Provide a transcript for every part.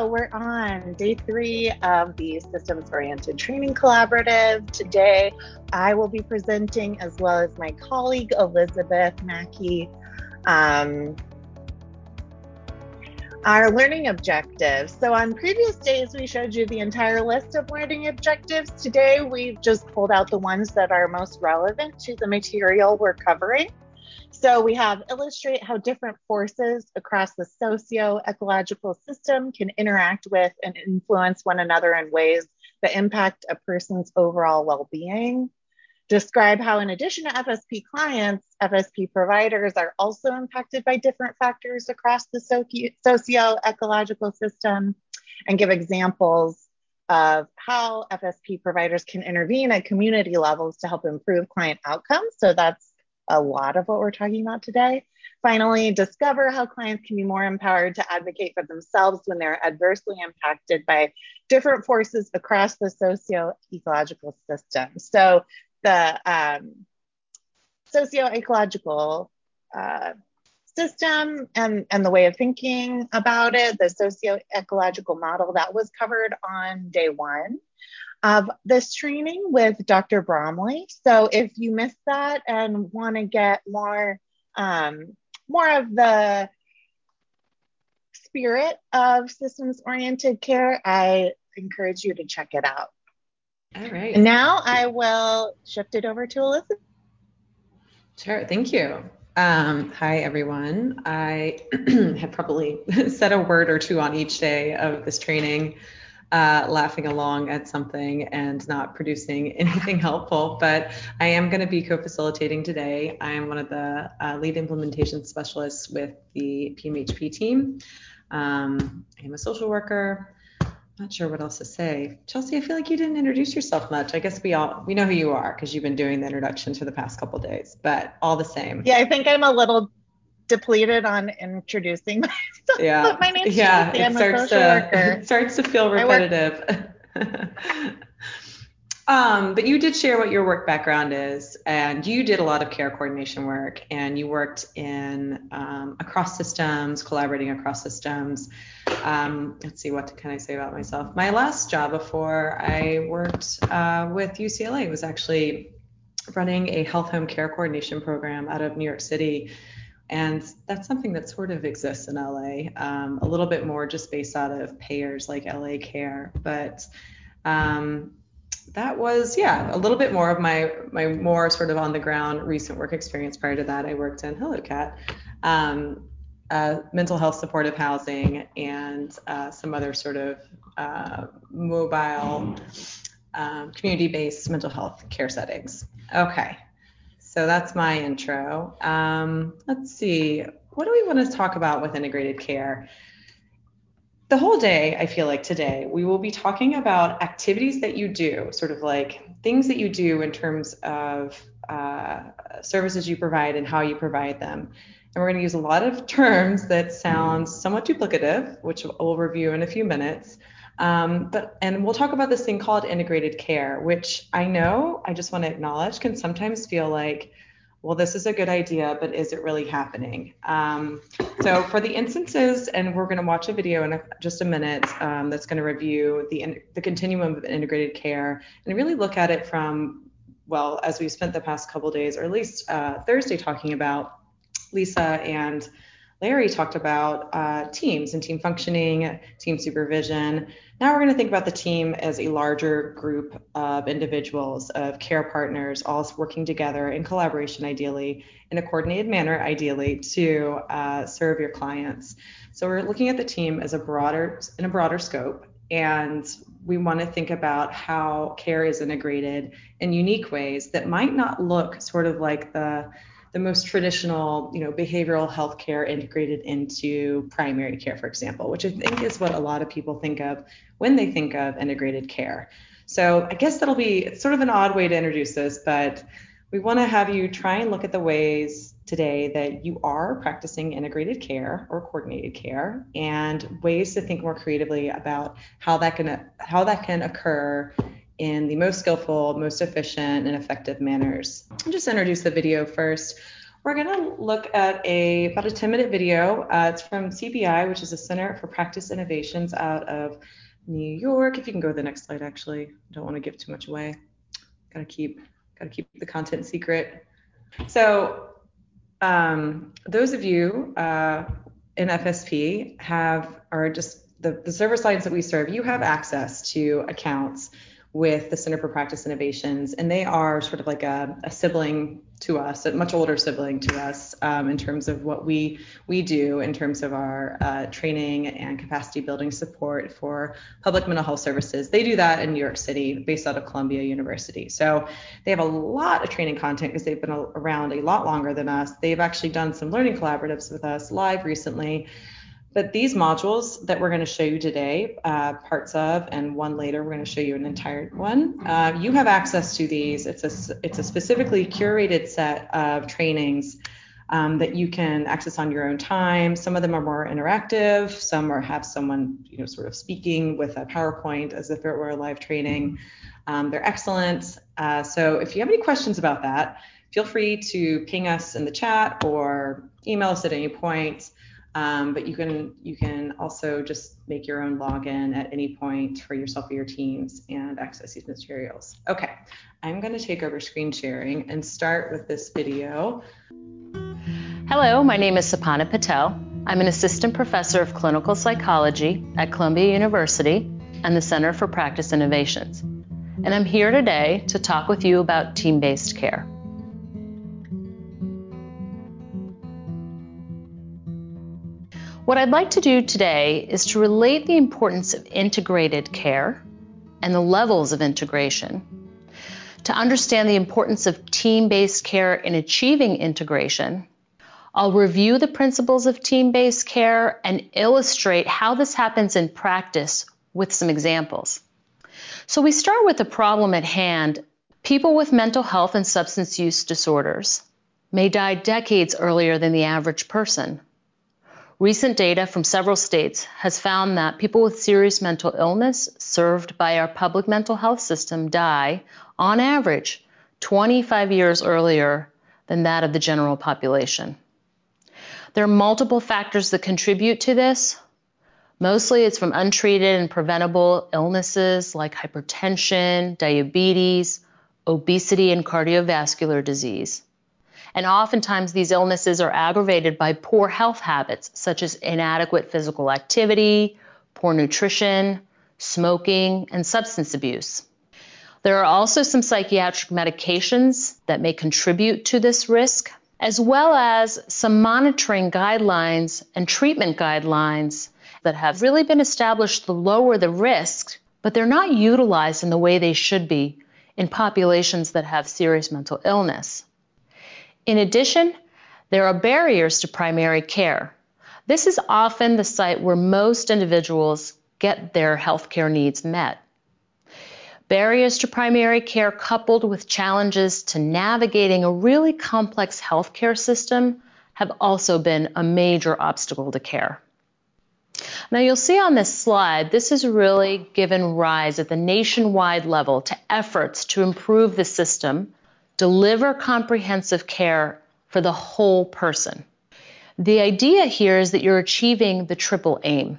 So we're on day three of the Systems Oriented Training Collaborative. Today, I will be presenting as well as my colleague Elizabeth Mackey. Um, our learning objectives. So, on previous days, we showed you the entire list of learning objectives. Today, we've just pulled out the ones that are most relevant to the material we're covering. So we have illustrate how different forces across the socio-ecological system can interact with and influence one another in ways that impact a person's overall well-being. Describe how in addition to FSP clients, FSP providers are also impacted by different factors across the socio-ecological system and give examples of how FSP providers can intervene at community levels to help improve client outcomes. So that's a lot of what we're talking about today. Finally, discover how clients can be more empowered to advocate for themselves when they're adversely impacted by different forces across the socio-ecological system. So the um, socio-ecological uh, system and, and the way of thinking about it, the socio-ecological model that was covered on day one of this training with Dr. Bromley. So if you missed that and want to get more um, more of the spirit of systems oriented care, I encourage you to check it out. All right. And Now I will shift it over to Elizabeth. Sure. Thank you. Um, hi, everyone. I have probably said a word or two on each day of this training uh, laughing along at something and not producing anything helpful. But I am going to be co-facilitating today. I am one of the uh, lead implementation specialists with the PMHP team. Um, I am a social worker. Not sure what else to say. Chelsea, I feel like you didn't introduce yourself much. I guess we all we know who you are because you've been doing the introductions for the past couple days. But all the same. Yeah, I think I'm a little depleted on introducing myself. Yeah. my name's yeah, Chelsea. it I'm starts a social to worker. it starts to feel repetitive. um, but you did share what your work background is, and you did a lot of care coordination work, and you worked in um, across systems, collaborating across systems. Um, let's see, what can I say about myself? My last job before I worked uh, with UCLA was actually running a health home care coordination program out of New York City and that's something that sort of exists in LA, um, a little bit more just based out of payers like LA Care. But um, that was, yeah, a little bit more of my my more sort of on the ground recent work experience. Prior to that, I worked in Hello Cat, um, uh, mental health supportive housing, and uh, some other sort of uh, mobile um, community-based mental health care settings. Okay, so that's my intro. Um, let's see. What do we want to talk about with integrated care? The whole day, I feel like today, we will be talking about activities that you do, sort of like things that you do in terms of uh, services you provide and how you provide them. And we're going to use a lot of terms that sound somewhat duplicative, which we'll review in a few minutes. Um, but and we'll talk about this thing called integrated care, which I know I just want to acknowledge can sometimes feel like, well, this is a good idea, but is it really happening? Um, so for the instances, and we're going to watch a video in a, just a minute um, that's going to review the the continuum of integrated care and really look at it from well, as we've spent the past couple days, or at least uh, Thursday, talking about Lisa and Larry talked about uh, teams and team functioning, team supervision. Now we're going to think about the team as a larger group of individuals, of care partners, all working together in collaboration, ideally, in a coordinated manner, ideally, to uh, serve your clients. So we're looking at the team as a broader, in a broader scope, and we want to think about how care is integrated in unique ways that might not look sort of like the the most traditional, you know, behavioral health care integrated into primary care, for example, which I think is what a lot of people think of when they think of integrated care. So I guess that'll be sort of an odd way to introduce this, but we want to have you try and look at the ways today that you are practicing integrated care or coordinated care and ways to think more creatively about how that can how that can occur in the most skillful, most efficient, and effective manners. I'll just introduce the video first. we're going to look at a about a 10 minute video. Uh, it's from CPI, which is a Center for Practice Innovations out of New York. If you can go to the next slide, actually, I don't want to give too much away. Gotta keep gotta keep the content secret. So um, those of you uh, in FSP have are just the, the server lines that we serve. You have access to accounts with the Center for Practice Innovations, and they are sort of like a, a sibling to us, a much older sibling to us um, in terms of what we we do in terms of our uh, training and capacity building support for public mental health services. They do that in New York City, based out of Columbia University. So they have a lot of training content because they've been around a lot longer than us. They've actually done some learning collaboratives with us live recently. But these modules that we're going to show you today, uh, parts of, and one later, we're going to show you an entire one. Uh, you have access to these. It's a it's a specifically curated set of trainings um, that you can access on your own time. Some of them are more interactive. Some are have someone you know sort of speaking with a PowerPoint as if it were a live training. Um, they're excellent. Uh, so if you have any questions about that, feel free to ping us in the chat or email us at any point. Um, but you can you can also just make your own login at any point for yourself or your teams and access these materials. Okay, I'm going to take over screen sharing and start with this video. Hello, my name is Sapana Patel. I'm an assistant professor of clinical psychology at Columbia University and the Center for Practice Innovations. And I'm here today to talk with you about team based care. What I'd like to do today is to relate the importance of integrated care and the levels of integration, to understand the importance of team based care in achieving integration. I'll review the principles of team based care and illustrate how this happens in practice with some examples. So, we start with the problem at hand. People with mental health and substance use disorders may die decades earlier than the average person. Recent data from several states has found that people with serious mental illness served by our public mental health system die, on average, 25 years earlier than that of the general population. There are multiple factors that contribute to this. Mostly it's from untreated and preventable illnesses like hypertension, diabetes, obesity, and cardiovascular disease. And oftentimes, these illnesses are aggravated by poor health habits, such as inadequate physical activity, poor nutrition, smoking, and substance abuse. There are also some psychiatric medications that may contribute to this risk, as well as some monitoring guidelines and treatment guidelines that have really been established to lower the risk, but they're not utilized in the way they should be in populations that have serious mental illness. In addition, there are barriers to primary care. This is often the site where most individuals get their healthcare needs met. Barriers to primary care coupled with challenges to navigating a really complex healthcare system have also been a major obstacle to care. Now you'll see on this slide, this has really given rise at the nationwide level to efforts to improve the system deliver comprehensive care for the whole person. The idea here is that you're achieving the triple aim.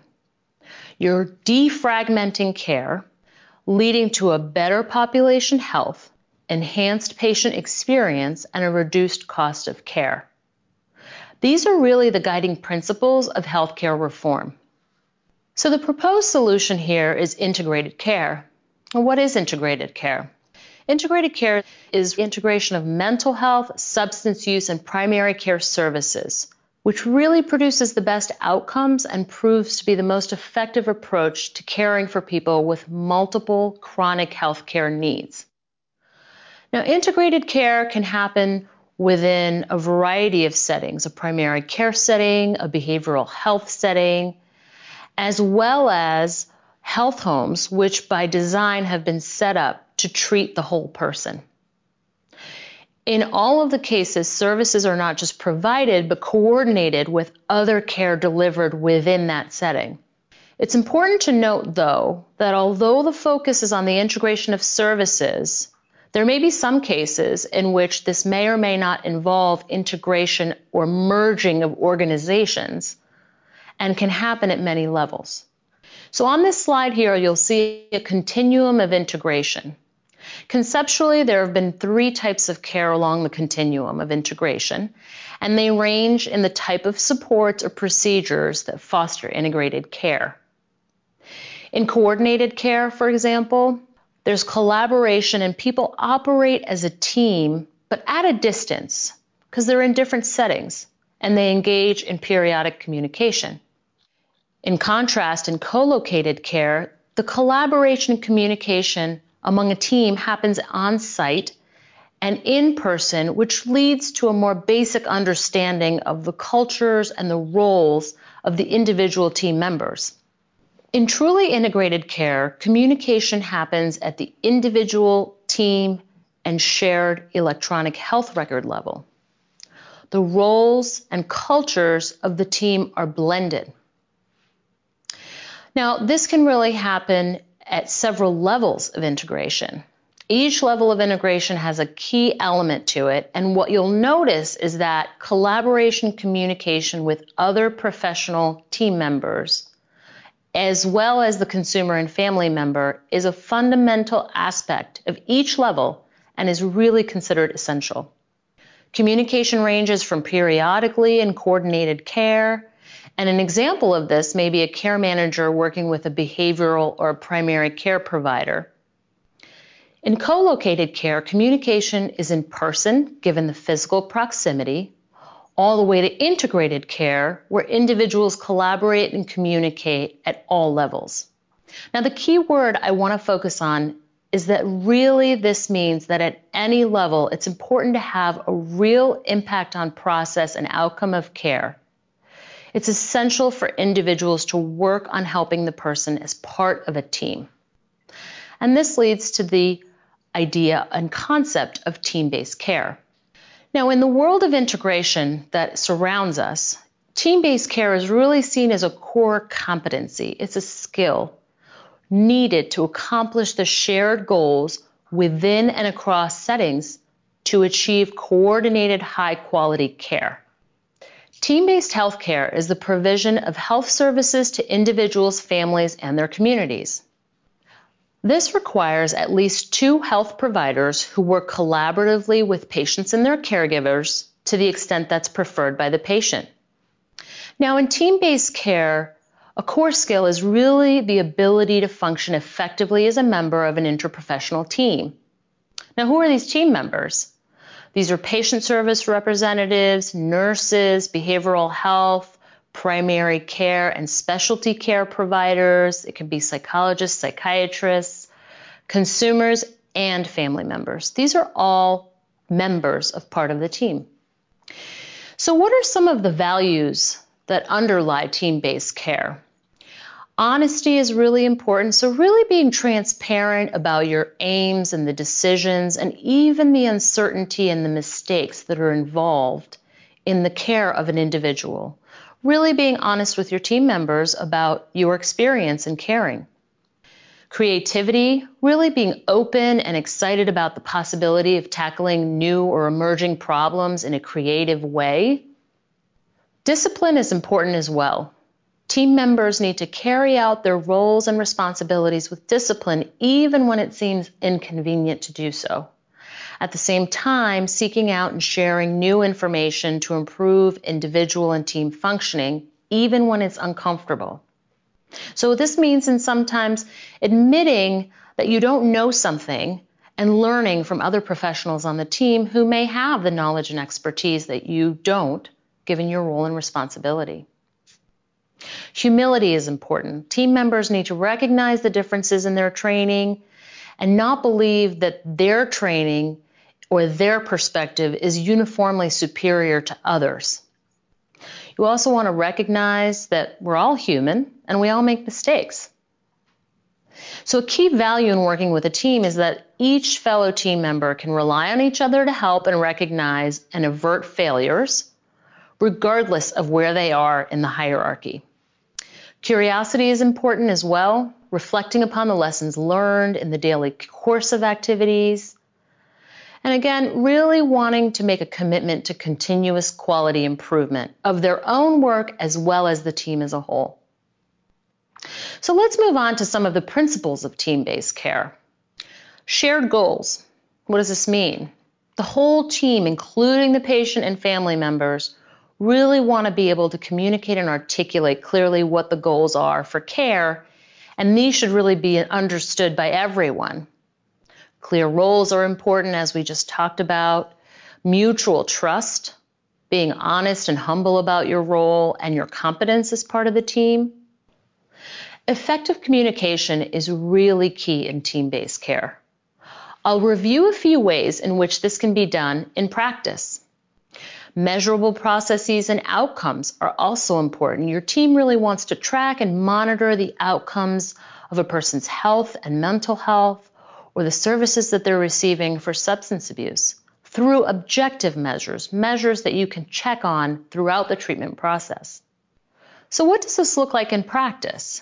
You're defragmenting care, leading to a better population health, enhanced patient experience, and a reduced cost of care. These are really the guiding principles of healthcare reform. So the proposed solution here is integrated care. what is integrated care? Integrated care is integration of mental health, substance use, and primary care services, which really produces the best outcomes and proves to be the most effective approach to caring for people with multiple chronic health care needs. Now, integrated care can happen within a variety of settings a primary care setting, a behavioral health setting, as well as health homes, which by design have been set up to treat the whole person. In all of the cases, services are not just provided, but coordinated with other care delivered within that setting. It's important to note, though, that although the focus is on the integration of services, There may be some cases in which this may or may not involve integration or merging of organizations and can happen at many levels. So on this slide here, you'll see a continuum of integration. Conceptually, there have been three types of care along the continuum of integration, and they range in the type of supports or procedures that foster integrated care. In coordinated care, for example, there's collaboration and people operate as a team, but at a distance because they're in different settings and they engage in periodic communication. In contrast, in co located care, the collaboration and communication among a team happens on site and in person, which leads to a more basic understanding of the cultures and the roles of the individual team members. In truly integrated care, communication happens at the individual, team, and shared electronic health record level. The roles and cultures of the team are blended. Now, this can really happen at several levels of integration. Each level of integration has a key element to it, and what you'll notice is that collaboration communication with other professional team members as well as the consumer and family member, is a fundamental aspect of each level and is really considered essential. Communication ranges from periodically and coordinated care, and an example of this may be a care manager working with a behavioral or a primary care provider. In co located care, communication is in person, given the physical proximity, all the way to integrated care, where individuals collaborate and communicate at all levels. Now, the key word I want to focus on is that really this means that at any level, it's important to have a real impact on process and outcome of care. It's essential for individuals to work on helping the person as part of a team. And this leads to the idea and concept of team based care. Now, in the world of integration that surrounds us, team based care is really seen as a core competency. It's a skill needed to accomplish the shared goals within and across settings to achieve coordinated high quality care. Team based healthcare is the provision of health services to individuals, families, and their communities. This requires at least two health providers who work collaboratively with patients and their caregivers to the extent that's preferred by the patient. Now, in team based care, a core skill is really the ability to function effectively as a member of an interprofessional team. Now, who are these team members? These are patient service representatives, nurses, behavioral health, primary care and specialty care providers, it can be psychologists, psychiatrists, consumers, and family members. These are all members of part of the team. So, what are some of the values that underlie team based care? Honesty is really important. So, really being transparent about your aims and the decisions and even the uncertainty and the mistakes that are involved in the care of an individual really being honest with your team members about your experience in caring. Creativity, really being open and excited about the possibility of tackling new or emerging problems in a creative way. Discipline is important as well. Team members need to carry out their roles and responsibilities with discipline even when it seems inconvenient to do so at the same time seeking out and sharing new information to improve individual and team functioning, even when it's uncomfortable. So, this means in sometimes admitting that you don't know something and learning from other professionals on the team who may have the knowledge and expertise that you don't, given your role and responsibility. Humility is important. Team members need to recognize the differences in their training and not believe that their training or their perspective is uniformly superior to others. You also want to recognize that we're all human and we all make mistakes. So, a key value in working with a team is that each fellow team member can rely on each other to help and recognize and avert failures, regardless of where they are in the hierarchy. Curiosity is important as well, reflecting upon the lessons learned in the daily course of activities, And again, really wanting to make a commitment to continuous quality improvement of their own work as well as the team as a whole. So let's move on to some of the principles of team based care. Shared goals. What does this mean? The whole team, including the patient and family members, really want to be able to communicate and articulate clearly what the goals are for care, and these should really be understood by everyone. Clear roles are important, as we just talked about. Mutual trust, being honest and humble about your role and your competence as part of the team. Effective communication is really key in team based care. I'll review a few ways in which this can be done in practice. Measurable processes and outcomes are also important. Your team really wants to track and monitor the outcomes of a person's health and mental health or the services that they're receiving for substance abuse through objective measures, measures that you can check on throughout the treatment process. So, what does this look like in practice?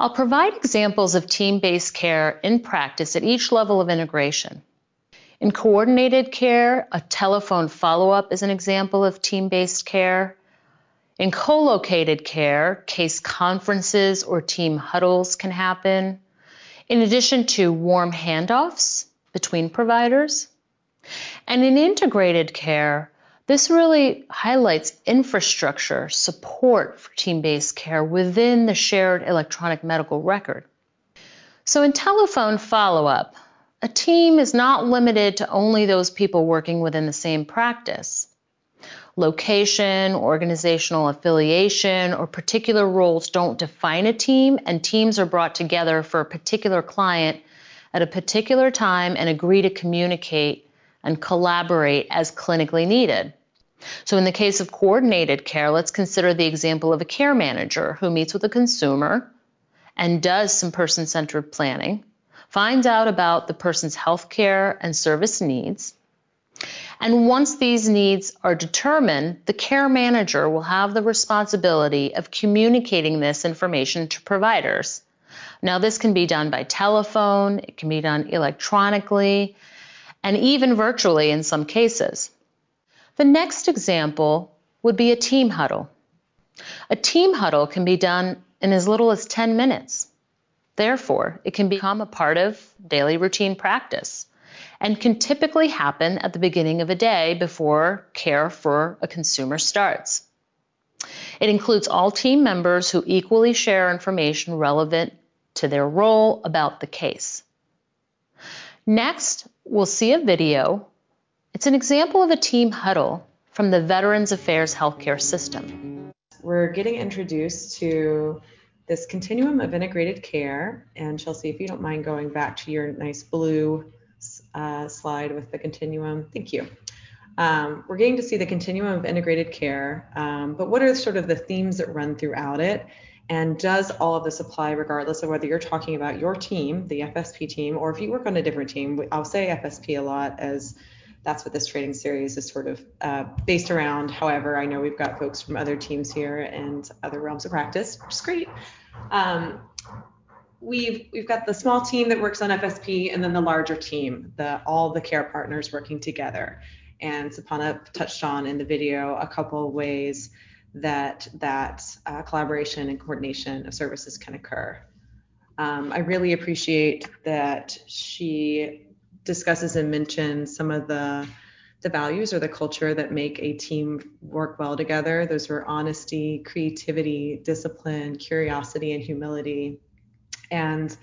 I'll provide examples of team based care in practice at each level of integration. In coordinated care, a telephone follow up is an example of team based care. In co located care, case conferences or team huddles can happen, in addition to warm handoffs between providers. And in integrated care, this really highlights infrastructure support for team based care within the shared electronic medical record. So, in telephone follow up, a team is not limited to only those people working within the same practice. Location, organizational affiliation, or particular roles don't define a team, and teams are brought together for a particular client at a particular time and agree to communicate and collaborate as clinically needed. So, in the case of coordinated care, let's consider the example of a care manager who meets with a consumer and does some person centered planning, finds out about the person's health care and service needs. And once these needs are determined, the care manager will have the responsibility of communicating this information to providers. Now, this can be done by telephone, it can be done electronically, and even virtually in some cases. The next example would be a team huddle. A team huddle can be done in as little as 10 minutes. Therefore, it can become a part of daily routine practice and can typically happen at the beginning of a day before care for a consumer starts. It includes all team members who equally share information relevant to their role about the case. Next, we'll see a video it's an example of a team huddle from the Veterans Affairs healthcare system. We're getting introduced to this continuum of integrated care. And Chelsea, if you don't mind going back to your nice blue uh, slide with the continuum, thank you. Um, we're getting to see the continuum of integrated care, um, but what are sort of the themes that run throughout it? And does all of this apply regardless of whether you're talking about your team, the FSP team, or if you work on a different team? I'll say FSP a lot as that's what this training series is sort of uh, based around. However, I know we've got folks from other teams here and other realms of practice, which is great. Um, we've we've got the small team that works on FSP, and then the larger team, the all the care partners working together. And Sapana touched on in the video a couple of ways that that uh, collaboration and coordination of services can occur. Um, I really appreciate that she discusses and mentions some of the the values or the culture that make a team work well together. Those are honesty, creativity, discipline, curiosity, and humility. And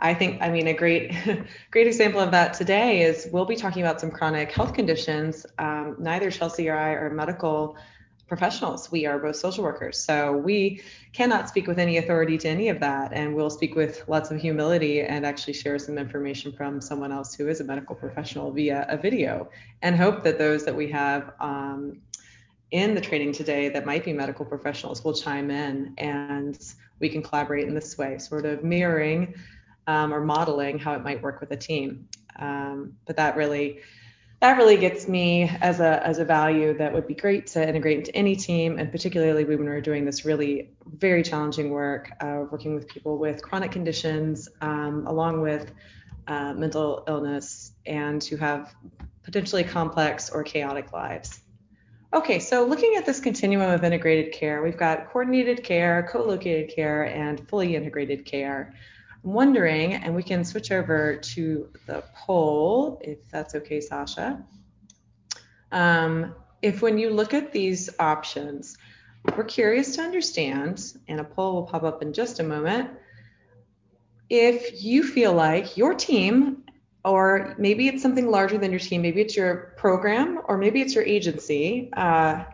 I think, I mean, a great, great example of that today is we'll be talking about some chronic health conditions. Um, neither Chelsea or I are medical professionals. We are both social workers. So we cannot speak with any authority to any of that. And we'll speak with lots of humility and actually share some information from someone else who is a medical professional via a video and hope that those that we have um, in the training today that might be medical professionals will chime in and we can collaborate in this way, sort of mirroring um, or modeling how it might work with a team. Um, but that really that really gets me as a as a value that would be great to integrate into any team, and particularly when we're doing this really very challenging work, uh, working with people with chronic conditions, um, along with uh, mental illness and who have potentially complex or chaotic lives. Okay, so looking at this continuum of integrated care, we've got coordinated care, co-located care, and fully integrated care. I'm wondering, and we can switch over to the poll, if that's okay, Sasha. Um, if when you look at these options, we're curious to understand, and a poll will pop up in just a moment, if you feel like your team, or maybe it's something larger than your team, maybe it's your program, or maybe it's your agency, uh,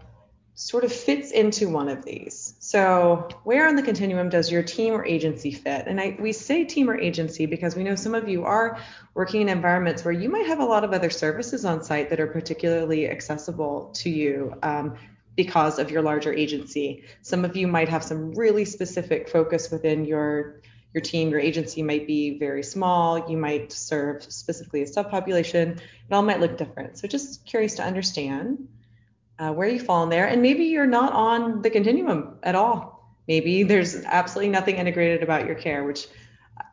sort of fits into one of these. So, where on the continuum does your team or agency fit? And I, we say team or agency because we know some of you are working in environments where you might have a lot of other services on site that are particularly accessible to you. Um, because of your larger agency. Some of you might have some really specific focus within your your team, your agency might be very small. You might serve specifically a subpopulation. It all might look different. So just curious to understand uh, where you fall in there. And maybe you're not on the continuum at all. Maybe there's absolutely nothing integrated about your care, which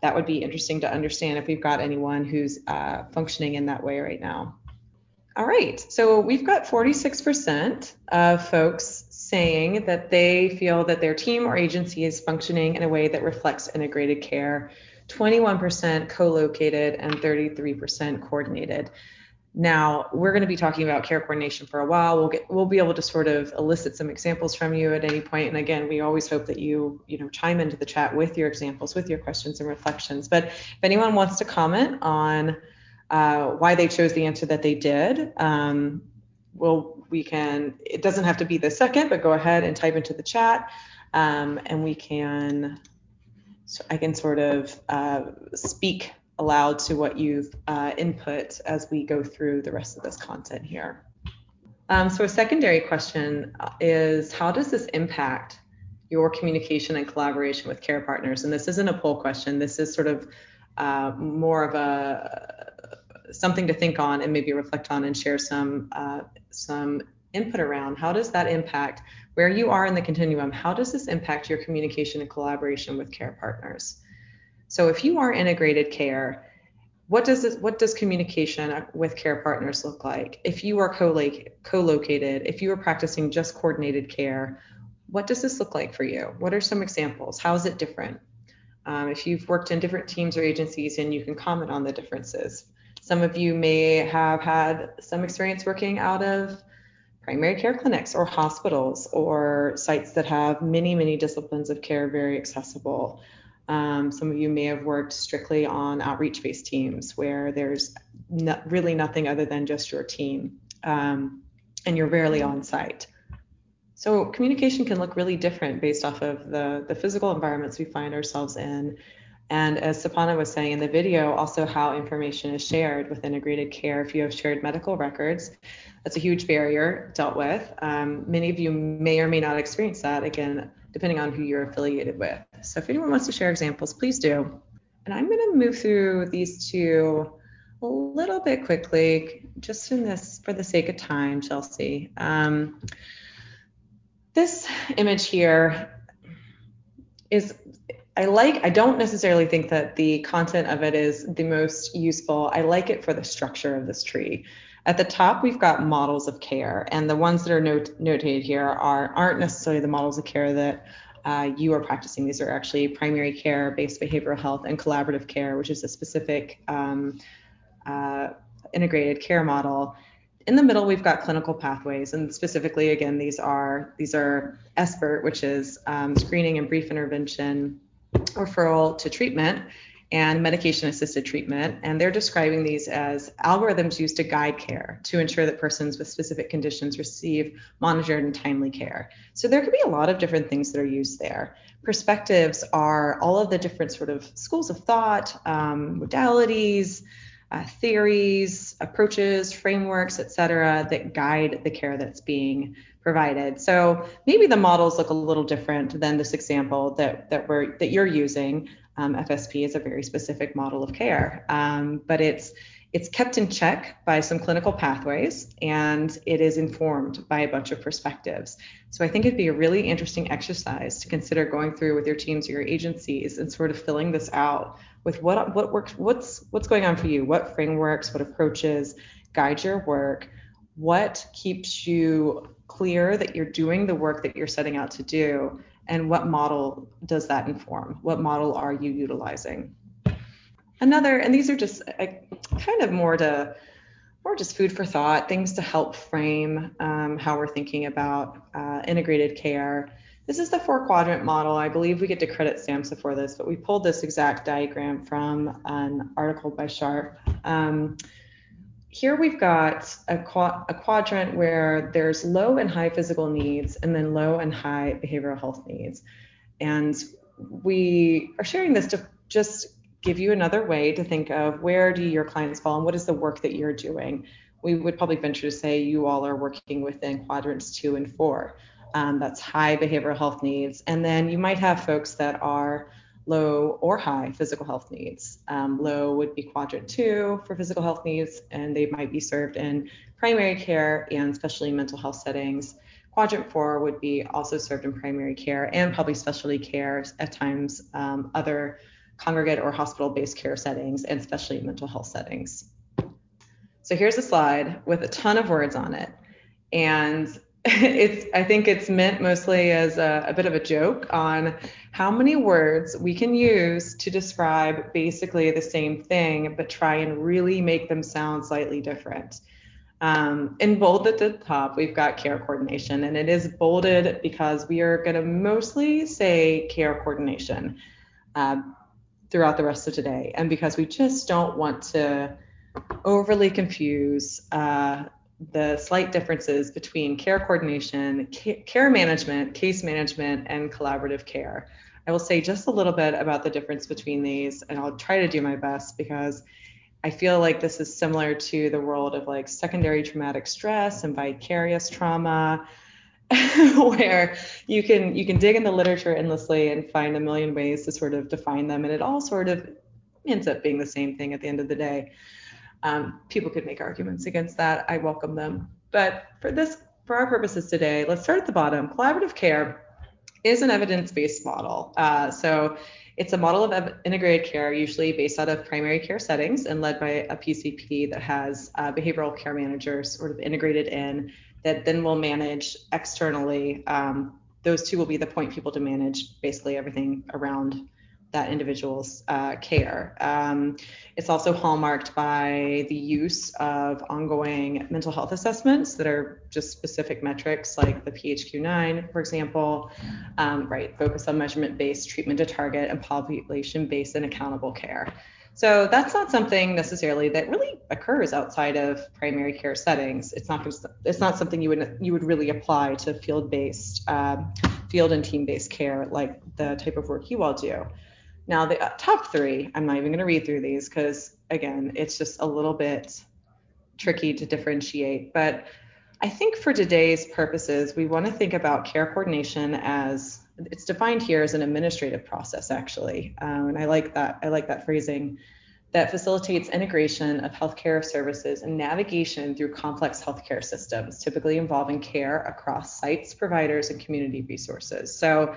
that would be interesting to understand if we've got anyone who's uh, functioning in that way right now. All right, so we've got 46% of folks saying that they feel that their team or agency is functioning in a way that reflects integrated care, 21% co located, and 33% coordinated. Now, we're going to be talking about care coordination for a while. We'll get we'll be able to sort of elicit some examples from you at any point. And again, we always hope that you, you know, chime into the chat with your examples, with your questions and reflections. But if anyone wants to comment on uh, why they chose the answer that they did. Um, well, we can, it doesn't have to be the second, but go ahead and type into the chat um, and we can, so I can sort of uh, speak aloud to what you've uh, input as we go through the rest of this content here. Um, so a secondary question is how does this impact your communication and collaboration with care partners? And this isn't a poll question. This is sort of uh, more of a something to think on and maybe reflect on and share some uh, some input around how does that impact where you are in the continuum how does this impact your communication and collaboration with care partners so if you are integrated care what does this, what does communication with care partners look like? If you are co-located if you are practicing just coordinated care what does this look like for you? What are some examples? How is it different? Um, if you've worked in different teams or agencies and you can comment on the differences. Some of you may have had some experience working out of primary care clinics or hospitals or sites that have many, many disciplines of care very accessible. Um, some of you may have worked strictly on outreach based teams where there's really nothing other than just your team um, and you're rarely on site. So communication can look really different based off of the, the physical environments we find ourselves in and as Sapana was saying in the video, also how information is shared with integrated care. If you have shared medical records, that's a huge barrier dealt with. Um, many of you may or may not experience that, again, depending on who you're affiliated with. So if anyone wants to share examples, please do. And I'm going to move through these two a little bit quickly, just in this for the sake of time, Chelsea. Um, this image here is I like, I don't necessarily think that the content of it is the most useful. I like it for the structure of this tree. At the top, we've got models of care, and the ones that are not, notated here are aren't necessarily the models of care that uh, you are practicing. These are actually primary care based behavioral health and collaborative care, which is a specific um, uh, integrated care model. In the middle, we've got clinical pathways, and specifically, again, these are these are SBIRT, which is um, screening and brief intervention referral to treatment and medication assisted treatment. And they're describing these as algorithms used to guide care to ensure that persons with specific conditions receive monitored and timely care. So there could be a lot of different things that are used there. Perspectives are all of the different sort of schools of thought, um, modalities, uh, theories, approaches, frameworks, et cetera, that guide the care that's being provided. So maybe the models look a little different than this example that that we're that you're using. Um, FSP is a very specific model of care, um, but it's it's kept in check by some clinical pathways and it is informed by a bunch of perspectives. So I think it'd be a really interesting exercise to consider going through with your teams or your agencies and sort of filling this out with what what works what's what's going on for you? What frameworks what approaches guide your work? What keeps you clear that you're doing the work that you're setting out to do and what model does that inform what model are you utilizing another and these are just kind of more to more just food for thought things to help frame um, how we're thinking about uh, integrated care this is the four quadrant model. I believe we get to credit SAMHSA for this, but we pulled this exact diagram from an article by Sharp. Um, here we've got a, a, quadrant where there's low and high physical needs and then low and high behavioral health needs. And we are sharing this to just give you another way to think of where do your clients fall and what is the work that you're doing. We would probably venture to say you all are working within quadrants two and four um, that's high behavioral health needs. And then you might have folks that are low or high physical health needs. Um, low would be quadrant two for physical health needs, and they might be served in primary care and especially mental health settings. Quadrant four would be also served in primary care and probably specialty care, at times um, other congregate or hospital based care settings, and especially mental health settings. So here's a slide with a ton of words on it. And it's I think it's meant mostly as a, a, bit of a joke on how many words we can use to describe basically the same thing, but try and really make them sound slightly different. Um, in bold at the top, we've got care coordination, and it is bolded because we are going to mostly say care coordination uh, throughout the rest of today, and because we just don't want to overly confuse uh, the slight differences between care coordination, care management, case management, and collaborative care. I will say just a little bit about the difference between these, and I'll try to do my best because I feel like this is similar to the world of like secondary traumatic stress and vicarious trauma, where you can you can dig in the literature endlessly and find a million ways to sort of define them, and it all sort of ends up being the same thing at the end of the day. Um, people could make arguments against that. I welcome them. But for this, for our purposes today, let's start at the bottom. Collaborative care is an evidence-based model. Uh, so it's a model of integrated care, usually based out of primary care settings and led by a PCP that has uh, behavioral care managers sort of integrated in that then will manage externally. Um, those two will be the point people to manage basically everything around that individual's uh, care. Um, it's also hallmarked by the use of ongoing mental health assessments that are just specific metrics like the PHQ-9, for example, um, right, focus on measurement-based treatment to target and population-based and accountable care. So that's not something necessarily that really occurs outside of primary care settings. It's not it's not something you would you would really apply to field-based, um, field and team-based care like the type of work you all do. Now, the uh, top three, I'm not even going to read through these because, again, it's just a little bit tricky to differentiate. But I think for today's purposes, we want to think about care coordination as it's defined here as an administrative process, actually. Um, and I like that. I like that phrasing that facilitates integration of healthcare services and navigation through complex healthcare systems, typically involving care across sites, providers, and community resources. So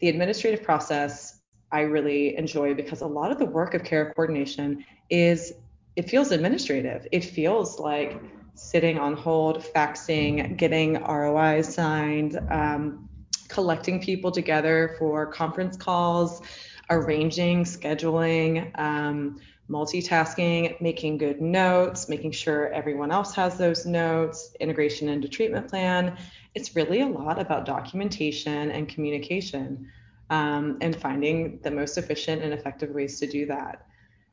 the administrative process I really enjoy because a lot of the work of care coordination is it feels administrative. It feels like sitting on hold, faxing, getting ROIs signed, um, collecting people together for conference calls, arranging, scheduling, um, multitasking, making good notes, making sure everyone else has those notes, integration into treatment plan. It's really a lot about documentation and communication um, and finding the most efficient and effective ways to do that.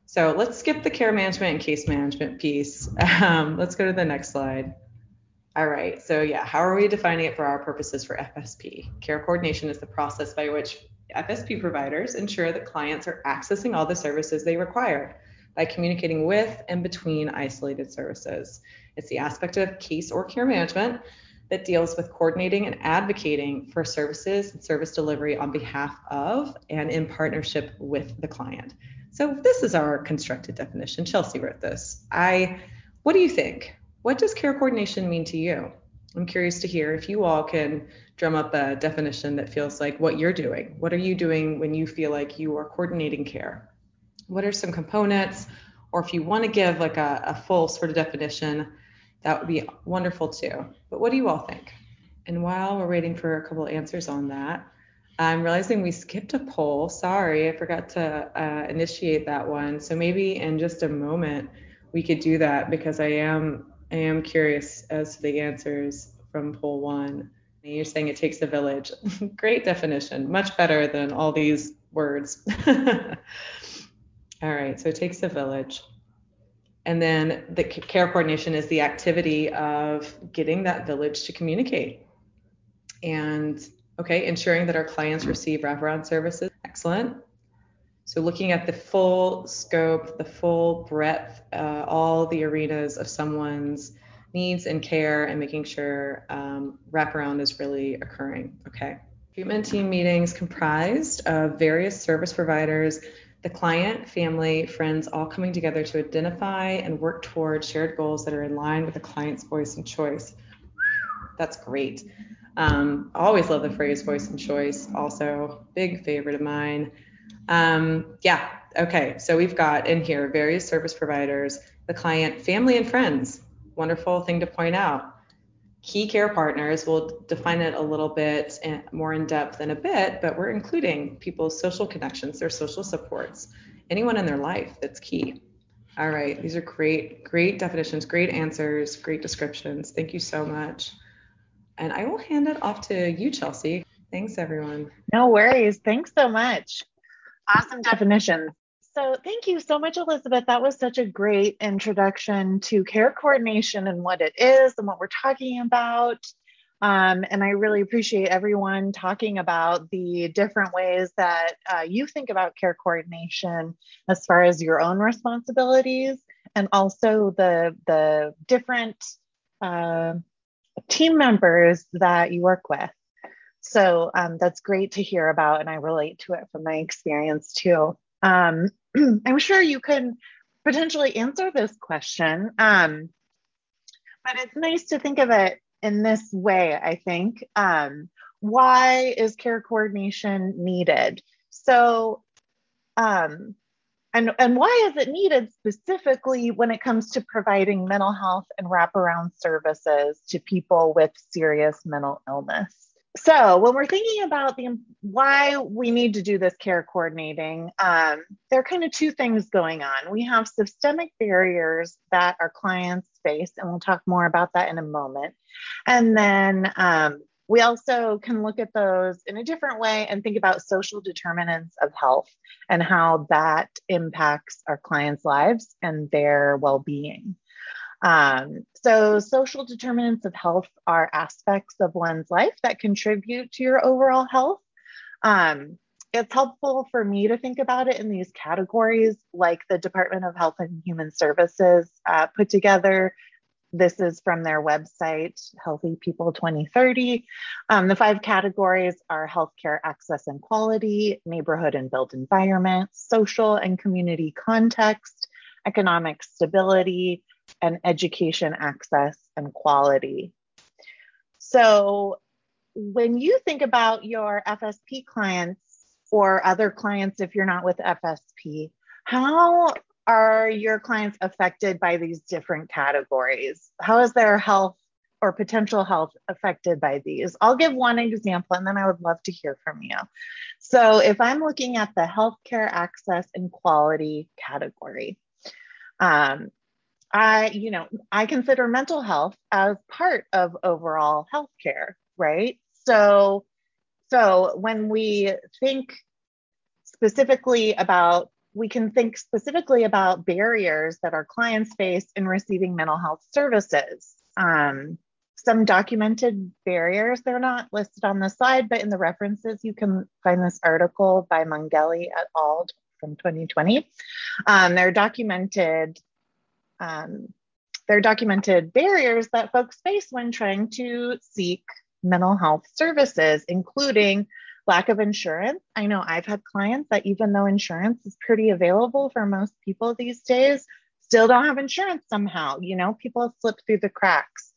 So let's skip the care management and case management piece. Um, let's go to the next slide. All right, so yeah, how are we defining it for our purposes for FSP? Care coordination is the process by which FSP providers ensure that clients are accessing all the services they require by communicating with and between isolated services. It's the aspect of case or care management that deals with coordinating and advocating for services and service delivery on behalf of and in partnership with the client. So this is our constructed definition. Chelsea wrote this. I what do you think? What does care coordination mean to you? I'm curious to hear if you all can drum up a definition that feels like what you're doing. What are you doing when you feel like you are coordinating care? what are some components? Or if you want to give like a, a full sort of definition, that would be wonderful too. But what do you all think? And while we're waiting for a couple answers on that, I'm realizing we skipped a poll. Sorry, I forgot to uh, initiate that one. So maybe in just a moment we could do that because I am I am curious as to the answers from poll one. You're saying it takes a village. Great definition, much better than all these words. all right, so it takes a village. And then the care coordination is the activity of getting that village to communicate. And okay, ensuring that our clients receive wraparound services. Excellent. So looking at the full scope, the full breadth, uh, all the arenas of someone's needs and care and making sure um, wraparound is really occurring. Okay. Treatment team meetings comprised of various service providers, the client, family, friends, all coming together to identify and work toward shared goals that are in line with the client's voice and choice. That's great. Um, always love the phrase voice and choice, also, big favorite of mine. Um, yeah, okay, so we've got in here various service providers, the client, family, and friends wonderful thing to point out. Key care partners, we'll define it a little bit more in depth in a bit, but we're including people's social connections, their social supports, anyone in their life that's key. All right, these are great, great definitions, great answers, great descriptions. Thank you so much. And I will hand it off to you, Chelsea. Thanks, everyone. No worries. Thanks so much. Awesome definitions. So, thank you so much, Elizabeth. That was such a great introduction to care coordination and what it is and what we're talking about. Um, and I really appreciate everyone talking about the different ways that uh, you think about care coordination as far as your own responsibilities and also the, the different uh, team members that you work with. So um, that's great to hear about, and I relate to it from my experience too. Um, I'm sure you can potentially answer this question, um, but it's nice to think of it in this way, I think. Um, why is care coordination needed? So, um, and, and why is it needed specifically when it comes to providing mental health and wraparound services to people with serious mental illness? So when we're thinking about the why we need to do this care coordinating um, there are kind of two things going on. We have systemic barriers that our clients face and we'll talk more about that in a moment. And then um, we also can look at those in a different way and think about social determinants of health and how that impacts our clients lives and their well-being um, so, social determinants of health are aspects of one's life that contribute to your overall health. Um, it's helpful for me to think about it in these categories, like the Department of Health and Human Services uh, put together. This is from their website, Healthy People 2030. Um, the five categories are healthcare access and quality, neighborhood and built environment, social and community context, economic stability, and education access and quality. So, when you think about your FSP clients or other clients, if you're not with FSP, how are your clients affected by these different categories? How is their health or potential health affected by these? I'll give one example and then I would love to hear from you. So, if I'm looking at the healthcare access and quality category, um, I, you know, I consider mental health as part of overall healthcare, right? So, so when we think specifically about, we can think specifically about barriers that our clients face in receiving mental health services. Um, some documented barriers, they're not listed on the slide, but in the references, you can find this article by Mongelli et al. from 2020. Um, they're documented um, there are documented barriers that folks face when trying to seek mental health services, including lack of insurance. I know I've had clients that even though insurance is pretty available for most people these days, still don't have insurance somehow. You know, people slip through the cracks.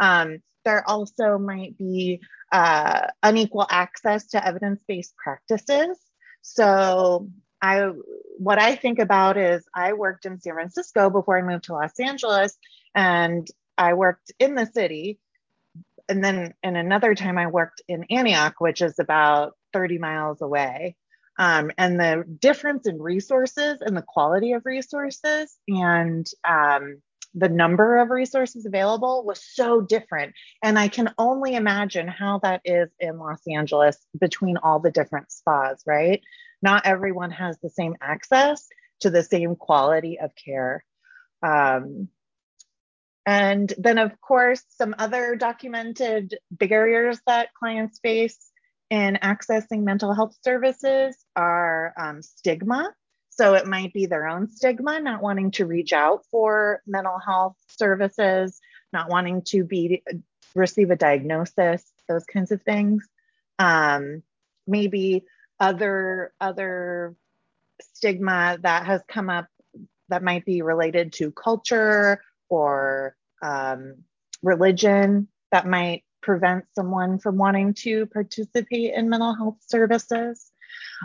Um, there also might be uh, unequal access to evidence based practices. So, I what I think about is I worked in San Francisco before I moved to Los Angeles, and I worked in the city. And then in another time, I worked in Antioch, which is about 30 miles away. Um, and the difference in resources and the quality of resources and um, the number of resources available was so different. And I can only imagine how that is in Los Angeles between all the different SPAs, right? Not everyone has the same access to the same quality of care. Um, and then, of course, some other documented barriers that clients face in accessing mental health services are um, stigma so it might be their own stigma, not wanting to reach out for mental health services, not wanting to be receive a diagnosis, those kinds of things. Um, maybe other other stigma that has come up that might be related to culture or um, religion that might prevent someone from wanting to participate in mental health services.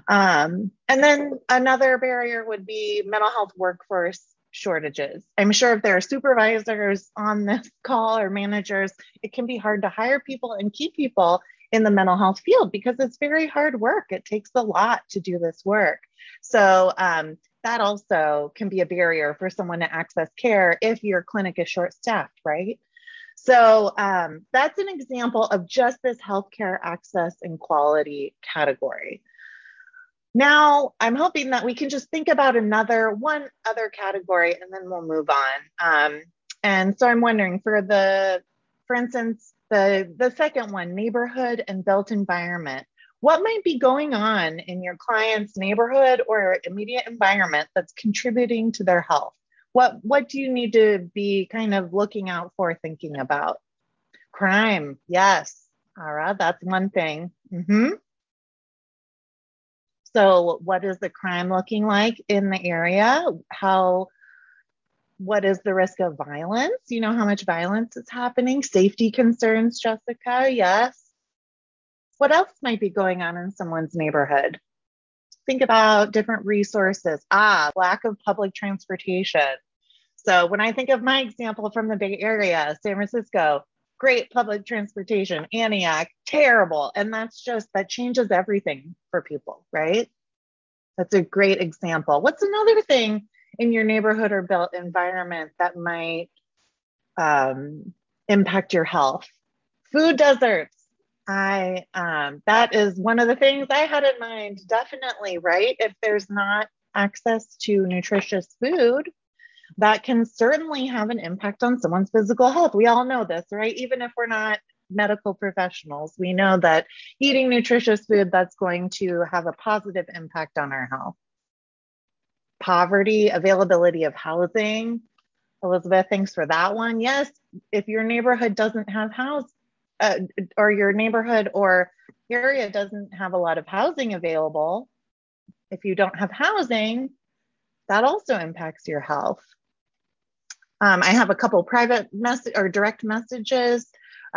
Um, and then another barrier would be mental health workforce shortages. I'm sure if there are supervisors on this call or managers, it can be hard to hire people and keep people in the mental health field because it's very hard work. It takes a lot to do this work. So um, that also can be a barrier for someone to access care if your clinic is short staffed, right? So um, that's an example of just this healthcare access and quality category. Now, I'm hoping that we can just think about another one other category and then we'll move on. Um, and so I'm wondering for the, for instance, the, the second one, neighborhood and built environment. What might be going on in your client's neighborhood or immediate environment that's contributing to their health? What, what do you need to be kind of looking out for, thinking about? Crime, yes. All right, that's one thing. Mm-hmm. So, what is the crime looking like in the area? How, what is the risk of violence? You know how much violence is happening? Safety concerns, Jessica? Yes. What else might be going on in someone's neighborhood? Think about different resources. Ah, lack of public transportation. So, when I think of my example from the Bay Area, San Francisco, great public transportation. Antioch, terrible. And that's just, that changes everything for people, right? That's a great example. What's another thing in your neighborhood or built environment that might um, impact your health? Food deserts. I um, that is one of the things I had in mind. Definitely, right? If there's not access to nutritious food, that can certainly have an impact on someone's physical health. We all know this, right? Even if we're not medical professionals, we know that eating nutritious food that's going to have a positive impact on our health. Poverty, availability of housing. Elizabeth, thanks for that one. Yes, if your neighborhood doesn't have house uh, or your neighborhood or area doesn't have a lot of housing available, if you don't have housing, that also impacts your health. Um, I have a couple private message or direct messages.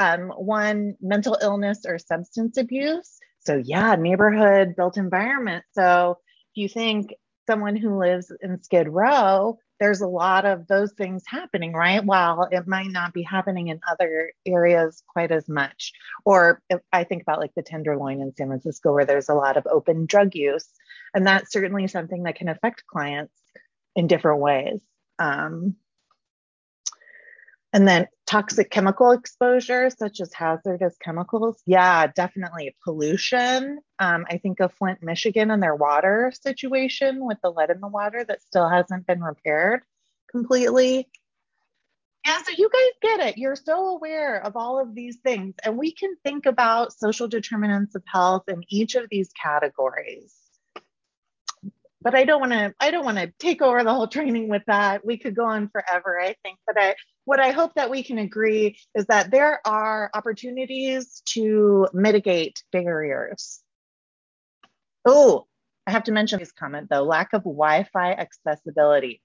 Um, one, mental illness or substance abuse. So yeah, neighborhood built environment. So if you think someone who lives in Skid Row, there's a lot of those things happening, right? While it might not be happening in other areas quite as much. Or I think about like the Tenderloin in San Francisco, where there's a lot of open drug use, and that's certainly something that can affect clients in different ways. Um, and then toxic chemical exposure, such as hazardous chemicals. Yeah, definitely. Pollution. Um, I think of Flint, Michigan, and their water situation with the lead in the water that still hasn't been repaired completely. Yeah, so you guys get it. You're so aware of all of these things. And we can think about social determinants of health in each of these categories but I don't want to I don't want to take over the whole training with that. We could go on forever, I think. But I what I hope that we can agree is that there are opportunities to mitigate barriers. Oh, I have to mention this comment though, lack of Wi-Fi accessibility.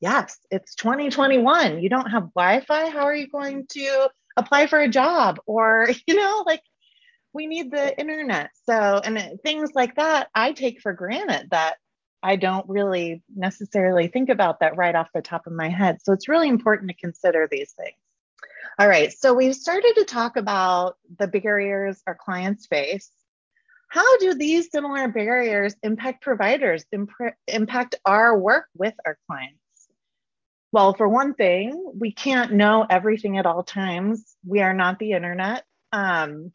Yes, it's 2021. You don't have Wi-Fi. How are you going to apply for a job or, you know, like we need the internet. So, and things like that, I take for granted that I don't really necessarily think about that right off the top of my head. So it's really important to consider these things. All right, so we've started to talk about the barriers our clients face. How do these similar barriers impact providers, imp- impact our work with our clients? Well, for one thing, we can't know everything at all times. We are not the internet. Um,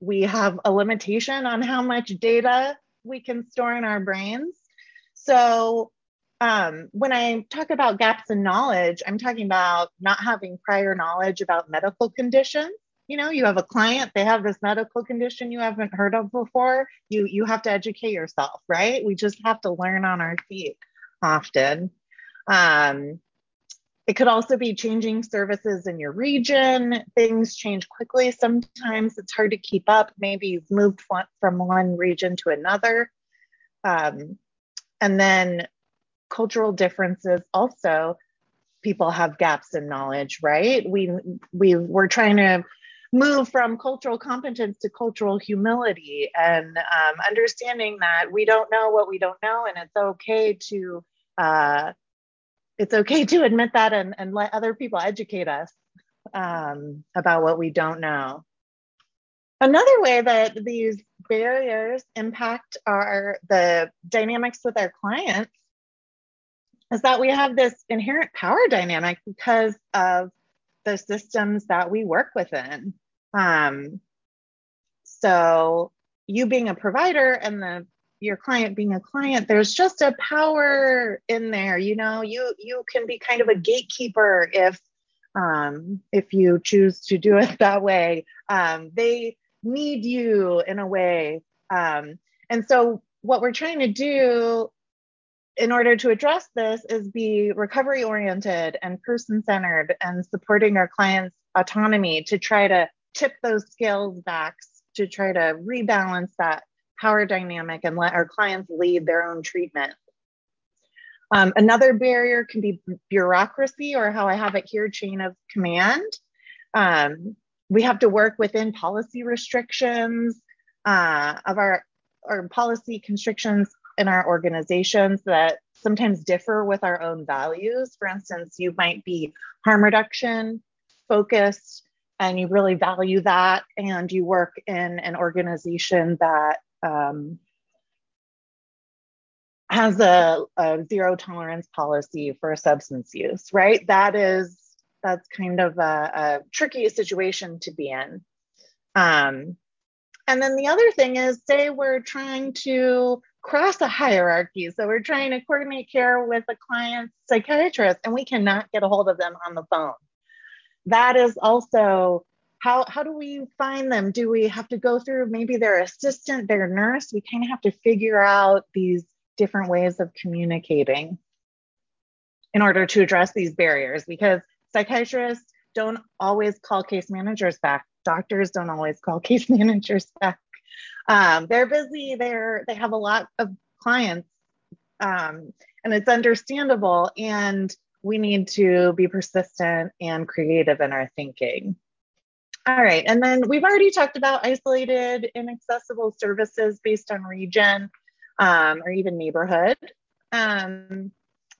we have a limitation on how much data we can store in our brains. So um, when I talk about gaps in knowledge, I'm talking about not having prior knowledge about medical conditions. You know, you have a client, they have this medical condition you haven't heard of before. You you have to educate yourself, right? We just have to learn on our feet often. Um, it could also be changing services in your region. Things change quickly. Sometimes it's hard to keep up. Maybe you've moved from one region to another. Um, and then cultural differences also people have gaps in knowledge right? We we we're trying to move from cultural competence to cultural humility and um, understanding that we don't know what we don't know and it's okay to uh, it's okay to admit that and, and let other people educate us um, about what we don't know. Another way that these barriers impact our the dynamics with our clients is that we have this inherent power dynamic because of the systems that we work within. Um, so you being a provider and the your client being a client, there's just a power in there. You know, you you can be kind of a gatekeeper if um, if you choose to do it that way. Um, they need you in a way. Um, and so, what we're trying to do in order to address this is be recovery oriented and person centered and supporting our clients' autonomy to try to tip those scales back to try to rebalance that power dynamic and let our clients lead their own treatment. Um, another barrier can be bureaucracy, or how I have it here, chain of command. Um, we have to work within policy restrictions uh, of our or policy constrictions in our organizations that sometimes differ with our own values. For instance, you might be harm reduction focused and you really value that, and you work in an organization that um, has a, a zero tolerance policy for substance use, right? That is that's kind of a, a tricky situation to be in. Um, and then the other thing is, say we're trying to cross a hierarchy. So we're trying to coordinate care with a client's psychiatrist and we cannot get a hold of them on the phone. That is also how, how do we find them? Do we have to go through maybe their assistant, their nurse? We kind of have to figure out these different ways of communicating in order to address these barriers because psychiatrists don't always call case managers back. Doctors don't always call case managers back. Um, they're busy. They're they have a lot of clients, um, and it's understandable. And we need to be persistent and creative in our thinking. All right, and then we've already talked about isolated, inaccessible services based on region um, or even neighborhood. Um,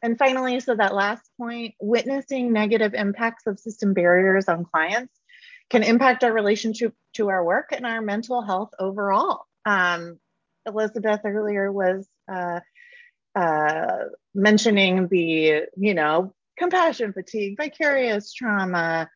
and finally, so that last point, witnessing negative impacts of system barriers on clients can impact our relationship to our work and our mental health overall. Um, Elizabeth earlier was uh, uh, mentioning the, you know, compassion fatigue, vicarious trauma,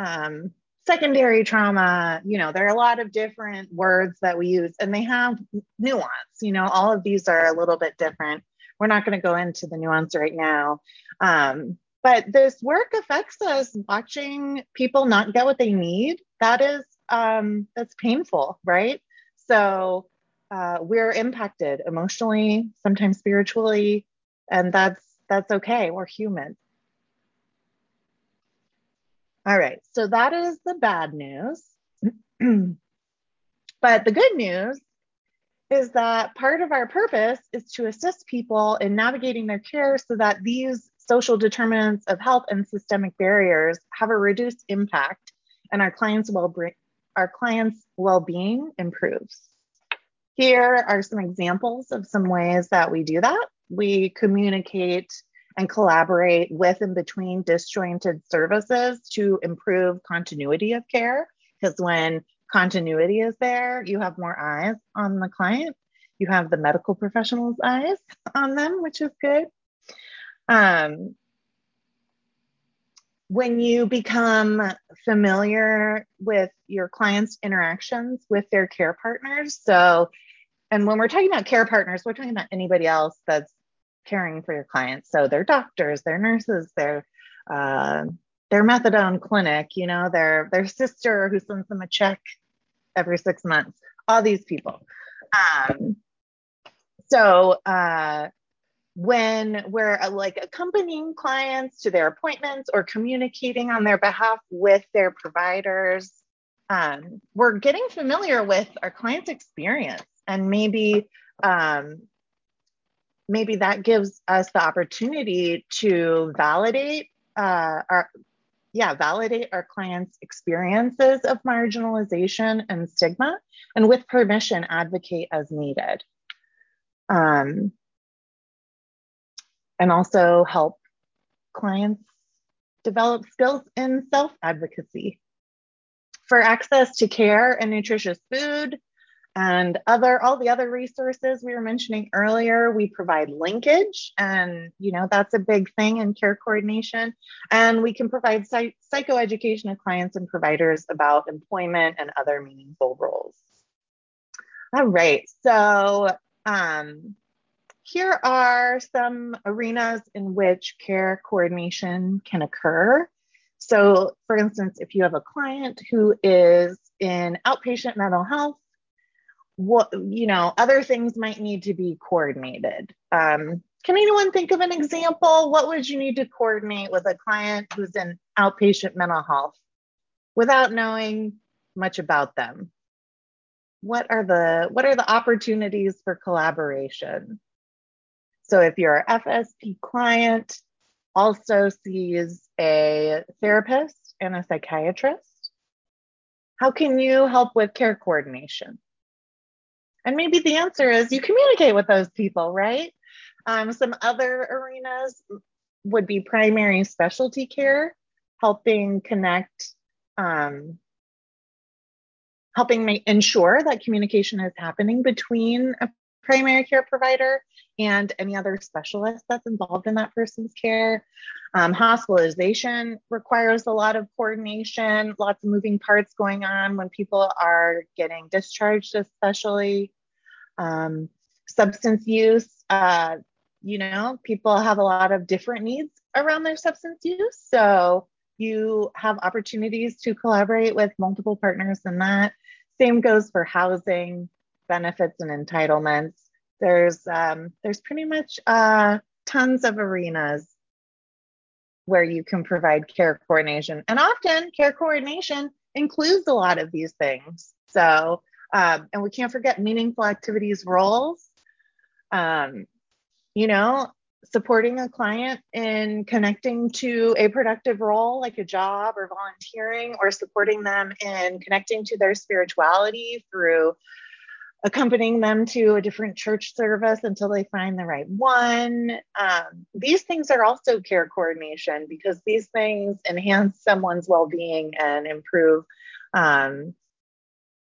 um, secondary trauma. You know, there are a lot of different words that we use, and they have nuance. You know, all of these are a little bit different we're not going to go into the nuance right now. Um, but this work affects us watching people not get what they need. That is, um, that's painful, right? So uh, we're impacted emotionally, sometimes spiritually, and that's that's okay. We're human. All right, so that is the bad news. but the good news is that part of our purpose is to assist people in navigating their care so that these social determinants of health and systemic barriers have a reduced impact and our clients well our clients well-being improves here are some examples of some ways that we do that we communicate and collaborate with and between disjointed services to improve continuity of care. Because when continuity is there, you have more eyes on the client. You have the medical professional's eyes on them, which is good. Um, when you become familiar with your clients' interactions with their care partners, so, and when we're talking about care partners, we're talking about anybody else that's caring for your clients. So their doctors, their nurses, their uh, their methadone clinic, you know, their their sister who sends them a check every six months. All these people. Um, so uh, when we're uh, like accompanying clients to their appointments or communicating on their behalf with their providers, um, we're getting familiar with our client's experience and maybe um, maybe that gives us the opportunity to validate uh, our yeah validate our clients experiences of marginalization and stigma and with permission advocate as needed. Um, and also help clients develop skills in self advocacy for access to care and nutritious food and other all the other resources we were mentioning earlier we provide linkage and you know that's a big thing in care coordination. And we can provide psych- psychoeducation to clients and providers about employment and other meaningful roles. All right so um, here are some arenas in which care coordination can occur. So for instance if you have a client who is in outpatient mental health what you know other things might need to be coordinated. Um, can anyone think of an example? What would you need to coordinate with a client who's in outpatient mental health without knowing much about them? What are the what are the opportunities for collaboration? So if your fsp client also sees a therapist and a psychiatrist. How can you help with care coordination and maybe the answer is you communicate with those people, right? Um, some other arenas would be primary specialty care, helping connect, um, helping make, ensure that communication is happening between a primary care provider and any other specialist that's involved in that person's care. Um, hospitalization requires a lot of coordination, lots of moving parts going on when people are getting discharged, especially. Um, substance use, uh, you know, people have a lot of different needs around their substance use. So you have opportunities to collaborate with multiple partners in that. Same goes for housing, benefits, and entitlements. There's um, there's pretty much uh, tons of arenas where you can provide care coordination, and often care coordination includes a lot of these things. So um, and we can't forget meaningful activities roles. Um, you know, supporting a client in connecting to a productive role like a job or volunteering, or supporting them in connecting to their spirituality through accompanying them to a different church service until they find the right one. Um, these things are also care coordination because these things enhance someone's well being and improve um,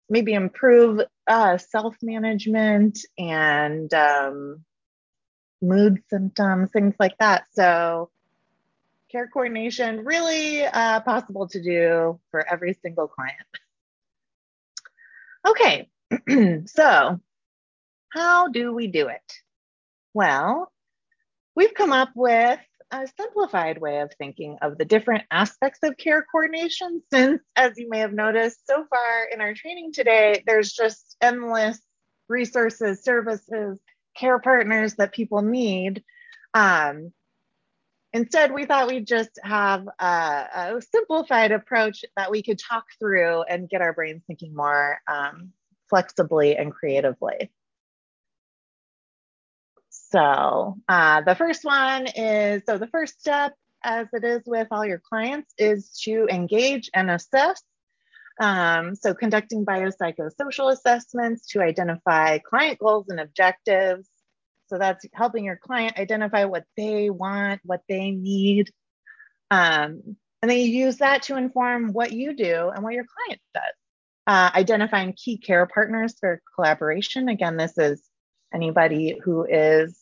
maybe improve uh, self management and um, mood symptoms, things like that. So, care coordination really uh, possible to do for every single client. Okay, so how do we do it? Well, we've come up with a simplified way of thinking of the different aspects of care coordination since as you may have noticed so far in our training today there's just endless resources services care partners that people need um, instead we thought we'd just have a, a, simplified approach that we could talk through and get our brains thinking more um, flexibly and creatively so uh, the first one is so the first step, as it is with all your clients, is to engage and assess. Um, so conducting biopsychosocial assessments to identify client goals and objectives. So that's helping your client identify what they want, what they need. Um, and then you use that to inform what you do and what your client does. Uh, identifying key care partners for collaboration. Again, this is anybody who is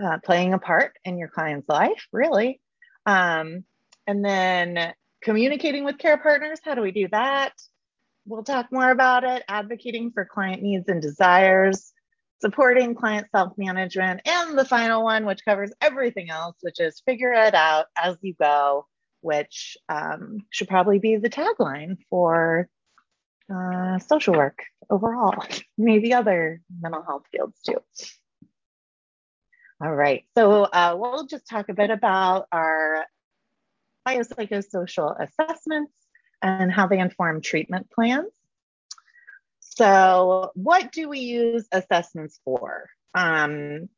uh, playing a part in your client's life, really. Um, and then communicating with care partners. How do we do that? We'll talk more about it. Advocating for client needs and desires, supporting client self management, and the final one, which covers everything else, which is figure it out as you go, which um, should probably be the tagline for uh, social work overall, maybe other mental health fields too. All right, so uh, we'll just talk a bit about our biopsychosocial assessments and how they inform treatment plans. So, what do we use assessments for? Um,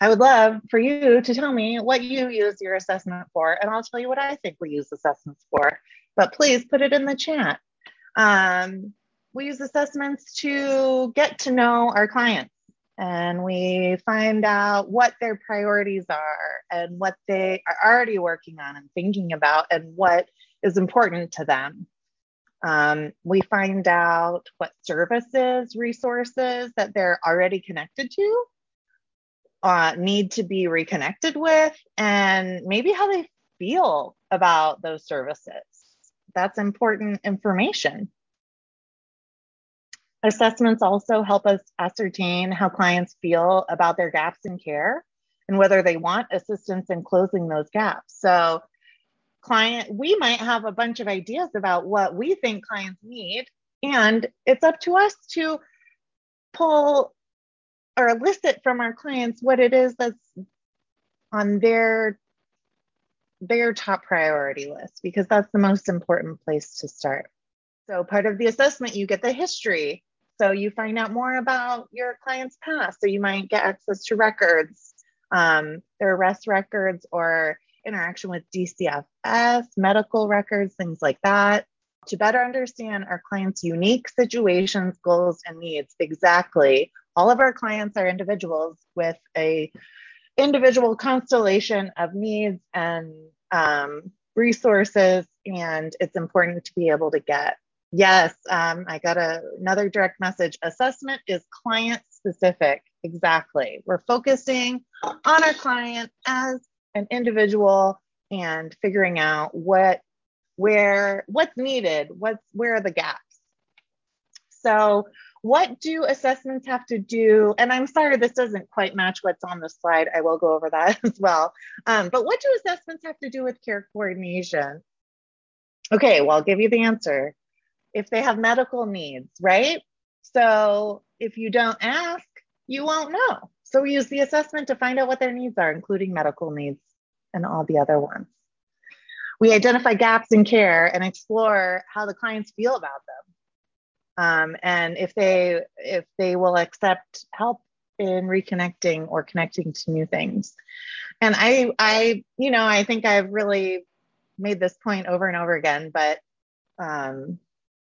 I would love for you to tell me what you use your assessment for, and I'll tell you what I think we use assessments for. But please put it in the chat. Um, we use assessments to get to know our clients and we find out what their priorities are and what they are already working on and thinking about and what is important to them. Um, we find out what services, resources that they're already connected to uh, need to be reconnected with, and maybe how they feel about those services. That's important information. Assessments also help us ascertain how clients feel about their gaps in care and whether they want assistance in closing those gaps. So, client, we might have a bunch of ideas about what we think clients need, and it's up to us to pull or elicit from our clients what it is that's on their their top priority list because that's the most important place to start. So part of the assessment, you get the history so you find out more about your client's past. So you might get access to records, um, their arrest records or interaction with DCFS, medical records, things like that, to better understand our clients' unique situations, goals, and needs. Exactly. All of our clients are individuals with a individual constellation of needs and um, resources, and it's important to be able to get Yes, um, I got a, another direct message. Assessment is client specific. Exactly. We're focusing on our client as an individual and figuring out what, where, what's needed, what's, where are the gaps. So, what do assessments have to do? And I'm sorry, this doesn't quite match what's on the slide. I will go over that as well. Um, but what do assessments have to do with care coordination? Okay, well, I'll give you the answer if they have medical needs, right? So if you don't ask, you won't know. So we use the assessment to find out what their needs are, including medical needs and all the other ones. We identify gaps in care and explore how the clients feel about them. Um, and if they if they will accept help in reconnecting or connecting to new things. And I I you know I think I've really made this point over and over again, but um,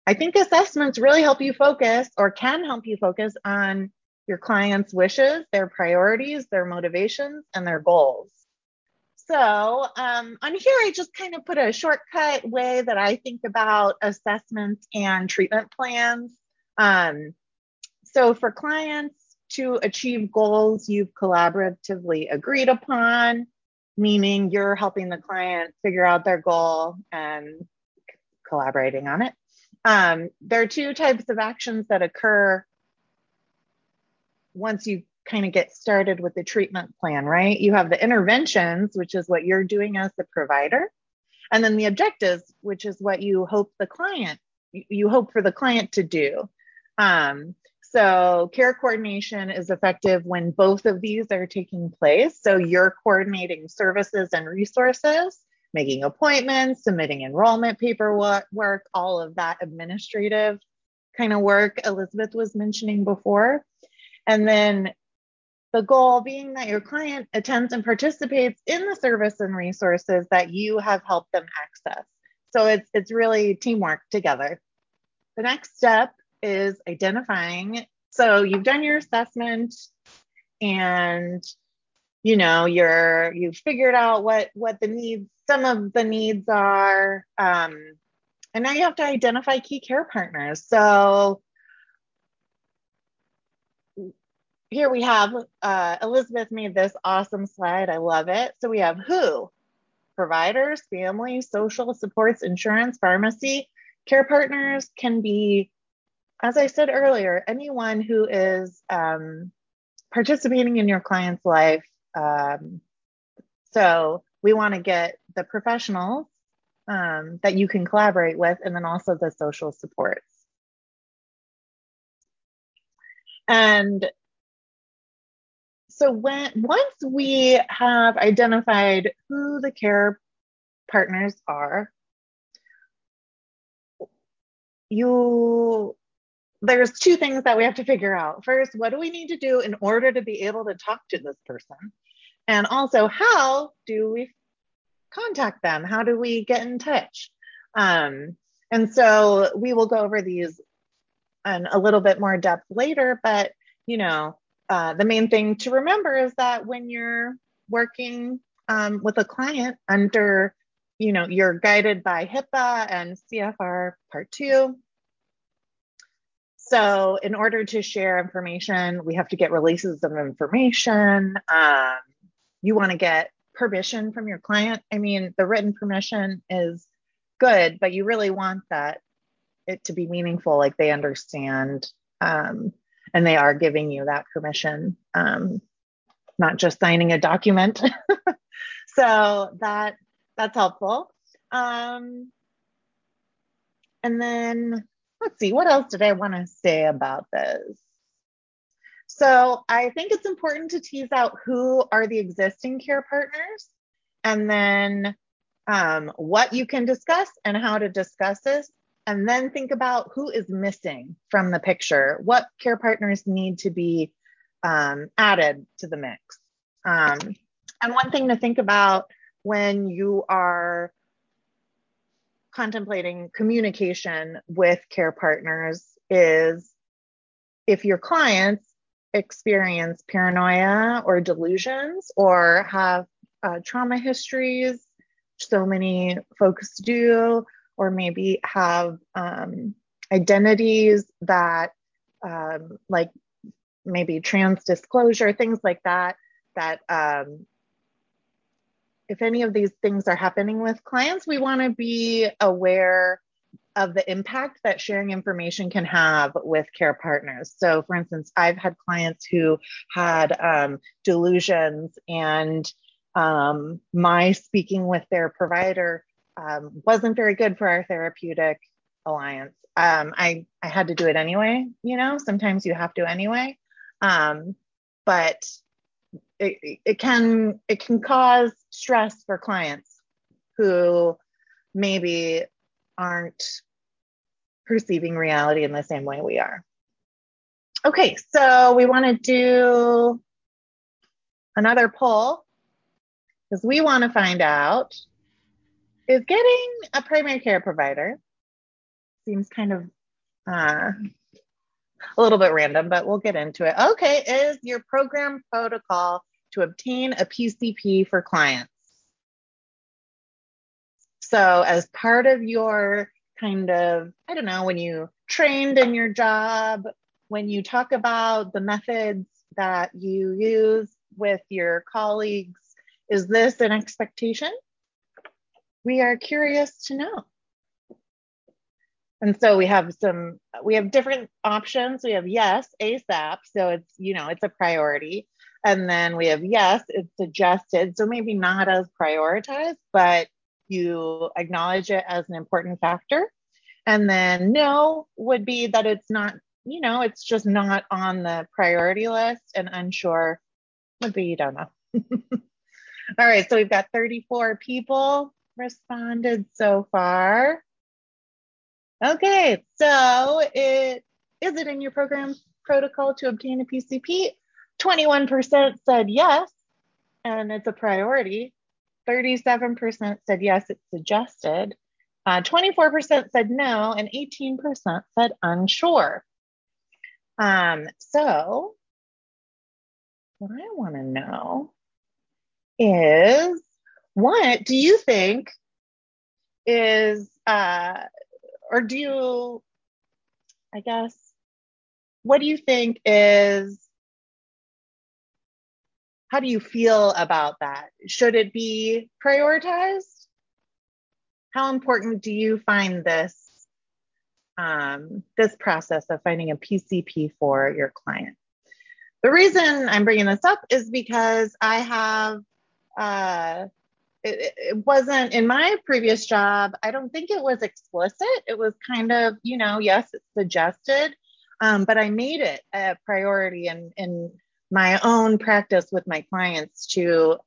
I think assessments really help you focus or can help you focus on your client's wishes, their priorities, their motivations, and their goals. So um, on here, I just kind of put a shortcut way that I think about assessments and treatment plans. Um, so for clients to achieve goals you've collaboratively agreed upon, meaning you're helping the client figure out their goal and collaborating on it. Um, there are two types of actions that occur once you kind of get started with the treatment plan, right? You have the interventions, which is what you're doing as the provider, and then the objectives, which is what you hope the client, you hope for the client to do. Um, so care coordination is effective when both of these are taking place. So you're coordinating services and resources making appointments, submitting enrollment paperwork, all of that administrative kind of work Elizabeth was mentioning before. And then the goal being that your client attends and participates in the service and resources that you have helped them access. So it's it's really teamwork together. The next step is identifying. So you've done your assessment, and you know you're you've figured out what what the needs some of the needs are um, and now you have to identify key care partners so here we have uh, elizabeth made this awesome slide. I love it. So we have who? Providers family social supports insurance pharmacy care partners can be as i said earlier anyone who is um, participating in your client's life. Um, so we want to get the professionals um, that you can collaborate with, and then also the social supports. And so when once we have identified who the care partners are, you there's two things that we have to figure out. First, what do we need to do in order to be able to talk to this person? And also, how do we contact them? How do we get in touch? Um, and so we will go over these in a little bit more depth later, but you know, uh, the main thing to remember is that when you're working um, with a client under, you know, you're guided by HIPAA and CFR Part 2. So in order to share information, we have to get releases of information. Um, you want to get permission from your client. I mean, the written permission is good, but you really want that it to be meaningful, like they understand um, and they are giving you that permission, um, not just signing a document. so that that's helpful. Um, and then let's see, what else did I want to say about this? So I think it's important to tease out who are the existing care partners and then um, what you can discuss and how to discuss this. And then think about who is missing from the picture. What care partners need to be um, added to the mix. Um, and one thing to think about when you are contemplating communication with care partners is if your clients experience paranoia or delusions or have uh, trauma histories. So many folks do, or maybe have um, identities that, um, like maybe trans disclosure, things like that, that um, if any of these things are happening with clients, we want to be aware of the impact that sharing information can have with care partners. So, for instance, I've had clients who had um, delusions, and um, my speaking with their provider um, wasn't very good for our therapeutic alliance. Um, I I had to do it anyway. You know, sometimes you have to anyway, um, but it, it can it can cause stress for clients who maybe aren't perceiving reality in the same way we are. Okay, so we want to do another poll because we want to find out is getting a primary care provider seems kind of uh, a little bit random, but we'll get into it. Okay, is your program protocol to obtain a PCP for clients? So, as part of your kind of, I don't know, when you trained in your job, when you talk about the methods that you use with your colleagues, is this an expectation? We are curious to know. And so we have some, we have different options. We have yes, ASAP. So it's, you know, it's a priority. And then we have yes, it's suggested. So maybe not as prioritized, but you acknowledge it as an important factor. And then no would be that it's not, you know, it's just not on the priority list and unsure would be you don't know. All right, so we've got 34 people responded so far. Okay, so it is it in your program protocol to obtain a PCP? 21% said yes, and it's a priority. 37% said yes, it's suggested. Uh, 24% said no, and 18% said unsure. Um, so what I want to know is what do you think is, uh, or do you, I guess, what do you think is, how do you feel about that? Should it be prioritized? How important do you find this um, this process of finding a PCP for your client? The reason I'm bringing this up is because I have, uh, it, it, wasn't in my previous job, I don't think it was explicit. It was kind of, you know, yes, it's suggested, um, but I made it a priority in, in my own practice with my clients to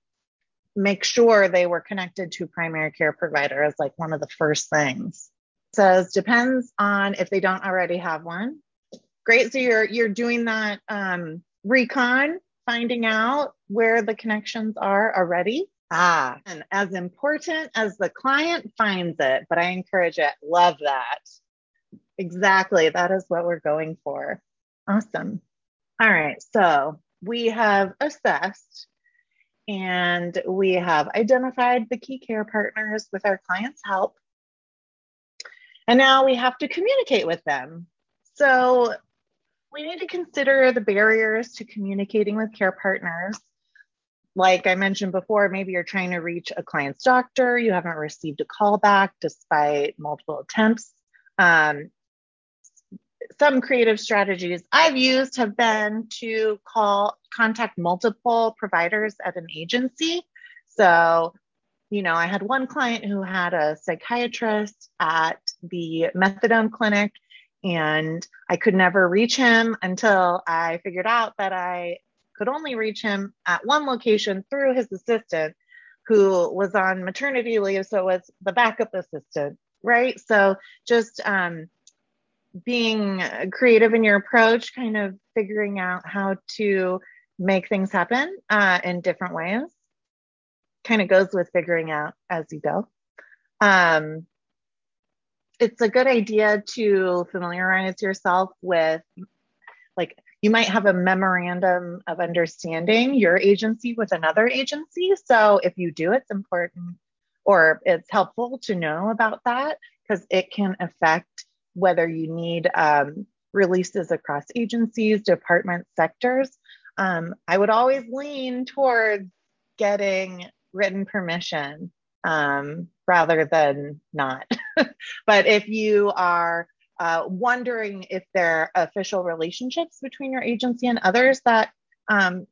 make sure they were connected to primary care provider as like one of the first things. It says depends on if they don't already have one. Great. So you're you're doing that um, recon, finding out where the connections are already. Ah, and as important as the client finds it, but I encourage it. Love that. Exactly. That is what we're going for. Awesome. All right. So we have assessed and we have identified the key care partners with our clients' help. And now we have to communicate with them. So we need to consider the barriers to communicating with care partners. Like I mentioned before, maybe you're trying to reach a client's doctor, you haven't received a call back despite multiple attempts. Um, some creative strategies I've used have been to call, contact multiple providers at an agency. So, you know, I had one client who had a psychiatrist at the methadone clinic and I could never reach him until I figured out that I could only reach him at one location through his assistant who was on maternity leave. So it was the backup assistant, right? So just um, being creative in your approach, kind of figuring out how to make things happen uh, in different ways. Kind of goes with figuring out as you go. Um, it's a good idea to familiarize yourself with like you might have a memorandum of understanding your agency with another agency so if you do it's important or it's helpful to know about that because it can affect whether you need um, releases across agencies departments sectors um, i would always lean towards getting written permission um, rather than not. but if you are uh, wondering if there are official relationships between your agency and others that um,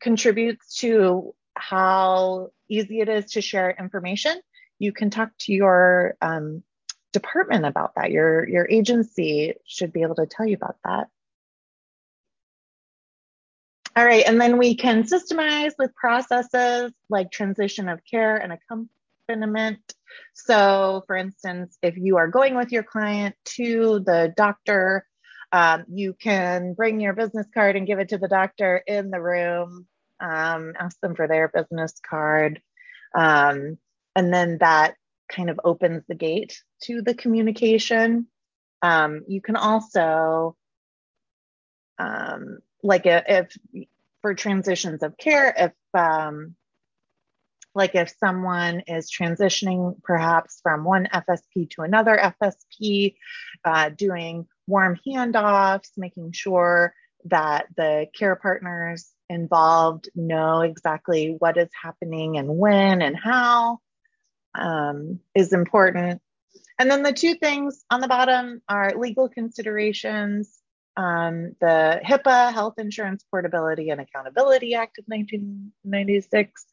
contributes to how easy it is to share information, you can talk to your um, department about that. Your your agency should be able to tell you about that. All right, and then we can systemize with processes like transition of care and accompaniment. So, for instance, if you are going with your client to the doctor, um, you can bring your business card and give it to the doctor in the room, um, ask them for their business card. Um, and then that kind of opens the gate to the communication. Um, you can also um, like if for transitions of care, if um, like if someone is transitioning perhaps from one FSP to another FSP, uh, doing warm handoffs, making sure that the care partners involved know exactly what is happening and when and how um, is important. And then the two things on the bottom are legal considerations um, the HIPAA, Health Insurance Portability and Accountability Act of 1996.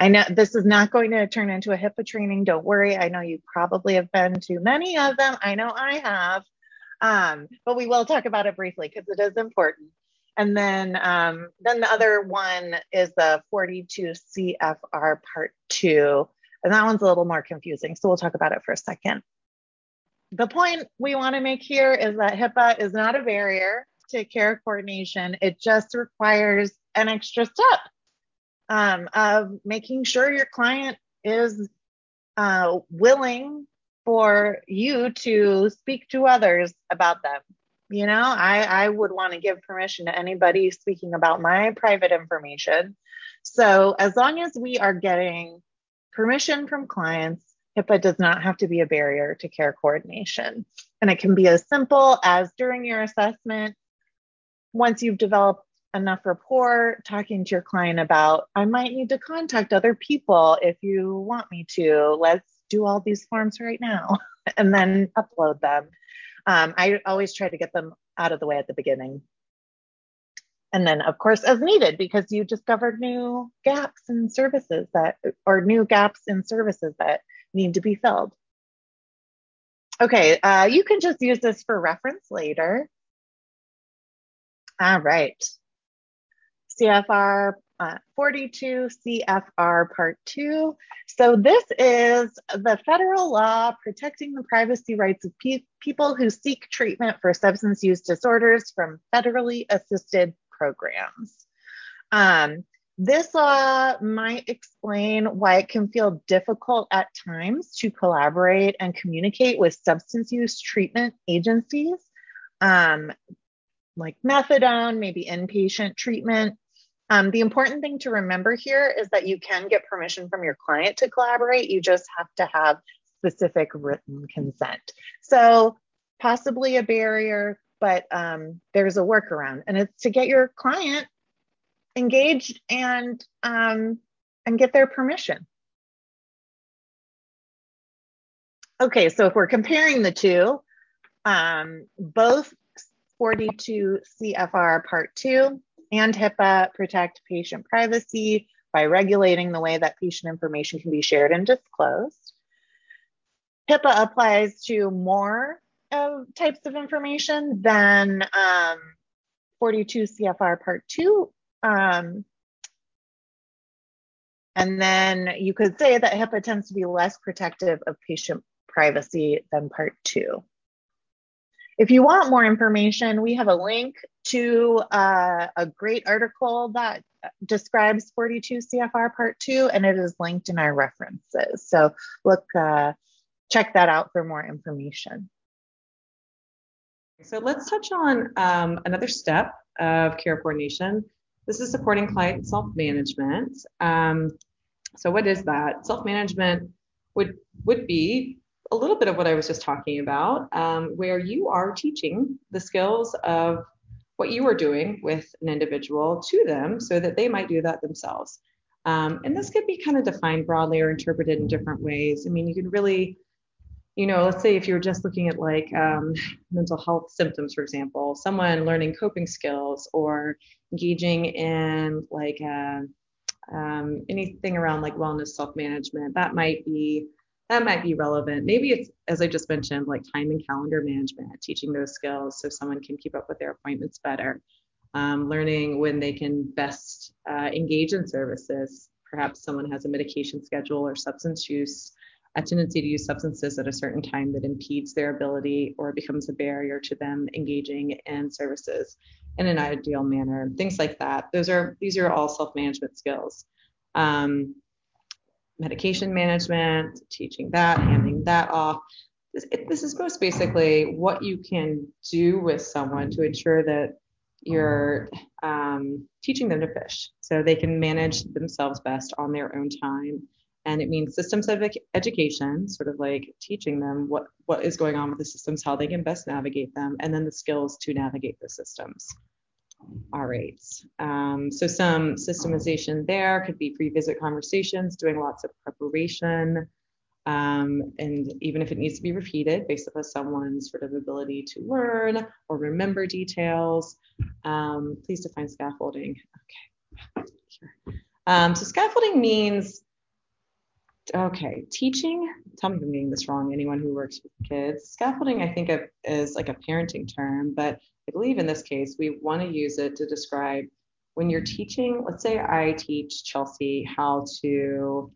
I know this is not going to turn into a HIPAA training. Don't worry. I know you probably have been to many of them. I know I have. Um, but we will talk about it briefly because it is important. And then, um, then the other one is the 42 CFR Part 2. And that one's a little more confusing. So we'll talk about it for a second the point we want to make here is that HIPAA is not a barrier to care coordination. It just requires an extra step um, of making sure your client is uh, willing for you to speak to others about them. You know, I, I would want to give permission to anybody speaking about my private information. So as long as we are getting permission from clients, HIPAA does not have to be a barrier to care coordination. And it can be as simple as during your assessment, once you've developed enough rapport, talking to your client about, I might need to contact other people if you want me to. Let's do all these forms right now and then upload them. Um, I always try to get them out of the way at the beginning. And then, of course, as needed, because you discovered new gaps in services that, or new gaps in services that need to be filled. Okay, uh, you can just use this for reference later. All right. CFR uh, 42 CFR Part 2. So, this is the federal law protecting the privacy rights of pe- people who seek treatment for substance use disorders from federally assisted programs. Um, this law might explain why it can feel difficult at times to collaborate and communicate with substance use treatment agencies, um, like methadone, maybe inpatient treatment um, the important thing to remember here is that you can get permission from your client to collaborate. You just have to have specific written consent. So, possibly a barrier, but um, there's a workaround, and it's to get your client engaged and um, and get their permission. Okay, so if we're comparing the two, um, both 42 CFR Part 2 and HIPAA protect patient privacy by regulating the way that patient information can be shared and disclosed. HIPAA applies to more uh, types of information than um, 42 CFR Part 2. Um, and then you could say that HIPAA tends to be less protective of patient privacy than Part 2. If you want more information, we have a link to uh, a great article that describes 42 CFR Part 2, and it is linked in our references. So look, uh, check that out for more information. So let's touch on um, another step of care coordination. This is supporting client self-management. Um, so what is that? Self-management would would be a little bit of what I was just talking about, um, where you are teaching the skills of what you are doing with an individual to them so that they might do that themselves. Um, and this could be kind of defined broadly or interpreted in different ways. I mean, you can really, you know, let's say if you were just looking at like um, mental health symptoms, for example, someone learning coping skills or engaging in like uh, um, anything around like wellness self management, that might be that might be relevant. Maybe it's, as I just mentioned, like time and calendar management, teaching those skills so someone can keep up with their appointments better, um, learning when they can best uh, engage in services. Perhaps someone has a medication schedule or substance use, a tendency to use substances at a certain time that impedes their ability or becomes a barrier to them engaging in services in an ideal manner. Things like that. Those are these are all self-management skills. Um, medication management, teaching that, handing that off. This, it, this is most basically what you can do with someone to ensure that you're um, teaching them to fish so they can manage themselves best on their own time. And it means systems of education, sort of like teaching them what, what is going on with the systems, how they can best navigate them, and then the skills to navigate the systems. All right. Um, so some systemization there could be pre-visit conversations, doing lots of preparation, um, and even if it needs to be repeated based upon someone's sort of ability to learn or remember details. Um, please define scaffolding. Okay. Um, so scaffolding means okay, teaching, tell me if I'm getting this wrong, anyone who works with kids. Scaffolding, I think of is like a parenting term, but I believe in this case, we want to use it to describe when you're teaching, let's say I teach Chelsea how to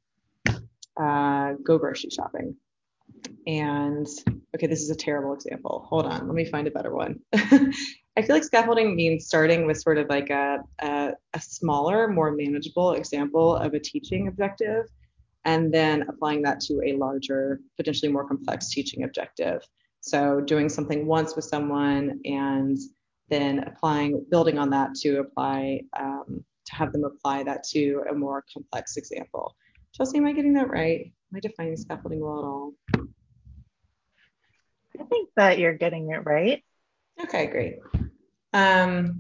uh, go grocery shopping. And okay, this is a terrible example. Hold on, let me find a better one. I feel like scaffolding means starting with sort of like a, a, a smaller, more manageable example of a teaching objective and then applying that to a larger, potentially more complex teaching objective. So doing something once with someone and then applying, building on that to apply, um, to have them apply that to a more complex example. Chelsea, am I getting that right? Am I defining scaffolding well at all? I think that you're getting it right. Okay, great. Um,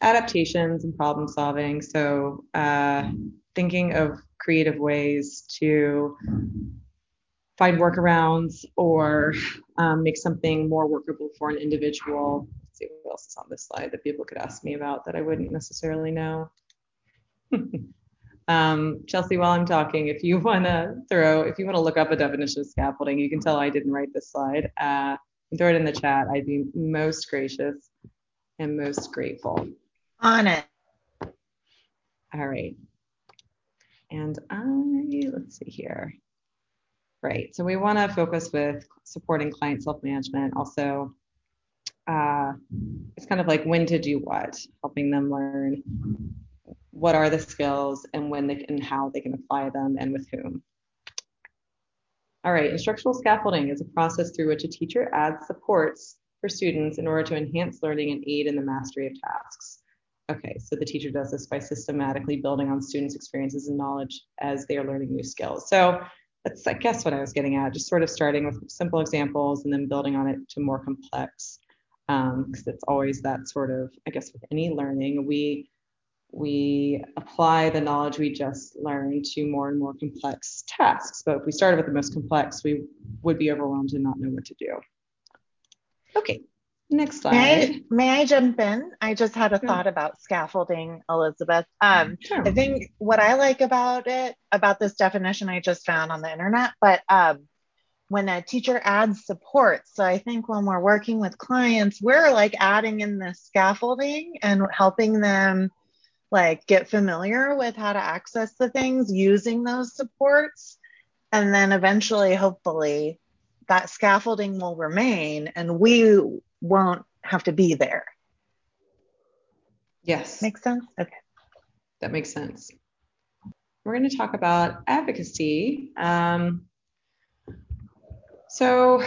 adaptations and problem solving. So uh, thinking of creative ways to find workarounds or um, make something more workable for an individual. Let's see what else is on this slide that people could ask me about that I wouldn't necessarily know. um, Chelsea, while I'm talking, if you want to throw, if you want to look up a definition of scaffolding, you can tell I didn't write this slide. Uh, throw it in the chat. I'd be most gracious and most grateful. On it. All right. And I, let's see here. Right. So we want to focus with supporting client self-management. Also, uh, it's kind of like when to do what, helping them learn what are the skills and when they and how they can apply them and with whom. All right, instructional scaffolding is a process through which a teacher adds supports for students in order to enhance learning and aid in the mastery of tasks. Okay, so the teacher does this by systematically building on students' experiences and knowledge as they are learning new skills. So that's, I guess, what I was getting at, just sort of starting with simple examples and then building on it to more complex. Because um, it's always that sort of, I guess, with any learning, we we apply the knowledge we just learned to more and more complex tasks. But if we started with the most complex, we would be overwhelmed and not know what to do. Okay, next slide. May I, may I jump in? I just had a sure. thought about scaffolding, Elizabeth. Um, sure. I think what I like about it, about this definition I just found on the internet, but um, when a teacher adds support. So I think when we're working with clients, we're like adding in the scaffolding and helping them like get familiar with how to access the things using those supports. And then eventually, hopefully, that scaffolding will remain and we won't have to be there. Yes. Makes sense? Okay. That makes sense. We're going to talk about advocacy. Um, so,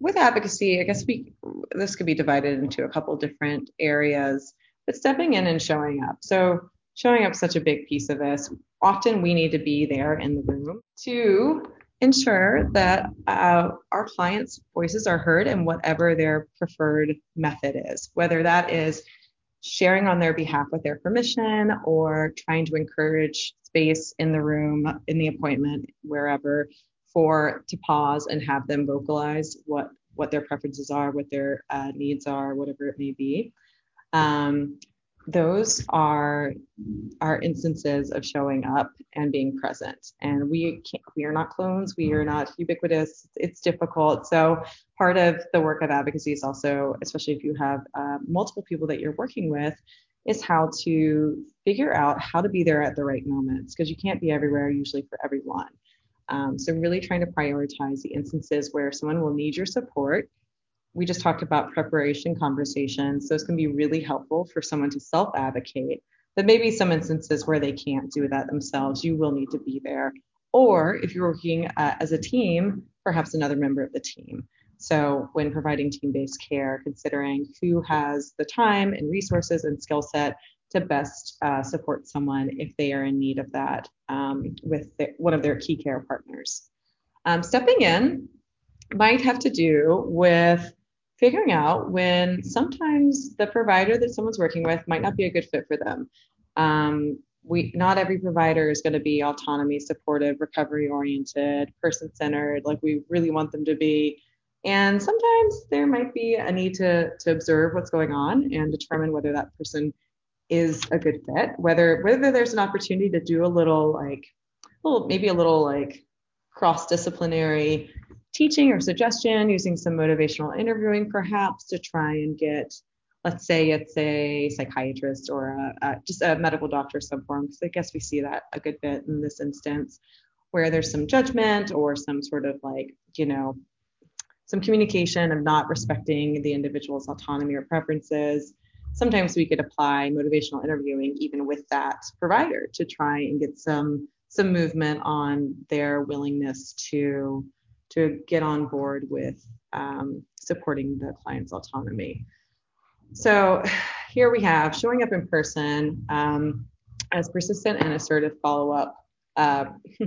with advocacy, I guess we this could be divided into a couple different areas but stepping in and showing up. So showing up such a big piece of this. Often we need to be there in the room to ensure that uh, our clients' voices are heard in whatever their preferred method is, whether that is sharing on their behalf with their permission or trying to encourage space in the room, in the appointment, wherever, for to pause and have them vocalize what what their preferences are, what their uh, needs are, whatever it may be. Um, those are are instances of showing up and being present. And we can't we are not clones. We are not ubiquitous. It's difficult. So part of the work of advocacy is also especially if you have uh, multiple people that you're working with is how to figure out how to be there at the right moments because you can't be everywhere usually for everyone. Um, so really trying to prioritize the instances where someone will need your support we just talked about preparation conversations. Those can be really helpful for someone to self advocate. But maybe some instances where they can't do that themselves, you will need to be there. Or if you're working uh, as a team, perhaps another member of the team. So when providing team-based care, considering who has the time and resources and skill set to best uh, support someone if they are in need of that um, with the, one of their key care partners. Um, stepping in might have to do with figuring out when sometimes the provider that someone's working with might not be a good fit for them. Um, we not every provider is going to be autonomy supportive, recovery oriented, person centered, like we really want them to be. And sometimes there might be a need to to observe what's going on and determine whether that person is a good fit, whether whether there's an opportunity to do a little like, well, maybe a little like cross disciplinary teaching or suggestion, using some motivational interviewing perhaps to try and get, let's say it's a psychiatrist or a, a, just a medical doctor some form, because I guess we see that a good bit in this instance, where there's some judgment or some sort of like, you know, some communication of not respecting the individual's autonomy or preferences. Sometimes we could apply motivational interviewing even with that provider to try and get some some movement on their willingness to to get on board with um, supporting the client's autonomy. So here we have showing up in person um, as persistent and assertive follow-up uh,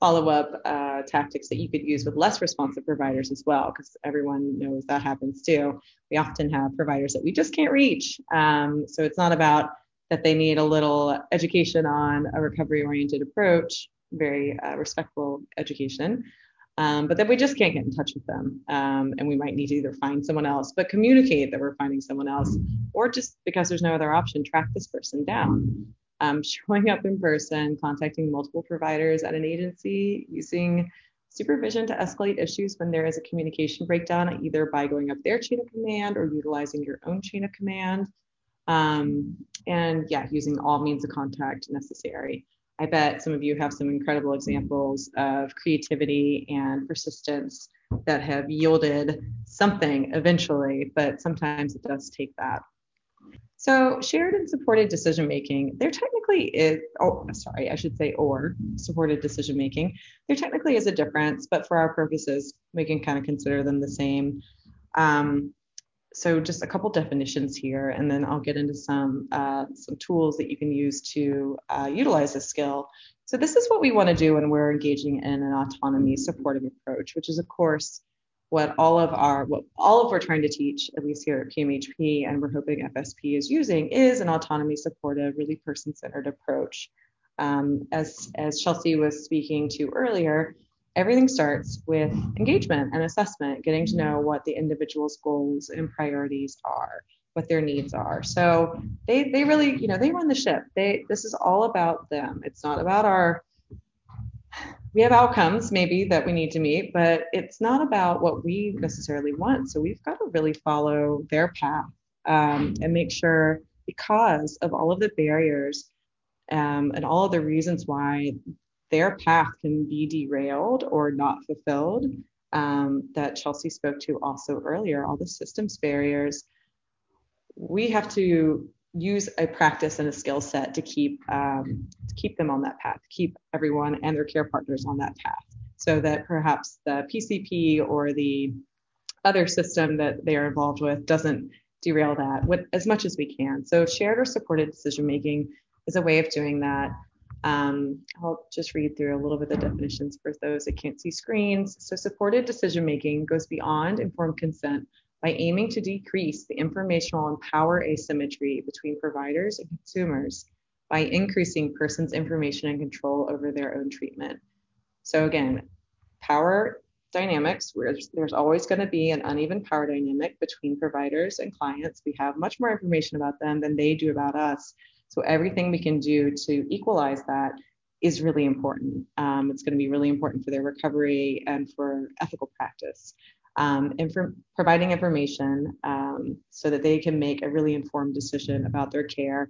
follow-up uh, tactics that you could use with less responsive providers as well, because everyone knows that happens too. We often have providers that we just can't reach. Um, so it's not about that they need a little education on a recovery-oriented approach, very uh, respectful education, um, but then we just can't get in touch with them. Um, and we might need to either find someone else, but communicate that we're finding someone else, or just because there's no other option, track this person down. Um, showing up in person, contacting multiple providers at an agency, using supervision to escalate issues when there is a communication breakdown, either by going up their chain of command or utilizing your own chain of command. Um, and yeah, using all means of contact necessary. I bet some of you have some incredible examples of creativity and persistence that have yielded something eventually, but sometimes it does take that. So shared and supported decision making, there technically is, oh, sorry, I should say or supported decision making. There technically is a difference, but for our purposes, we can kind of consider them the same. Um, so just a couple definitions here, and then I'll get into some uh, some tools that you can use to uh, utilize this skill. So this is what we want to do when we're engaging in an autonomy supportive approach, which is of course what all of our what all of we're trying to teach, at least here at PMHP, and we're hoping FSP is using, is an autonomy supportive, really person-centered approach. Um, as as Chelsea was speaking to earlier, everything starts with engagement and assessment, getting to know what the individual's goals and priorities are, what their needs are. So they they really, you know, they run the ship. They this is all about them. It's not about our we have outcomes maybe that we need to meet, but it's not about what we necessarily want. So we've got to really follow their path um, and make sure because of all of the barriers um, and all of the reasons why their path can be derailed or not fulfilled um, that Chelsea spoke to also earlier, all the systems barriers, we have to use a practice and a skill set to keep um, to keep them on that path, keep everyone and their care partners on that path, so that perhaps the PCP or the other system that they are involved with doesn't derail that as much as we can. So shared or supported decision making is a way of doing that. Um, I'll just read through a little bit of the definitions for those that can't see screens. So supported decision making goes beyond informed consent by aiming to decrease the informational and power asymmetry between providers and consumers by increasing persons' information and control over their own treatment. So again, power dynamics, where there's always going to be an uneven power dynamic between providers and clients. We have much more information about them than they do about us. So everything we can do to equalize that is really important. Um, it's going to be really important for their recovery and for ethical practice. Um, and for providing information um, so that they can make a really informed decision about their care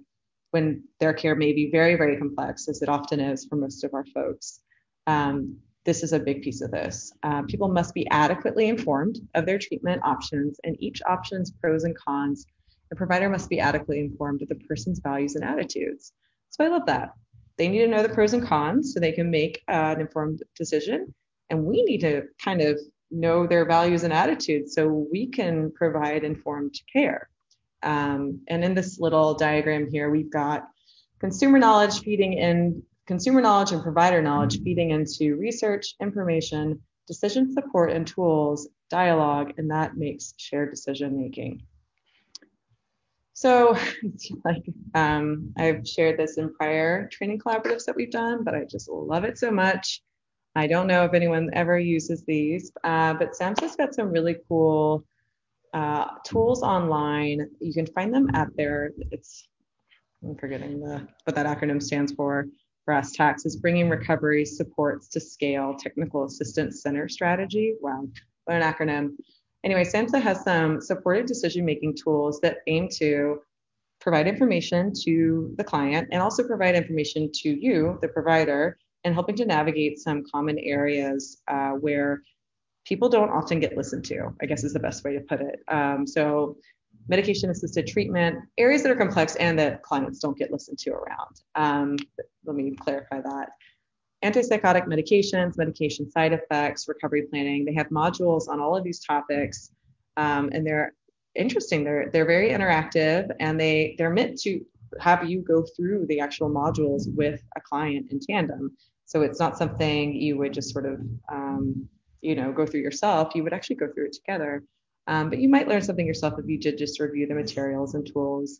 when their care may be very, very complex, as it often is for most of our folks. Um, this is a big piece of this. Uh, people must be adequately informed of their treatment options and each option's pros and cons the provider must be adequately informed of the person's values and attitudes. So I love that. They need to know the pros and cons so they can make an informed decision. And we need to kind of know their values and attitudes so we can provide informed care. Um, and in this little diagram here, we've got consumer knowledge feeding in consumer knowledge and provider knowledge feeding into research, information, decision support and tools, dialogue, and that makes shared decision making. So like um, I've shared this in prior training collaboratives that we've done, but I just love it so much. I don't know if anyone ever uses these, uh, but SAMHSA's got some really cool uh, tools online. You can find them at their, it's, I'm forgetting the, what that acronym stands for. BRSS TACS is bringing recovery supports to scale technical assistance center strategy. Wow, what an acronym. Anyway, SAMHSA has some supportive decision-making tools that aim to provide information to the client and also provide information to you, the provider, and helping to navigate some common areas uh, where people don't often get listened to, I guess is the best way to put it. Um, so medication assisted treatment, areas that are complex and that clients don't get listened to around. Um, let me clarify that. Antipsychotic medications, medication side effects, recovery planning. They have modules on all of these topics, um, and they're interesting. They're they're very interactive, and they they're meant to have you go through the actual modules with a client in tandem. So it's not something you would just sort of um, you know go through yourself. You would actually go through it together. Um, but you might learn something yourself if you did just review the materials and tools.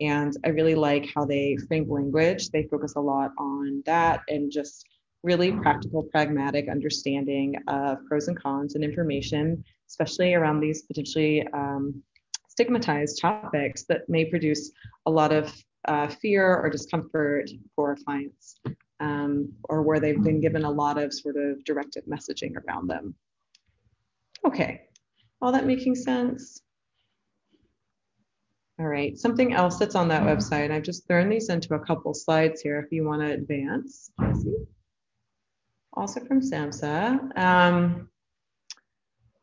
And I really like how they frame language. They focus a lot on that and just really practical, pragmatic understanding of pros and cons and information, especially around these potentially um, stigmatized topics that may produce a lot of uh, fear or discomfort for clients, um, or where they've been given a lot of sort of directed messaging around them. Okay, all that making sense? All right, something else that's on that website, I've just thrown these into a couple slides here if you want to advance. Also from SAMHSA. Um,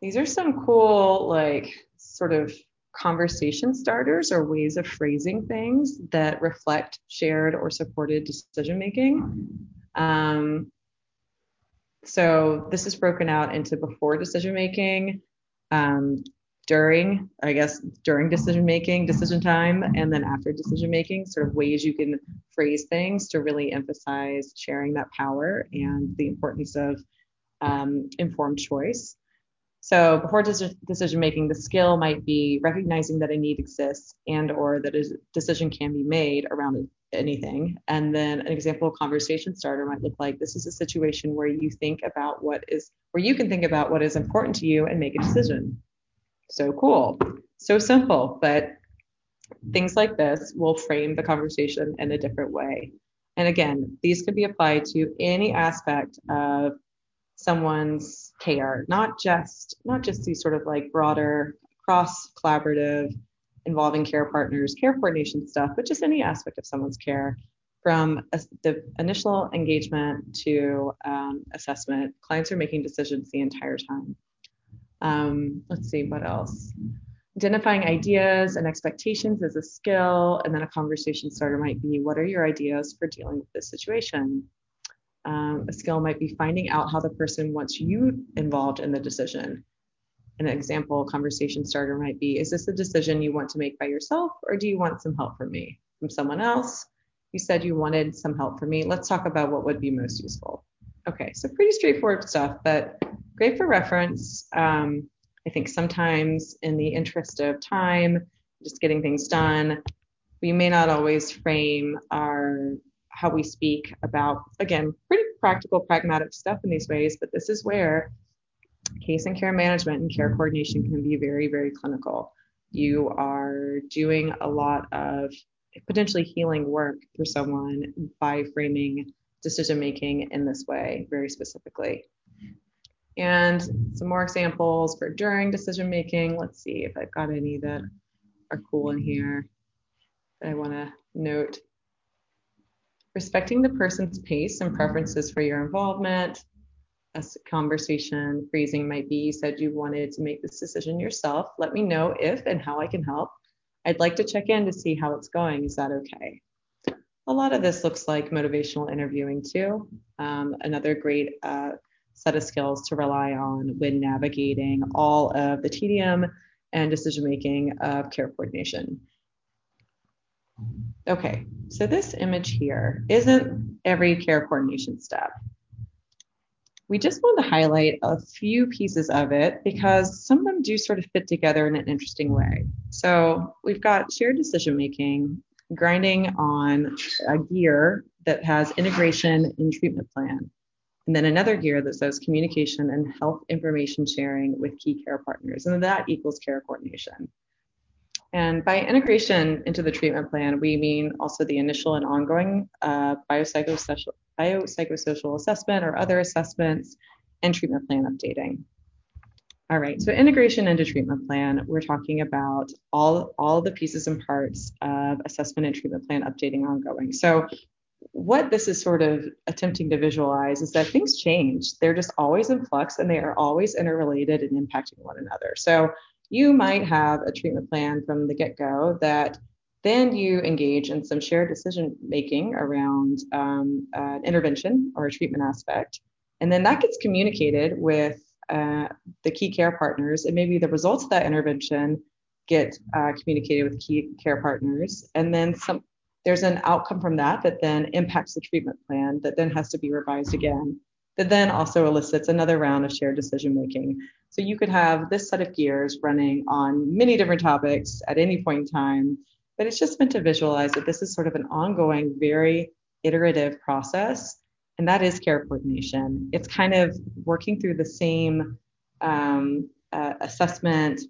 these are some cool, like, sort of conversation starters or ways of phrasing things that reflect shared or supported decision making. Um, so this is broken out into before decision making, um, during, I guess, during decision making, decision time, and then after decision making, sort of ways you can phrase things to really emphasize sharing that power and the importance of um, informed choice. So before decision making, the skill might be recognizing that a need exists and or that a decision can be made around anything. And then an example conversation starter might look like this is a situation where you think about what is where you can think about what is important to you and make a decision. So cool. So simple, but things like this will frame the conversation in a different way. And again, these can be applied to any aspect of someone's care, not just not just these sort of like broader cross collaborative involving care partners, care coordination stuff, but just any aspect of someone's care from a, the initial engagement to um, assessment. Clients are making decisions the entire time. Um, let's see what else. Identifying ideas and expectations is a skill, and then a conversation starter might be what are your ideas for dealing with this situation? Um, a skill might be finding out how the person wants you involved in the decision. An example conversation starter might be Is this a decision you want to make by yourself, or do you want some help from me? From someone else? You said you wanted some help from me. Let's talk about what would be most useful. Okay, so pretty straightforward stuff, but great for reference. Um, I think sometimes, in the interest of time, just getting things done, we may not always frame our how we speak about, again, pretty practical, pragmatic stuff in these ways, but this is where case and care management and care coordination can be very, very clinical. You are doing a lot of potentially healing work for someone by framing decision making in this way, very specifically. And some more examples for during decision making. Let's see if I've got any that are cool in here that I want to note respecting the person's pace and preferences for your involvement. A conversation phrasing might be you said you wanted to make this decision yourself. Let me know if and how I can help. I'd like to check in to see how it's going. Is that okay? A lot of this looks like motivational interviewing too. Um, another great uh, set of skills to rely on when navigating all of the tedium and decision making of care coordination. Okay, so this image here isn't every care coordination step. We just want to highlight a few pieces of it because some of them do sort of fit together in an interesting way. So we've got shared decision making, grinding on a gear that has integration in treatment plan, and then another gear that says communication and health information sharing with key care partners, and that equals care coordination. And by integration into the treatment plan, we mean also the initial and ongoing uh, biopsychosocial, biopsychosocial assessment or other assessments and treatment plan updating. All right, so integration into treatment plan, we're talking about all, all the pieces and parts of assessment and treatment plan updating ongoing. So what this is sort of attempting to visualize is that things change. They're just always in flux and they are always interrelated and impacting one another. So you might have a treatment plan from the get go that Then you engage in some shared decision making around um, an intervention or a treatment aspect. And then that gets communicated with uh, the key care partners, and maybe the results of that intervention get uh, communicated with key care partners. And then some, there's an outcome from that that then impacts the treatment plan that then has to be revised again, that then also elicits another round of shared decision making. So you could have this set of gears running on many different topics at any point in time but it's just meant to visualize that this is sort of an ongoing, very iterative process. And that is care coordination. It's kind of working through the same um, uh, assessment,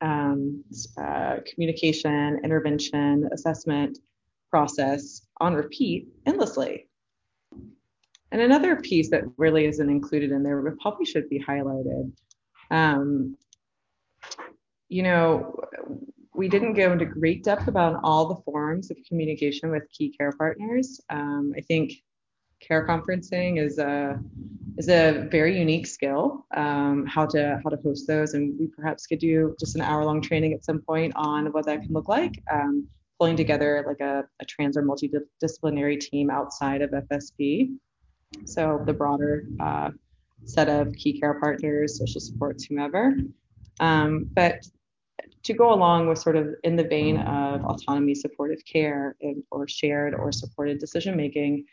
um, uh, communication, intervention, assessment process on repeat endlessly. And another piece that really isn't included in there, but probably should be highlighted. Um, you know, we didn't go into great depth about all the forms of communication with key care partners. Um, I think care conferencing is a is a very unique skill. Um, how to how to host those, and we perhaps could do just an hour long training at some point on what that can look like. Um, pulling together like a, a trans or multidisciplinary team outside of FSP. So the broader uh, set of key care partners, social supports, whomever. Um, but to go along with sort of in the vein of autonomy supportive care and, or shared or supported decision making,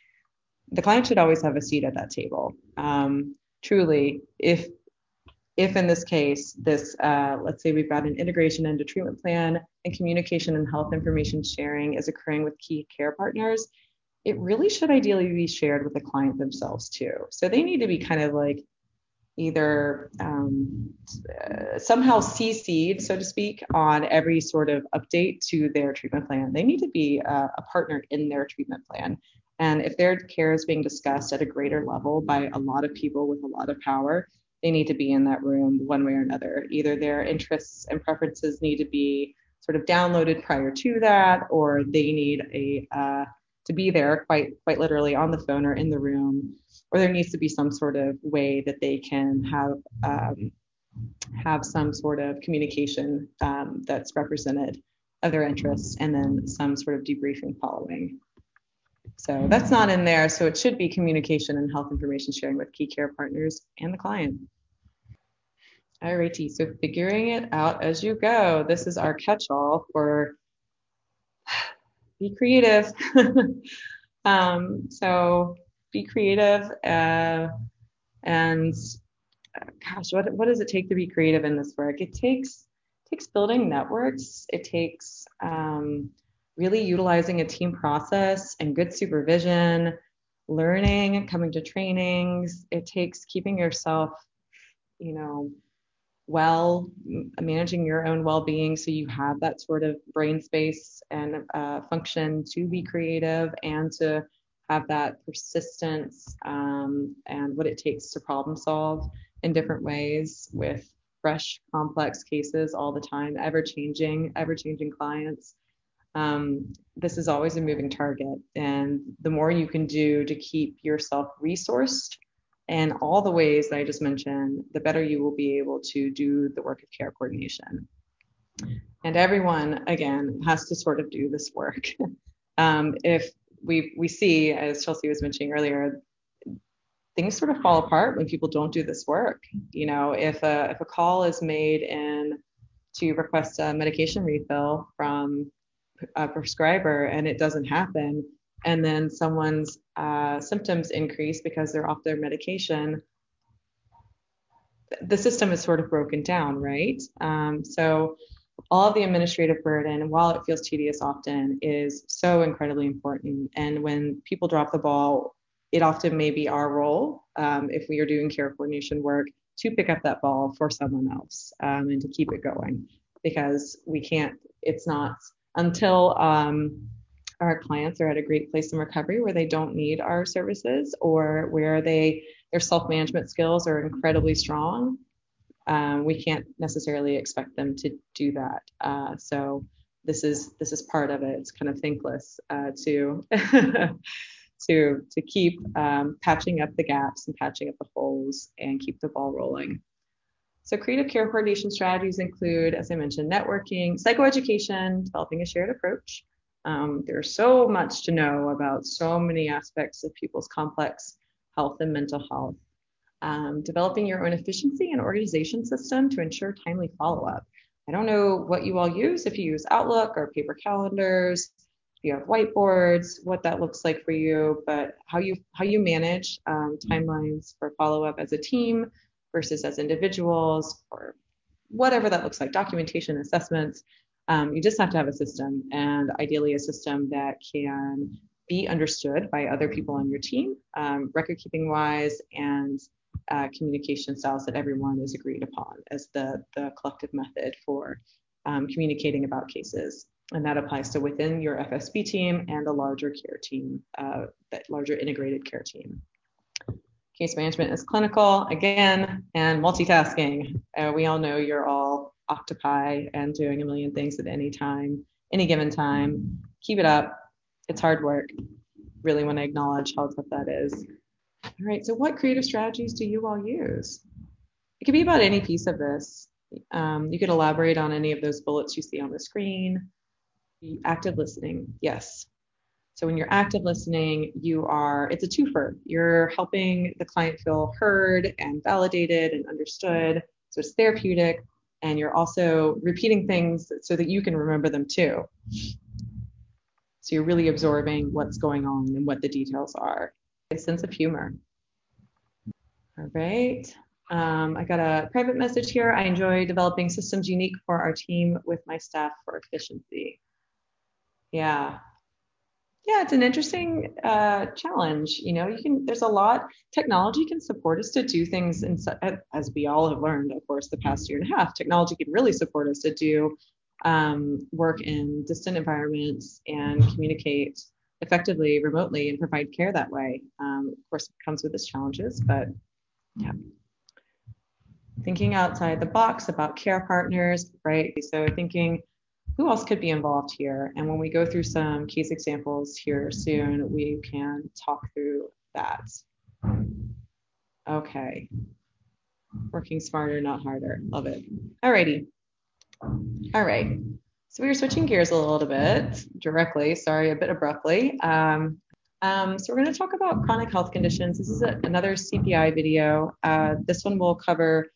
the client should always have a seat at that table. Um, truly, if if in this case, this uh, let's say we've got an integration into treatment plan and communication and health information sharing is occurring with key care partners, it really should ideally be shared with the client themselves too. So they need to be kind of like either um, uh, somehow CC'd, so to speak, on every sort of update to their treatment plan. They need to be a, a partner in their treatment plan. And if their care is being discussed at a greater level by a lot of people with a lot of power, they need to be in that room one way or another. Either their interests and preferences need to be sort of downloaded prior to that, or they need a uh, to be there quite quite literally on the phone or in the room or there needs to be some sort of way that they can have um, have some sort of communication um, that's represented of their interests and then some sort of debriefing following. So that's not in there. So it should be communication and health information sharing with key care partners and the client. Alrighty, so figuring it out as you go. This is our catch-all for be creative. um, so be creative uh, and uh, gosh what, what does it take to be creative in this work it takes takes building networks it takes um, really utilizing a team process and good supervision learning coming to trainings it takes keeping yourself you know well managing your own well-being so you have that sort of brain space and uh, function to be creative and to have that persistence um, and what it takes to problem solve in different ways with fresh, complex cases all the time, ever changing, ever changing clients. Um, this is always a moving target. And the more you can do to keep yourself resourced and all the ways that I just mentioned, the better you will be able to do the work of care coordination. And everyone, again, has to sort of do this work. um, if we we see, as Chelsea was mentioning earlier, things sort of fall apart when people don't do this work. You know, if a if a call is made in to request a medication refill from a prescriber and it doesn't happen, and then someone's uh, symptoms increase because they're off their medication, the system is sort of broken down, right? Um, so all of the administrative burden, while it feels tedious often, is so incredibly important. And when people drop the ball, it often may be our role, um, if we are doing care coordination work, to pick up that ball for someone else um, and to keep it going because we can't, it's not until um, our clients are at a great place in recovery where they don't need our services or where they their self-management skills are incredibly strong um, we can't necessarily expect them to do that. Uh, so this is this is part of it. It's kind of thankless uh, to to to keep um, patching up the gaps and patching up the holes and keep the ball rolling. So creative care coordination strategies include, as I mentioned, networking, psychoeducation, developing a shared approach. Um, there's so much to know about so many aspects of people's complex health and mental health. Um, developing your own efficiency and organization system to ensure timely follow-up. I don't know what you all use, if you use Outlook or paper calendars, if you have whiteboards, what that looks like for you, but how you how you manage um, timelines for follow-up as a team versus as individuals or whatever that looks like, documentation, assessments. Um, you just have to have a system and ideally a system that can be understood by other people on your team, um, record keeping wise, and uh, communication styles that everyone is agreed upon as the, the collective method for um, communicating about cases. And that applies to within your FSP team and the larger care team, uh, that larger integrated care team. Case management is clinical again and multitasking. Uh, we all know you're all octopi and doing a million things at any time, any given time. Keep it up. It's hard work. Really want to acknowledge how tough that is. All right, so what creative strategies do you all use? It could be about any piece of this. Um, you could elaborate on any of those bullets you see on the screen. Active listening, yes. So when you're active listening, you are, it's a twofer. You're helping the client feel heard and validated and understood. So it's therapeutic. And you're also repeating things so that you can remember them too. So you're really absorbing what's going on and what the details are. A sense of humor. All right. Um, I got a private message here. I enjoy developing systems unique for our team with my staff for efficiency. Yeah, yeah, it's an interesting uh, challenge. You know, you can. There's a lot. Technology can support us to do things, in, as we all have learned, of course, the past year and a half. Technology can really support us to do um, work in distant environments and communicate effectively remotely and provide care that way. Um, of course, it comes with its challenges, but yeah. Thinking outside the box about care partners, right? So thinking who else could be involved here? And when we go through some case examples here soon, we can talk through that. Okay. Working smarter, not harder. Love it. Alrighty. All right. So we are switching gears a little bit directly, sorry, a bit abruptly. Um, um, so we're going to talk about chronic health conditions. This is a, another CPI video. Uh, this one will cover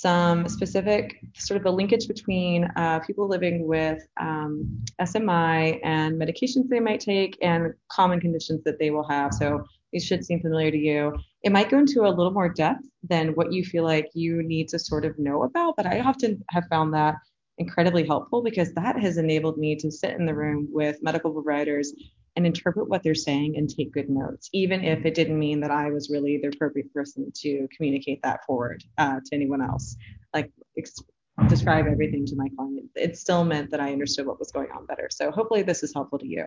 some specific sort of the linkage between uh, people living with um, SMI and medications they might take and common conditions that they will have. So these should seem familiar to you. It might go into a little more depth than what you feel like you need to sort of know about, but I often have found that incredibly helpful because that has enabled me to sit in the room with medical providers and interpret what they're saying and take good notes, even if it didn't mean that I was really the appropriate person to communicate that forward uh, to anyone else. Like ex- describe everything to my client. It still meant that I understood what was going on better. So hopefully this is helpful to you.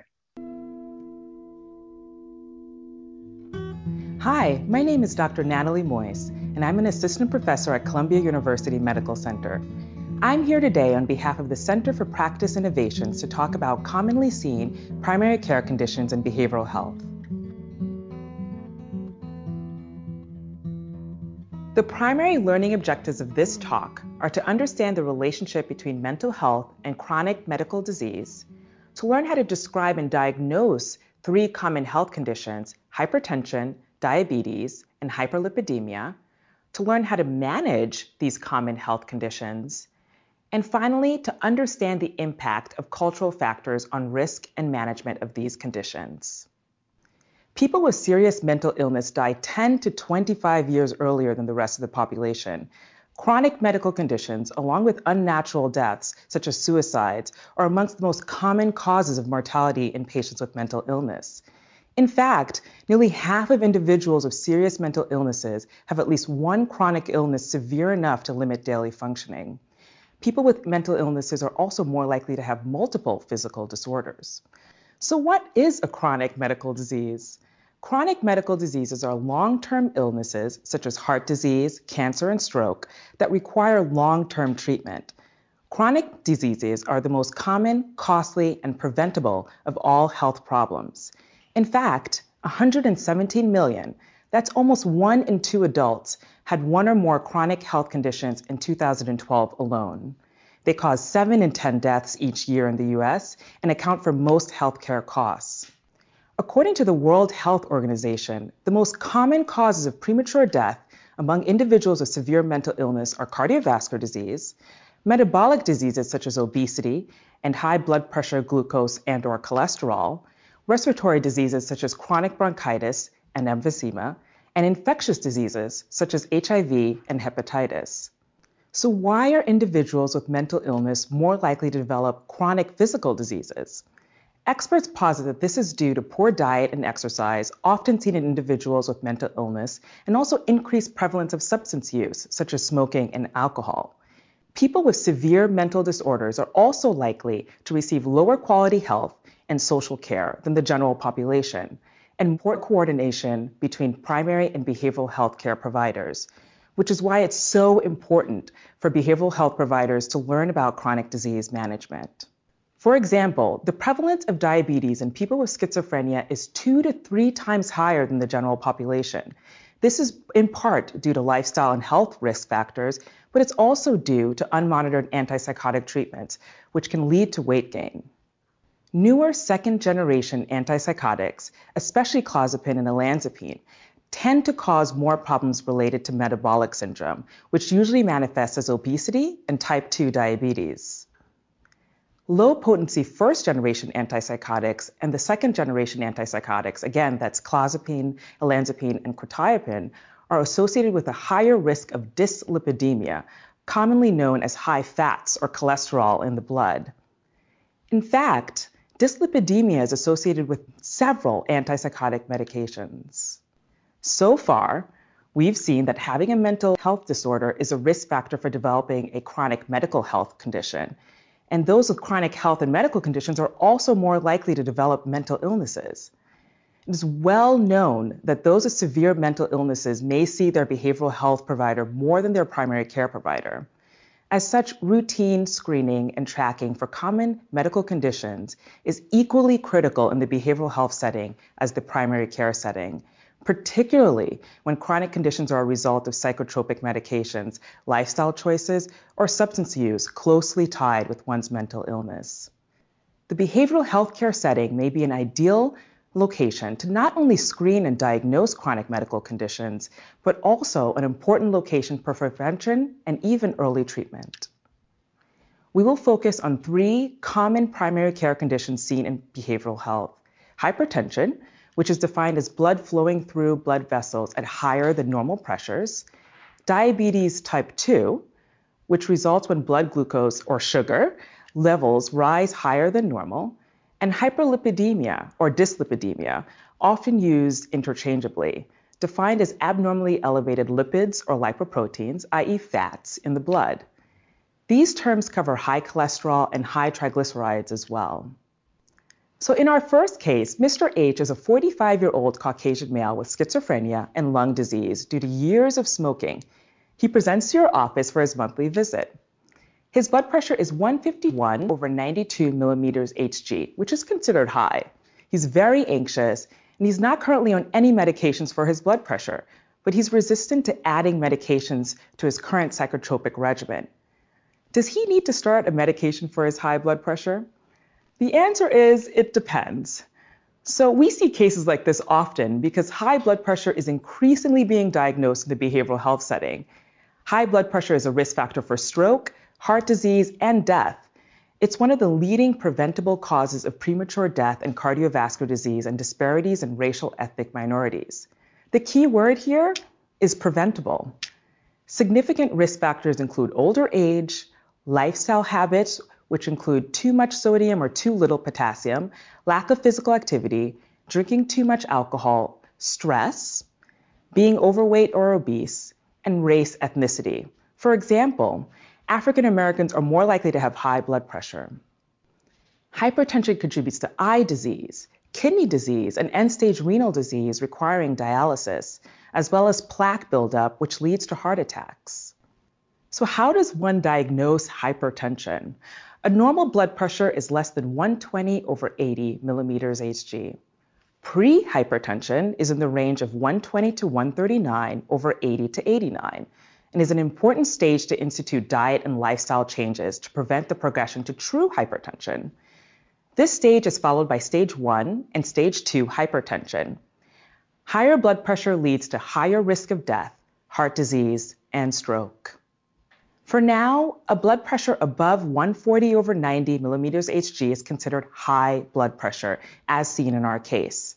Hi, my name is Dr. Natalie Moyes, and I'm an assistant professor at Columbia University Medical Center. I'm here today on behalf of the Center for Practice Innovations to talk about commonly seen primary care conditions in behavioral health. The primary learning objectives of this talk are to understand the relationship between mental health and chronic medical disease, to learn how to describe and diagnose three common health conditions hypertension, diabetes, and hyperlipidemia, to learn how to manage these common health conditions, and finally, to understand the impact of cultural factors on risk and management of these conditions. People with serious mental illness die 10 to 25 years earlier than the rest of the population. Chronic medical conditions, along with unnatural deaths, such as suicides, are amongst the most common causes of mortality in patients with mental illness. In fact, nearly half of individuals with serious mental illnesses have at least one chronic illness severe enough to limit daily functioning. People with mental illnesses are also more likely to have multiple physical disorders. So, what is a chronic medical disease? Chronic medical diseases are long term illnesses, such as heart disease, cancer, and stroke, that require long term treatment. Chronic diseases are the most common, costly, and preventable of all health problems. In fact, 117 million, That's almost one in two adults had one or more chronic health conditions in 2012 alone. They cause 7 in 10 deaths each year in the US and account for most healthcare costs. According to the World Health Organization, the most common causes of premature death among individuals with severe mental illness are cardiovascular disease, metabolic diseases such as obesity and high blood pressure, glucose, and or cholesterol, respiratory diseases such as chronic bronchitis and emphysema, and infectious diseases such as HIV and hepatitis. So, why are individuals with mental illness more likely to develop chronic physical diseases? Experts posit that this is due to poor diet and exercise, often seen in individuals with mental illness, and also increased prevalence of substance use, such as smoking and alcohol. People with severe mental disorders are also likely to receive lower quality health and social care than the general population, and poor coordination between primary and behavioral health care providers, which is why it's so important for behavioral health providers to learn about chronic disease management. For example, the prevalence of diabetes in people with schizophrenia is two to three times higher than the general population. This is in part due to lifestyle and health risk factors, but it's also due to unmonitored antipsychotic treatments, which can lead to weight gain. Newer second generation antipsychotics, especially clozapine and olanzapine, tend to cause more problems related to metabolic syndrome, which usually manifests as obesity and type 2 diabetes. Low potency first generation antipsychotics and the second generation antipsychotics, again, that's clozapine, olanzapine, and quetiapine, are associated with a higher risk of dyslipidemia, commonly known as high fats or cholesterol in the blood. In fact, dyslipidemia is associated with several antipsychotic medications. So far, we've seen that having a mental health disorder is a risk factor for developing a chronic medical health condition. And those with chronic health and medical conditions are also more likely to develop mental illnesses. It is well known that those with severe mental illnesses may see their behavioral health provider more than their primary care provider. As such, routine screening and tracking for common medical conditions is equally critical in the behavioral health setting as the primary care setting particularly when chronic conditions are a result of psychotropic medications, lifestyle choices, or substance use closely tied with one's mental illness. The behavioral healthcare setting may be an ideal location to not only screen and diagnose chronic medical conditions, but also an important location for prevention and even early treatment. We will focus on three common primary care conditions seen in behavioral health hypertension, which is defined as blood flowing through blood vessels at higher than normal pressures, diabetes type 2, which results when blood glucose or sugar levels rise higher than normal, and hyperlipidemia or dyslipidemia, often used interchangeably, defined as abnormally elevated lipids or lipoproteins, i.e., fats, in the blood. These terms cover high cholesterol and high triglycerides as well. So, in our first case, Mr. H is a 45 year old Caucasian male with schizophrenia and lung disease due to years of smoking. He presents to your office for his monthly visit. His blood pressure is 151 over 92 millimeters Hg, which is considered high. He's very anxious, and he's not currently on any medications for his blood pressure, but he's resistant to adding medications to his current psychotropic regimen. Does he need to start a medication for his high blood pressure? The answer is it depends. So we see cases like this often because high blood pressure is increasingly being diagnosed in the behavioral health setting. High blood pressure is a risk factor for stroke, heart disease, and death. It's one of the leading preventable causes of premature death and cardiovascular disease and disparities in racial ethnic minorities. The key word here is preventable. Significant risk factors include older age, lifestyle habits, which include too much sodium or too little potassium, lack of physical activity, drinking too much alcohol, stress, being overweight or obese, and race ethnicity. For example, African Americans are more likely to have high blood pressure. Hypertension contributes to eye disease, kidney disease, and end stage renal disease requiring dialysis, as well as plaque buildup, which leads to heart attacks. So, how does one diagnose hypertension? A normal blood pressure is less than 120 over 80 millimeters Hg. Pre-hypertension is in the range of 120 to 139 over 80 to 89 and is an important stage to institute diet and lifestyle changes to prevent the progression to true hypertension. This stage is followed by stage 1 and stage 2 hypertension. Higher blood pressure leads to higher risk of death, heart disease, and stroke. For now, a blood pressure above 140 over 90 millimeters Hg is considered high blood pressure, as seen in our case.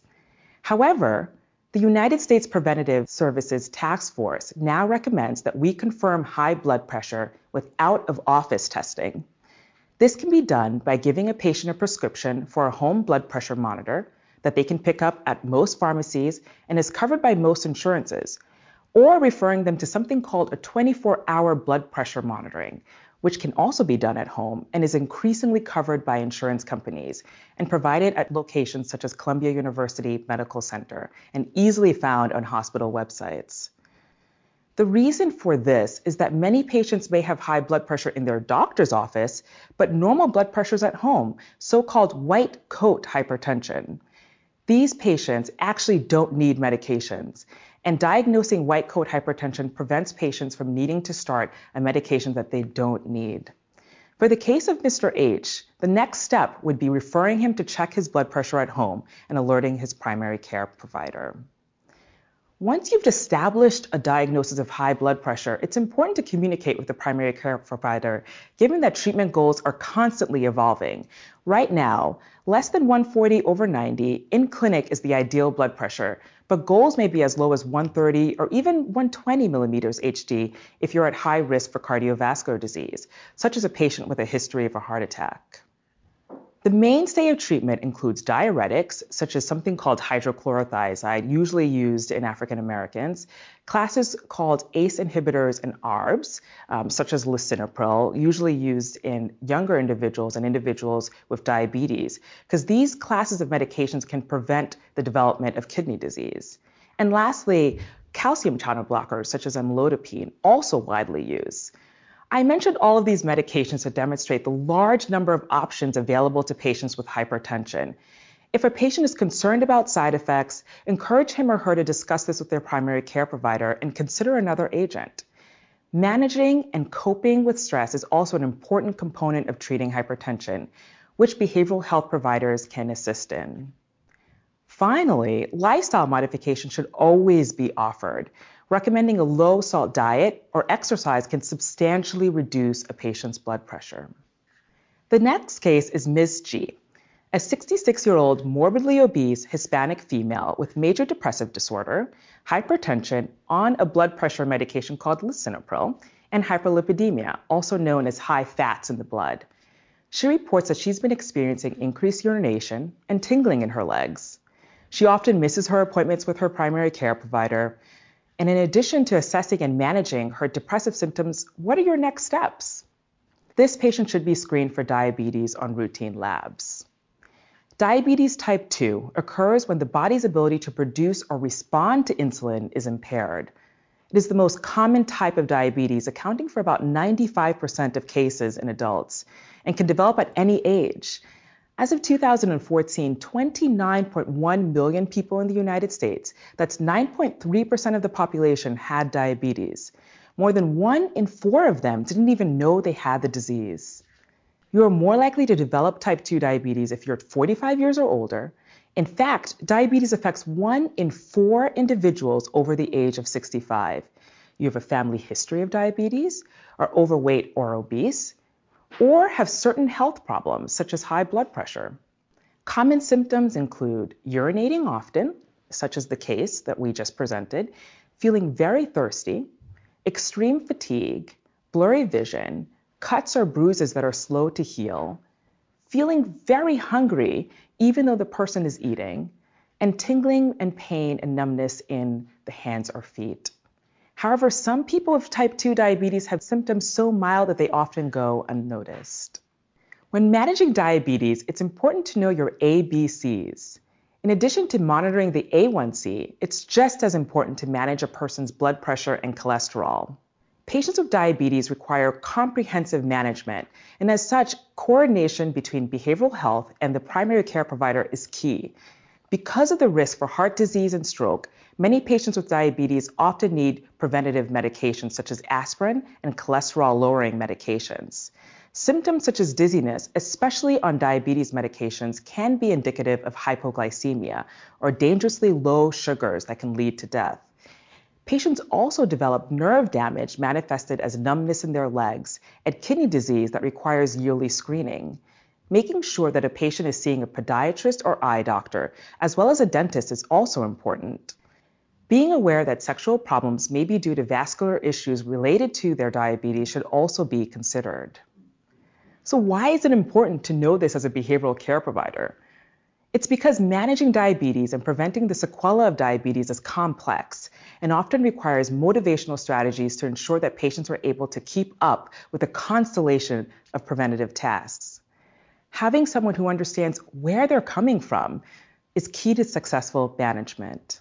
However, the United States Preventive Services Task Force now recommends that we confirm high blood pressure with out of office testing. This can be done by giving a patient a prescription for a home blood pressure monitor that they can pick up at most pharmacies and is covered by most insurances, or referring them to something called a 24 hour blood pressure monitoring, which can also be done at home and is increasingly covered by insurance companies and provided at locations such as Columbia University Medical Center and easily found on hospital websites. The reason for this is that many patients may have high blood pressure in their doctor's office, but normal blood pressures at home, so called white coat hypertension. These patients actually don't need medications, and diagnosing white coat hypertension prevents patients from needing to start a medication that they don't need. For the case of Mr. H, the next step would be referring him to check his blood pressure at home and alerting his primary care provider. Once you've established a diagnosis of high blood pressure, it's important to communicate with the primary care provider, given that treatment goals are constantly evolving. Right now, less than 140 over 90 in clinic is the ideal blood pressure, but goals may be as low as 130 or even 120 millimeters Hg if you're at high risk for cardiovascular disease, such as a patient with a history of a heart attack. The mainstay of treatment includes diuretics, such as something called hydrochlorothiazide, usually used in African Americans, classes called ACE inhibitors and ARBs, um, such as lisinopril, usually used in younger individuals and individuals with diabetes, because these classes of medications can prevent the development of kidney disease. And lastly, calcium channel blockers, such as amlodipine, also widely used. I mentioned all of these medications to demonstrate the large number of options available to patients with hypertension. If a patient is concerned about side effects, encourage him or her to discuss this with their primary care provider and consider another agent. Managing and coping with stress is also an important component of treating hypertension, which behavioral health providers can assist in. Finally, lifestyle modification should always be offered recommending a low salt diet or exercise can substantially reduce a patient's blood pressure. The next case is Ms. G, a 66 year old morbidly obese Hispanic female with major depressive disorder, hypertension, on a blood pressure medication called lisinopril, and hyperlipidemia, also known as high fats in the blood. She reports that she's been experiencing increased urination and tingling in her legs. She often misses her appointments with her primary care provider and in addition to assessing and managing her depressive symptoms, what are your next steps? This patient should be screened for diabetes on routine labs. Diabetes type 2 occurs when the body's ability to produce or respond to insulin is impaired. It is the most common type of diabetes, accounting for about 95% of cases in adults, and can develop at any age. As of 2014, 29.1 million people in the United States, that's 9.3% of the population, had diabetes. More than one in four of them didn't even know they had the disease. You are more likely to develop type 2 diabetes if you're 45 years or older. In fact, diabetes affects one in four individuals over the age of 65. You have a family history of diabetes, are overweight or obese, or have certain health problems such as high blood pressure. Common symptoms include urinating often, such as the case that we just presented, feeling very thirsty, extreme fatigue, blurry vision, cuts or bruises that are slow to heal, feeling very hungry even though the person is eating, and tingling and pain and numbness in the hands or feet. However, some people with type 2 diabetes have symptoms so mild that they often go unnoticed. When managing diabetes, it's important to know your ABCs. In addition to monitoring the A1C, it's just as important to manage a person's blood pressure and cholesterol. Patients with diabetes require comprehensive management, and as such, coordination between behavioral health and the primary care provider is key. Because of the risk for heart disease and stroke, many patients with diabetes often need preventative medications such as aspirin and cholesterol lowering medications. Symptoms such as dizziness, especially on diabetes medications, can be indicative of hypoglycemia or dangerously low sugars that can lead to death. Patients also develop nerve damage manifested as numbness in their legs and kidney disease that requires yearly screening. Making sure that a patient is seeing a podiatrist or eye doctor, as well as a dentist, is also important. Being aware that sexual problems may be due to vascular issues related to their diabetes should also be considered. So, why is it important to know this as a behavioral care provider? It's because managing diabetes and preventing the sequela of diabetes is complex and often requires motivational strategies to ensure that patients are able to keep up with a constellation of preventative tasks. Having someone who understands where they're coming from is key to successful management.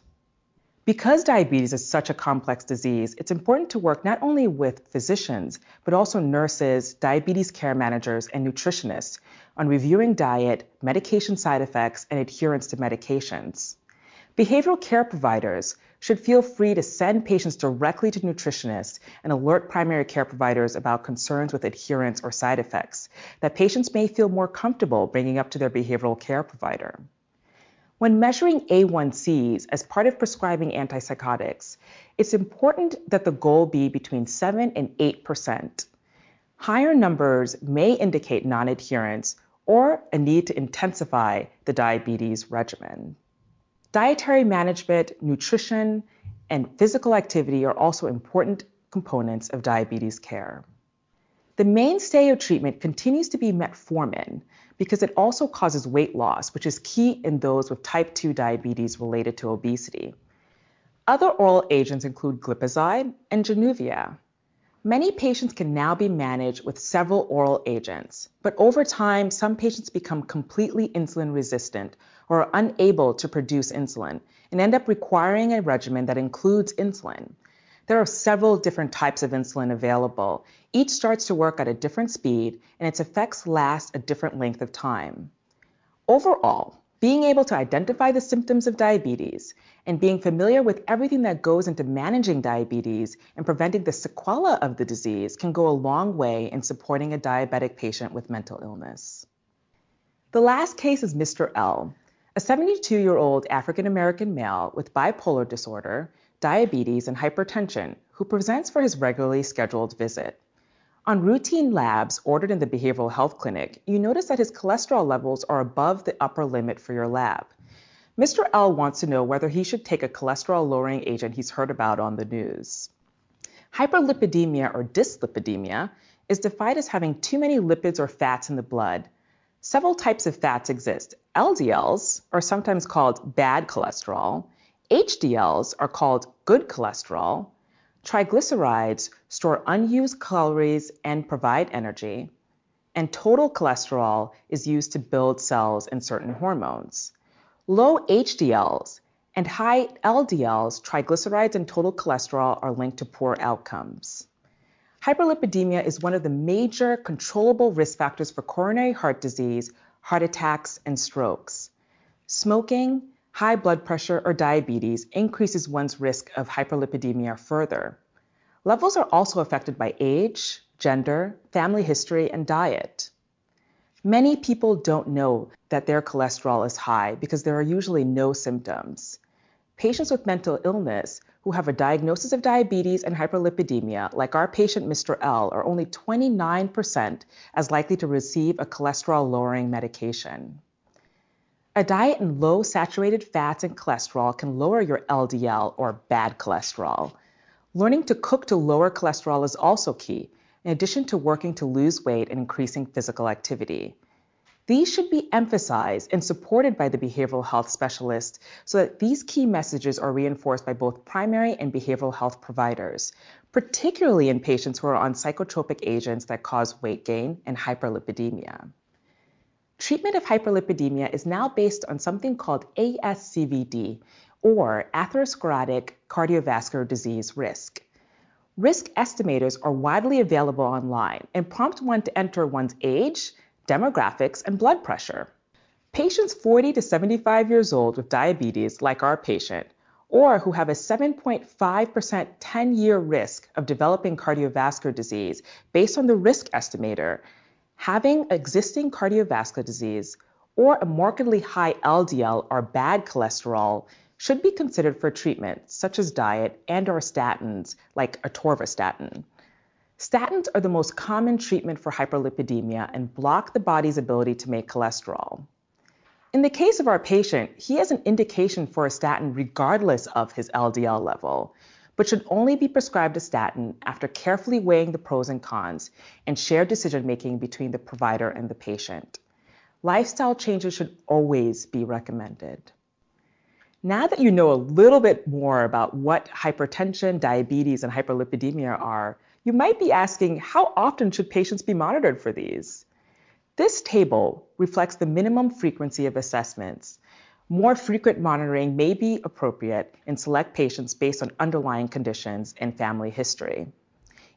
Because diabetes is such a complex disease, it's important to work not only with physicians, but also nurses, diabetes care managers, and nutritionists on reviewing diet, medication side effects, and adherence to medications. Behavioral care providers should feel free to send patients directly to nutritionists and alert primary care providers about concerns with adherence or side effects that patients may feel more comfortable bringing up to their behavioral care provider. When measuring A1Cs as part of prescribing antipsychotics, it's important that the goal be between 7 and 8%. Higher numbers may indicate non adherence or a need to intensify the diabetes regimen. Dietary management, nutrition, and physical activity are also important components of diabetes care. The mainstay of treatment continues to be metformin because it also causes weight loss, which is key in those with type 2 diabetes related to obesity. Other oral agents include glipizide and Januvia. Many patients can now be managed with several oral agents, but over time, some patients become completely insulin resistant or are unable to produce insulin and end up requiring a regimen that includes insulin. There are several different types of insulin available. Each starts to work at a different speed, and its effects last a different length of time. Overall, being able to identify the symptoms of diabetes and being familiar with everything that goes into managing diabetes and preventing the sequela of the disease can go a long way in supporting a diabetic patient with mental illness. The last case is Mr. L, a 72 year old African American male with bipolar disorder, diabetes, and hypertension who presents for his regularly scheduled visit. On routine labs ordered in the behavioral health clinic, you notice that his cholesterol levels are above the upper limit for your lab. Mr. L wants to know whether he should take a cholesterol lowering agent he's heard about on the news. Hyperlipidemia or dyslipidemia is defined as having too many lipids or fats in the blood. Several types of fats exist. LDLs are sometimes called bad cholesterol, HDLs are called good cholesterol, Triglycerides store unused calories and provide energy, and total cholesterol is used to build cells and certain hormones. Low HDLs and high LDLs, triglycerides, and total cholesterol are linked to poor outcomes. Hyperlipidemia is one of the major controllable risk factors for coronary heart disease, heart attacks, and strokes. Smoking, high blood pressure, or diabetes increases one's risk of hyperlipidemia further. Levels are also affected by age, gender, family history, and diet. Many people don't know that their cholesterol is high because there are usually no symptoms. Patients with mental illness who have a diagnosis of diabetes and hyperlipidemia, like our patient Mr. L, are only 29% as likely to receive a cholesterol lowering medication. A diet in low saturated fats and cholesterol can lower your LDL or bad cholesterol. Learning to cook to lower cholesterol is also key, in addition to working to lose weight and increasing physical activity. These should be emphasized and supported by the behavioral health specialist so that these key messages are reinforced by both primary and behavioral health providers, particularly in patients who are on psychotropic agents that cause weight gain and hyperlipidemia. Treatment of hyperlipidemia is now based on something called ASCVD, or atherosclerotic cardiovascular disease risk. Risk estimators are widely available online and prompt one to enter one's age, demographics, and blood pressure. Patients 40 to 75 years old with diabetes, like our patient, or who have a 7.5% 10 year risk of developing cardiovascular disease based on the risk estimator, having existing cardiovascular disease or a markedly high LDL or bad cholesterol should be considered for treatment, such as diet and or statins like atorvastatin. Statins are the most common treatment for hyperlipidemia and block the body's ability to make cholesterol. In the case of our patient, he has an indication for a statin regardless of his LDL level, but should only be prescribed a statin after carefully weighing the pros and cons and shared decision making between the provider and the patient. Lifestyle changes should always be recommended. Now that you know a little bit more about what hypertension, diabetes, and hyperlipidemia are, you might be asking how often should patients be monitored for these? This table reflects the minimum frequency of assessments. More frequent monitoring may be appropriate in select patients based on underlying conditions and family history.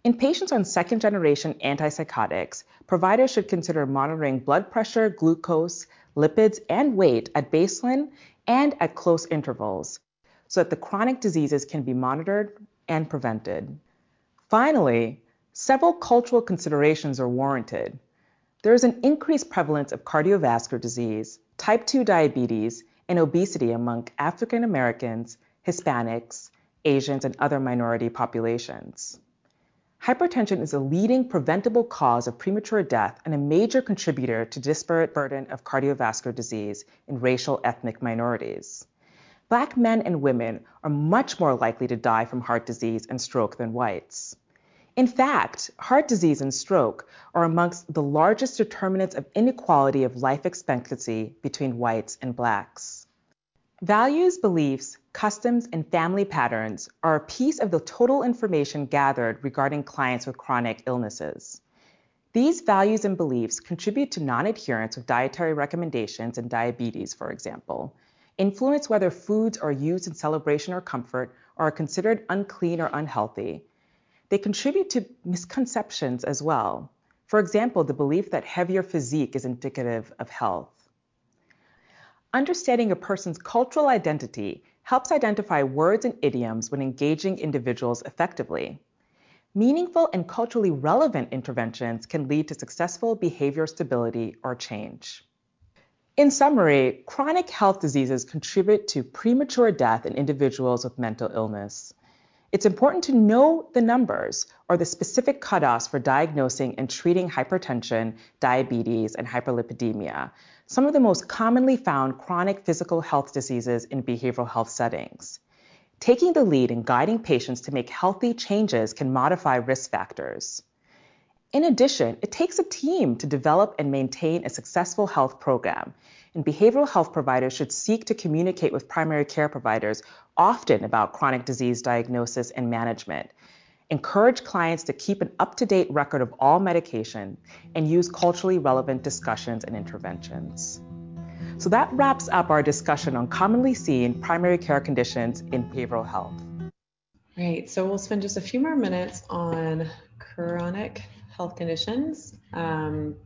In patients on second generation antipsychotics, providers should consider monitoring blood pressure, glucose, lipids, and weight at baseline and at close intervals so that the chronic diseases can be monitored and prevented. Finally, several cultural considerations are warranted there is an increased prevalence of cardiovascular disease, type 2 diabetes, and obesity among African Americans, Hispanics, Asians, and other minority populations. Hypertension is a leading preventable cause of premature death and a major contributor to disparate burden of cardiovascular disease in racial ethnic minorities. Black men and women are much more likely to die from heart disease and stroke than whites. In fact, heart disease and stroke are amongst the largest determinants of inequality of life expectancy between whites and blacks. Values, beliefs, customs, and family patterns are a piece of the total information gathered regarding clients with chronic illnesses. These values and beliefs contribute to non adherence with dietary recommendations in diabetes, for example, influence whether foods are used in celebration or comfort, or are considered unclean or unhealthy, they contribute to misconceptions as well. For example, the belief that heavier physique is indicative of health. Understanding a person's cultural identity helps identify words and idioms when engaging individuals effectively. Meaningful and culturally relevant interventions can lead to successful behavior stability or change. In summary, chronic health diseases contribute to premature death in individuals with mental illness. It's important to know the numbers or the specific cutoffs for diagnosing and treating hypertension, diabetes, and hyperlipidemia, some of the most commonly found chronic physical health diseases in behavioral health settings. Taking the lead in guiding patients to make healthy changes can modify risk factors. In addition, it takes a team to develop and maintain a successful health program, and behavioral health providers should seek to communicate with primary care providers often about chronic disease diagnosis and management. Encourage clients to keep an up to date record of all medication and use culturally relevant discussions and interventions. So that wraps up our discussion on commonly seen primary care conditions in behavioral health. Great. So we'll spend just a few more minutes on chronic health conditions. Um,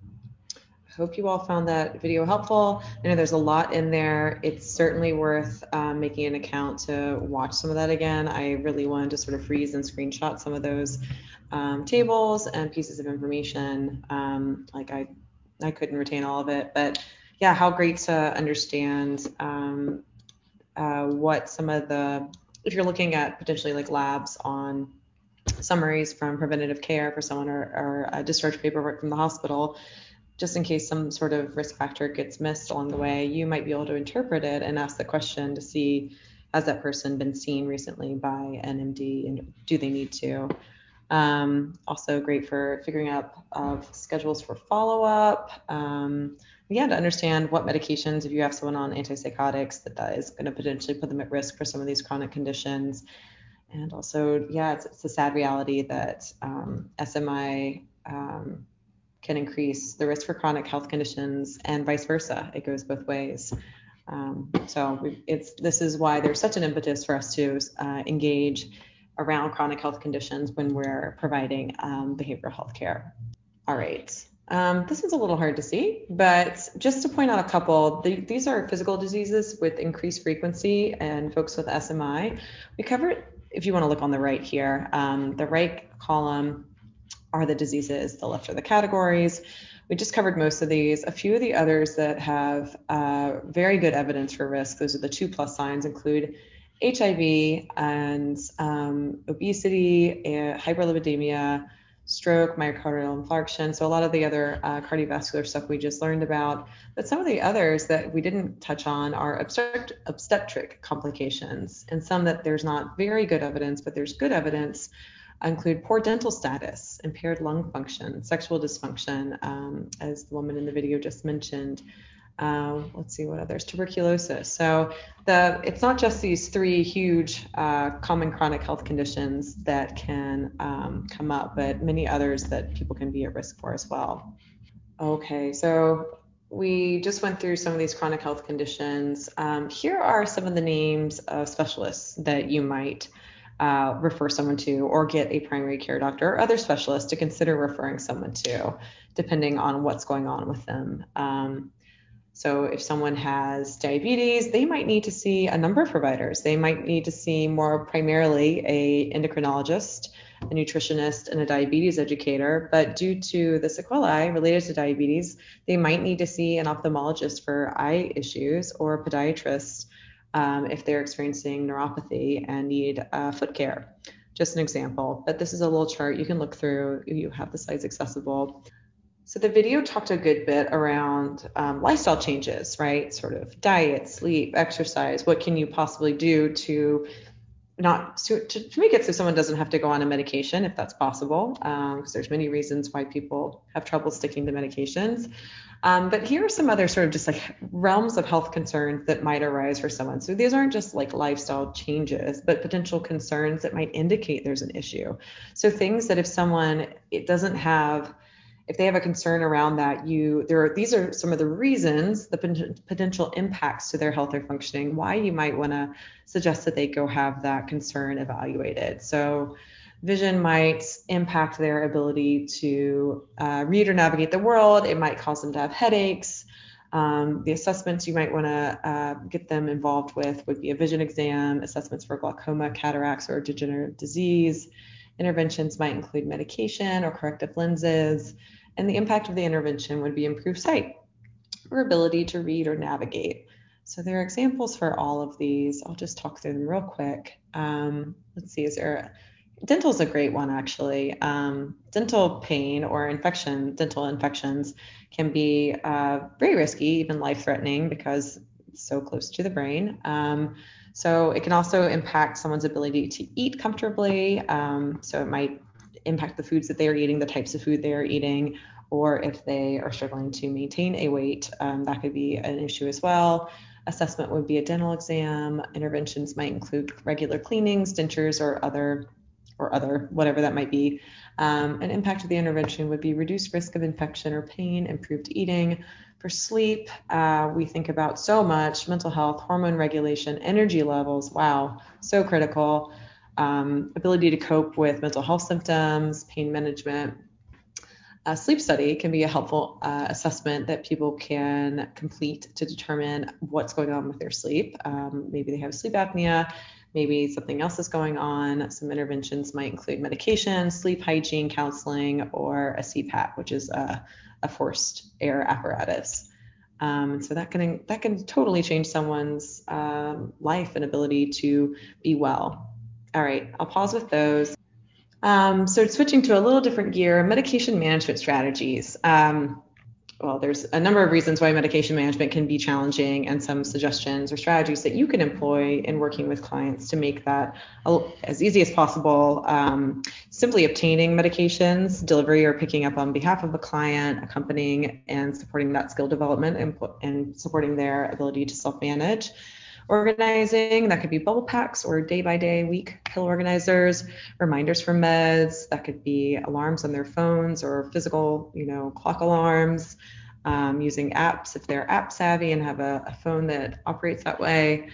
hope you all found that video helpful. I know there's a lot in there. It's certainly worth um, making an account to watch some of that again. I really wanted to sort of freeze and screenshot some of those um, tables and pieces of information. Um, like I, I couldn't retain all of it, but yeah, how great to understand um, uh, what some of the, if you're looking at potentially like labs on summaries from preventative care for someone or, or discharge paperwork from the hospital, just in case some sort of risk factor gets missed along the way, you might be able to interpret it and ask the question to see has that person been seen recently by an MD and do they need to? Um, also great for figuring out uh, schedules for follow-up. Um, again, to understand what medications, if you have someone on antipsychotics, that that is going to potentially put them at risk for some of these chronic conditions. And also, yeah, it's, it's a sad reality that um, SMI um, can increase the risk for chronic health conditions and vice versa. It goes both ways. Um, so it's this is why there's such an impetus for us to uh, engage around chronic health conditions when we're providing um, behavioral health care. All right. Um, this one's a little hard to see, but just to point out a couple, the, these are physical diseases with increased frequency and folks with SMI. We covered, if you want to look on the right here, um, the right column are the diseases, the left are the categories. We just covered most of these. A few of the others that have uh, very good evidence for risk, those are the two plus signs, include HIV and um, obesity, hyperlipidemia, stroke, myocardial infarction. So a lot of the other uh, cardiovascular stuff we just learned about. But some of the others that we didn't touch on are obstetric complications, and some that there's not very good evidence, but there's good evidence. Include poor dental status, impaired lung function, sexual dysfunction, um, as the woman in the video just mentioned, um, let's see what others. Tuberculosis. So the it's not just these three huge uh, common chronic health conditions that can um, come up, but many others that people can be at risk for as well. Okay, so we just went through some of these chronic health conditions. Um, here are some of the names of specialists that you might uh, refer someone to or get a primary care doctor or other specialist to consider referring someone to, depending on what's going on with them. Um, so if someone has diabetes, they might need to see a number of providers. They might need to see more primarily a endocrinologist, a nutritionist, and a diabetes educator. But due to the sequelae related to diabetes, they might need to see an ophthalmologist for eye issues or a podiatrist um, if they're experiencing neuropathy and need uh, foot care. Just an example, but this is a little chart you can look through. You have the slides accessible. So the video talked a good bit around um, lifestyle changes, right? Sort of diet, sleep, exercise. What can you possibly do to not to, to make it so someone doesn't have to go on a medication if that's possible, because um, there's many reasons why people have trouble sticking to medications. Um, but here are some other sort of just like realms of health concerns that might arise for someone. So these aren't just like lifestyle changes, but potential concerns that might indicate there's an issue. So things that if someone it doesn't have if they have a concern around that, you there are these are some of the reasons, the potential impacts to their health or functioning, why you might want to suggest that they go have that concern evaluated. So vision might impact their ability to uh, read or navigate the world. It might cause them to have headaches. Um, the assessments you might want to uh, get them involved with would be a vision exam, assessments for glaucoma, cataracts, or degenerative disease. Interventions might include medication or corrective lenses, and the impact of the intervention would be improved sight or ability to read or navigate. So there are examples for all of these. I'll just talk through them real quick. Um, let's see, is there a, dental is a great one actually. Um, dental pain or infection, dental infections can be uh, very risky, even life-threatening because it's so close to the brain. Um, so it can also impact someone's ability to eat comfortably. Um, so it might impact the foods that they are eating, the types of food they are eating, or if they are struggling to maintain a weight, um, that could be an issue as well. Assessment would be a dental exam. Interventions might include regular cleanings, dentures, or other or other whatever that might be. Um, an impact of the intervention would be reduced risk of infection or pain, improved eating. For sleep, uh, we think about so much mental health, hormone regulation, energy levels. Wow, so critical um, ability to cope with mental health symptoms, pain management. A sleep study can be a helpful uh, assessment that people can complete to determine what's going on with their sleep. Um, maybe they have sleep apnea, maybe something else is going on. Some interventions might include medication, sleep hygiene counseling, or a CPAP, which is a, a forced air apparatus. Um, so that can that can totally change someone's um, life and ability to be well. All right, I'll pause with those. Um, so switching to a little different gear, medication management strategies. Um, well, there's a number of reasons why medication management can be challenging and some suggestions or strategies that you can employ in working with clients to make that as easy as possible. Um, simply obtaining medications, delivery or picking up on behalf of a client, accompanying and supporting that skill development and, and supporting their ability to self-manage organizing. That could be bubble packs or day by day week pill organizers, reminders for meds. That could be alarms on their phones or physical, you know, clock alarms. Um, using apps if they're app savvy and have a, a phone that operates that way.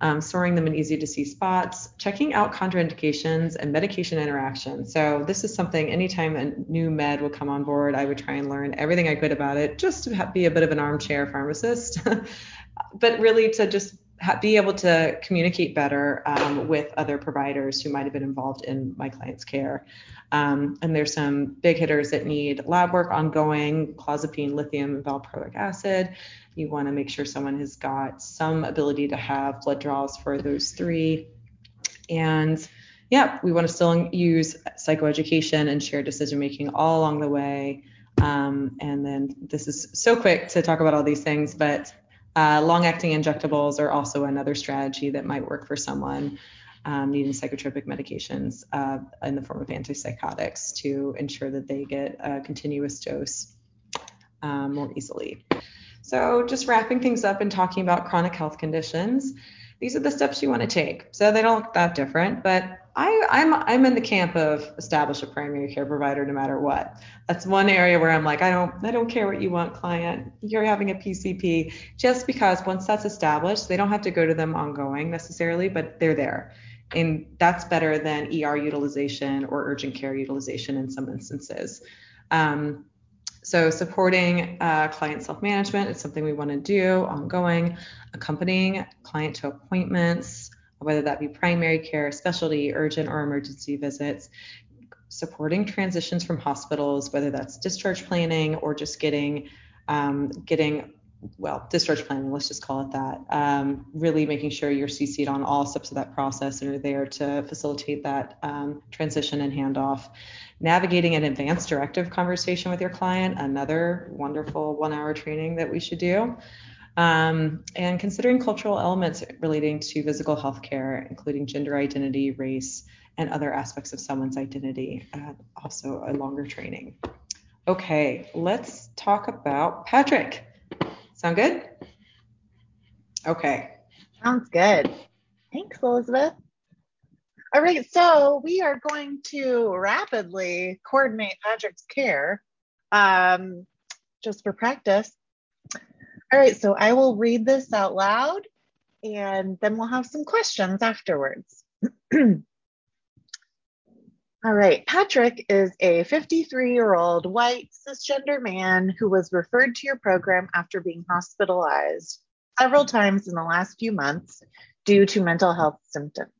um, storing them in easy to see spots, checking out contraindications and medication interactions. So this is something anytime a new med would come on board, I would try and learn everything I could about it just to be a bit of an armchair pharmacist, but really to just be able to communicate better um, with other providers who might have been involved in my client's care. Um, and there's some big hitters that need lab work ongoing, clozapine, lithium, and valproic acid. You want to make sure someone has got some ability to have blood draws for those three. And yeah, we want to still use psychoeducation and shared decision making all along the way. Um, and then this is so quick to talk about all these things, but uh, long acting injectables are also another strategy that might work for someone um, needing psychotropic medications uh, in the form of antipsychotics to ensure that they get a continuous dose um, more easily. So, just wrapping things up and talking about chronic health conditions, these are the steps you want to take. So, they don't look that different, but I, I'm I'm in the camp of establish a primary care provider no matter what. That's one area where I'm like, I don't I don't care what you want, client. You're having a PCP just because once that's established, they don't have to go to them ongoing necessarily, but they're there. And that's better than ER utilization or urgent care utilization in some instances. Um, so supporting uh, client self-management is something we want to do ongoing, accompanying client to appointments, whether that be primary care, specialty, urgent, or emergency visits, supporting transitions from hospitals, whether that's discharge planning or just getting um, getting well discharge planning let's just call it that um, really making sure you're cc'd on all steps of that process and are there to facilitate that um, transition and handoff. Navigating an advanced directive conversation with your client another wonderful one hour training that we should do um, and considering cultural elements relating to physical health care, including gender identity, race, and other aspects of someone's identity, uh, also a longer training. Okay, let's talk about Patrick. Sound good? Okay. Sounds good. Thanks, Elizabeth. All right, so we are going to rapidly coordinate Patrick's care um, just for practice. All right, so I will read this out loud and then we'll have some questions afterwards. All right, Patrick is a 53 year old white cisgender man who was referred to your program after being hospitalized several times in the last few months due to mental health symptoms.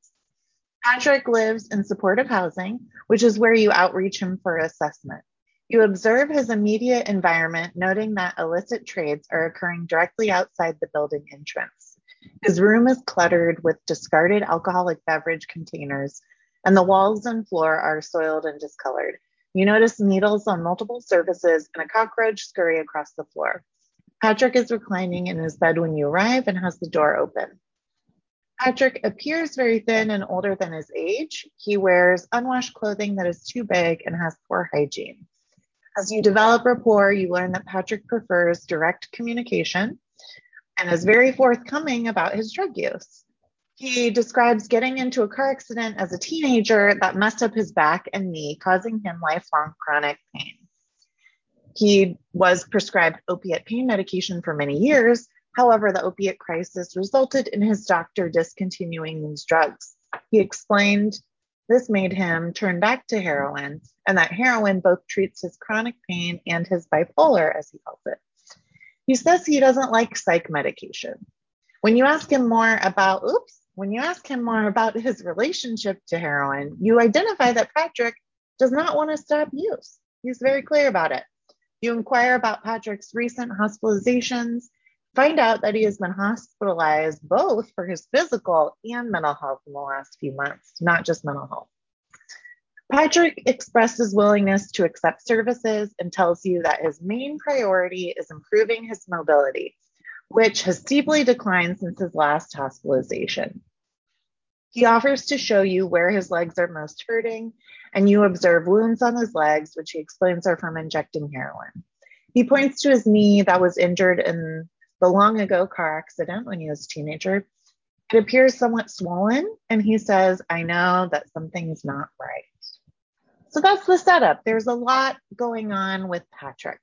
Patrick lives in supportive housing, which is where you outreach him for assessment. You observe his immediate environment, noting that illicit trades are occurring directly outside the building entrance. His room is cluttered with discarded alcoholic beverage containers, and the walls and floor are soiled and discolored. You notice needles on multiple surfaces and a cockroach scurry across the floor. Patrick is reclining in his bed when you arrive and has the door open. Patrick appears very thin and older than his age. He wears unwashed clothing that is too big and has poor hygiene. As you develop rapport, you learn that Patrick prefers direct communication and is very forthcoming about his drug use. He describes getting into a car accident as a teenager that messed up his back and knee, causing him lifelong chronic pain. He was prescribed opiate pain medication for many years. However, the opiate crisis resulted in his doctor discontinuing these drugs. He explained this made him turn back to heroin, and that heroin both treats his chronic pain and his bipolar, as he calls it. He says he doesn't like psych medication. When you ask him more about, oops, when you ask him more about his relationship to heroin, you identify that Patrick does not want to stop use. He's very clear about it. You inquire about Patrick's recent hospitalizations find out that he has been hospitalized both for his physical and mental health in the last few months, not just mental health. Patrick expresses willingness to accept services and tells you that his main priority is improving his mobility, which has steeply declined since his last hospitalization. He offers to show you where his legs are most hurting, and you observe wounds on his legs, which he explains are from injecting heroin. He points to his knee that was injured in the long ago car accident when he was a teenager. It appears somewhat swollen, and he says, I know that something's not right. So that's the setup. There's a lot going on with Patrick,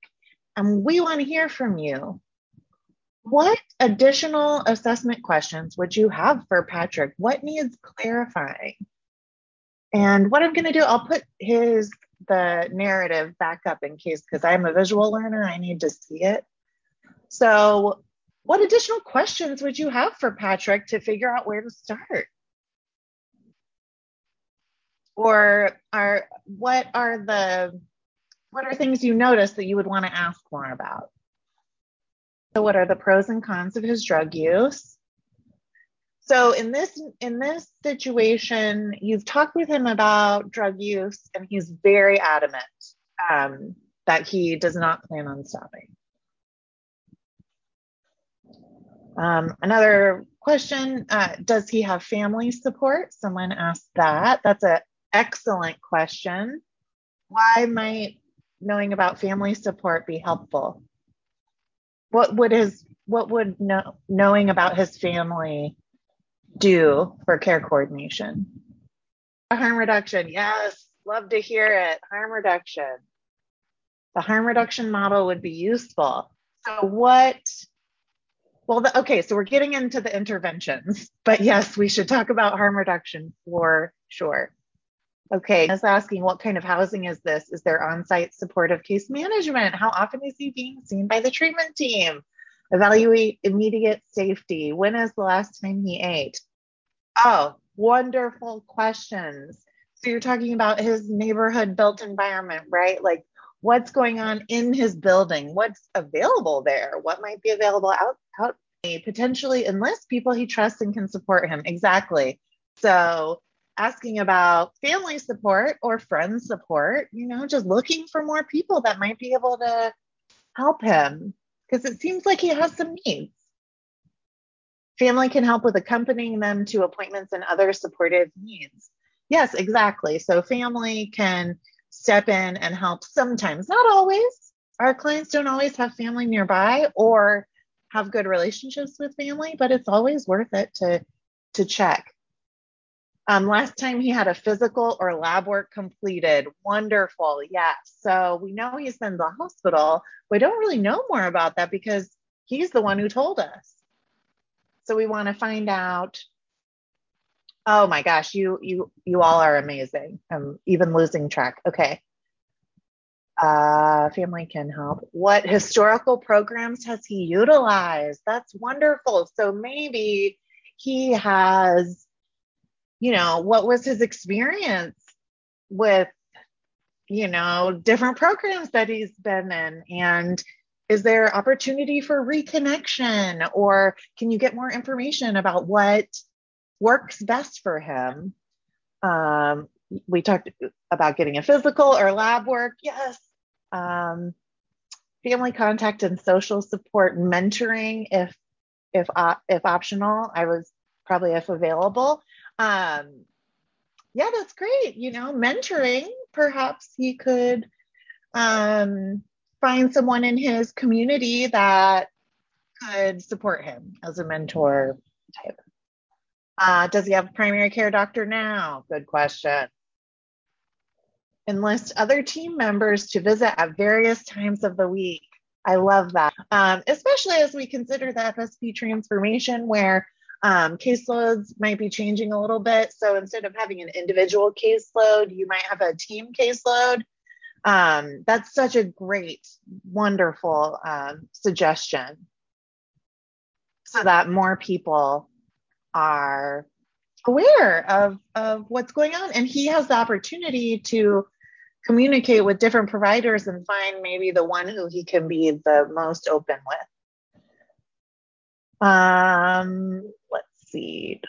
and we want to hear from you. what additional assessment questions would you have for Patrick? What needs clarifying? And what I'm going to do, I'll put his the narrative back up in case because I'm a visual learner, I need to see it. So, what additional questions would you have for Patrick to figure out where to start? Or are what are the what are things you notice that you would want to ask more about? So what are the pros and cons of his drug use? So in this in this situation, you've talked with him about drug use, and he's very adamant um, that he does not plan on stopping. Um, another question: uh, Does he have family support? Someone asked that. That's an excellent question. Why might knowing about family support be helpful? What would his what would know, knowing about his family do for care coordination? Harm reduction, yes, love to hear it. Harm reduction. The harm reduction model would be useful. So what? Well, the, okay, so we're getting into the interventions, but yes, we should talk about harm reduction for sure. Okay, I was asking what kind of housing is this? Is there on site supportive case management? How often is he being seen by the treatment team? Evaluate immediate safety. When is the last time he ate? Oh, wonderful questions. So you're talking about his neighborhood built environment, right? Like what's going on in his building? What's available there? What might be available out out potentially enlist people he trusts and can support him. Exactly. So asking about family support or friend support, you know, just looking for more people that might be able to help him because it seems like he has some needs. Family can help with accompanying them to appointments and other supportive needs. Yes, exactly. So family can step in and help sometimes, not always. Our clients don't always have family nearby or have good relationships with family, but it's always worth it to to check. Um, last time he had a physical or lab work completed. Wonderful. Yes. So we know he's in the hospital. We don't really know more about that because he's the one who told us. So we want to find out. Oh my gosh, you you you all are amazing. I'm even losing track. Okay. Uh, family can help. What historical programs has he utilized? That's wonderful. So maybe he has you know, what was his experience with, you know, different programs that he's been in? And is there opportunity for reconnection or can you get more information about what works best for him? Um, we talked about getting a physical or lab work. Yes. Um, family contact and social support mentoring if if uh, if optional i was probably if available um, yeah, that's great. You know, mentoring, perhaps he could um, find someone in his community that could support him as a mentor type. Uh, does he have a primary care doctor now? Good question. Enlist other team members to visit at various times of the week. I love that, um, especially as we consider the FSP transformation where um, caseloads might be changing a little bit. So instead of having an individual caseload, you might have a team caseload. Um, that's such a great, wonderful um, suggestion so that more people are aware of, of what's going on. And he has the opportunity to communicate with different providers and find maybe the one who he can be the most open with. Um, let's see.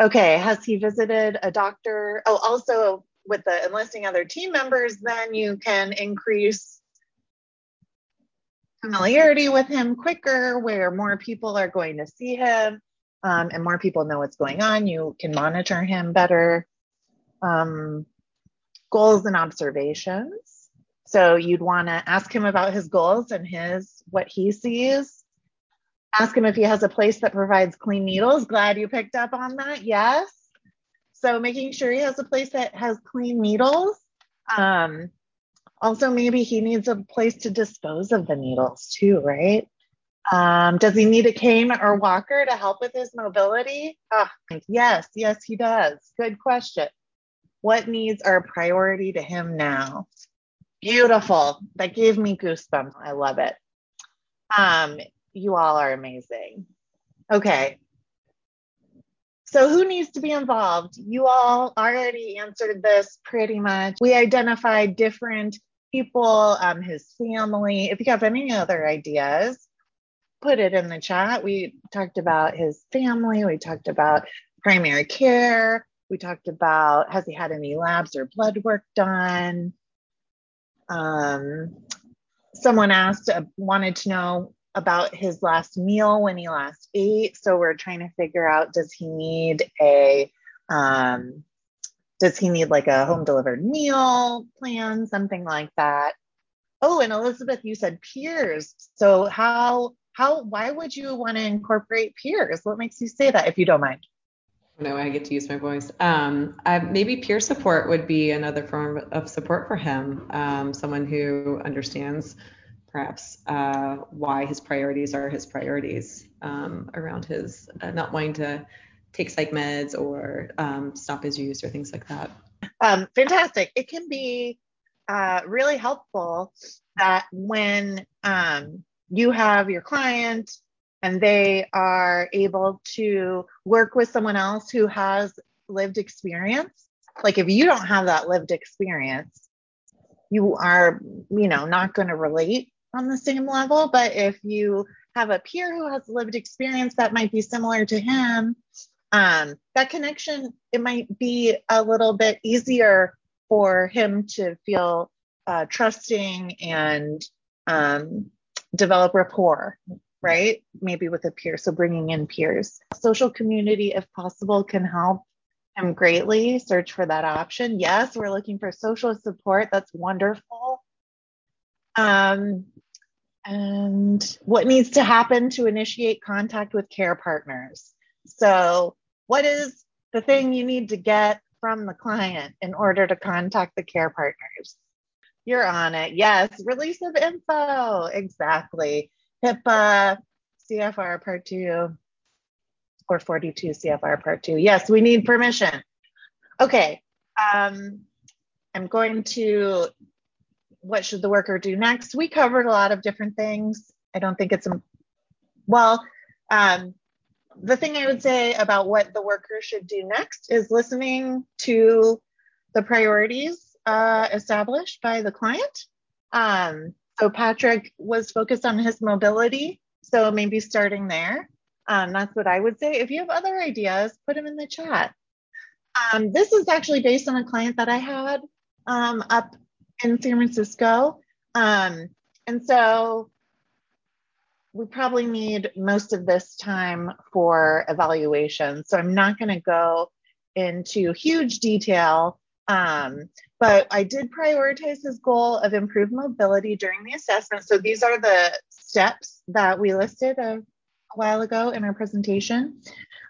Okay, has he visited a doctor? Oh, also with the enlisting other team members, then you can increase familiarity with him quicker, where more people are going to see him um, and more people know what's going on. You can monitor him better. Um, goals and observations. So you'd want to ask him about his goals and his what he sees Ask him if he has a place that provides clean needles. Glad you picked up on that. Yes. So making sure he has a place that has clean needles. Um, also, maybe he needs a place to dispose of the needles too, right? Um, does he need a cane or walker to help with his mobility? Oh, yes, yes, he does. Good question. What needs are a priority to him now? Beautiful. That gave me goosebumps. I love it. Um, you all are amazing. Okay. So, who needs to be involved? You all already answered this pretty much. We identified different people, um, his family. If you have any other ideas, put it in the chat. We talked about his family, we talked about primary care, we talked about has he had any labs or blood work done? Um, someone asked, uh, wanted to know about his last meal when he last ate. So we're trying to figure out does he need a um, does he need like a home delivered meal plan, something like that? Oh, and Elizabeth, you said peers. So how how why would you want to incorporate peers? What makes you say that if you don't mind? No, I get to use my voice. Um, I, maybe peer support would be another form of support for him. Um, someone who understands perhaps uh, why his priorities are his priorities um, around his uh, not wanting to take psych meds or um, stop his use or things like that. Um, fantastic. It can be uh, really helpful that when um, you have your client and they are able to work with someone else who has lived experience. Like if you don't have that lived experience, you are, you know, not going to relate on the same level. But if you have a peer who has lived experience that might be similar to him, um, that connection, it might be a little bit easier for him to feel uh, trusting and um, develop rapport right? Maybe with a peer. So bringing in peers. Social community, if possible, can help him greatly. Search for that option. Yes, we're looking for social support. That's wonderful. Um, and what needs to happen to initiate contact with care partners? So, what is the thing you need to get from the client in order to contact the care partners? You're on it. Yes, release of info. Exactly. HIPAA, CFR Part 2, or 42 CFR Part 2. Yes, we need permission. Okay, um, I'm going to, what should the worker do next? We covered a lot of different things. I don't think it's, well, um, the thing I would say about what the worker should do next is listening to the priorities uh, established by the client. Um, so Patrick was focused on his mobility. So maybe starting there. Um, that's what I would say. If you have other ideas, put them in the chat. Um, this is actually based on a client that I had um, up in San Francisco. Um, and so we probably need most of this time for evaluation. So I'm not going to go into huge detail um, but I did prioritize his goal of improved mobility during the assessment. So these are the steps that we listed a, while ago in our presentation.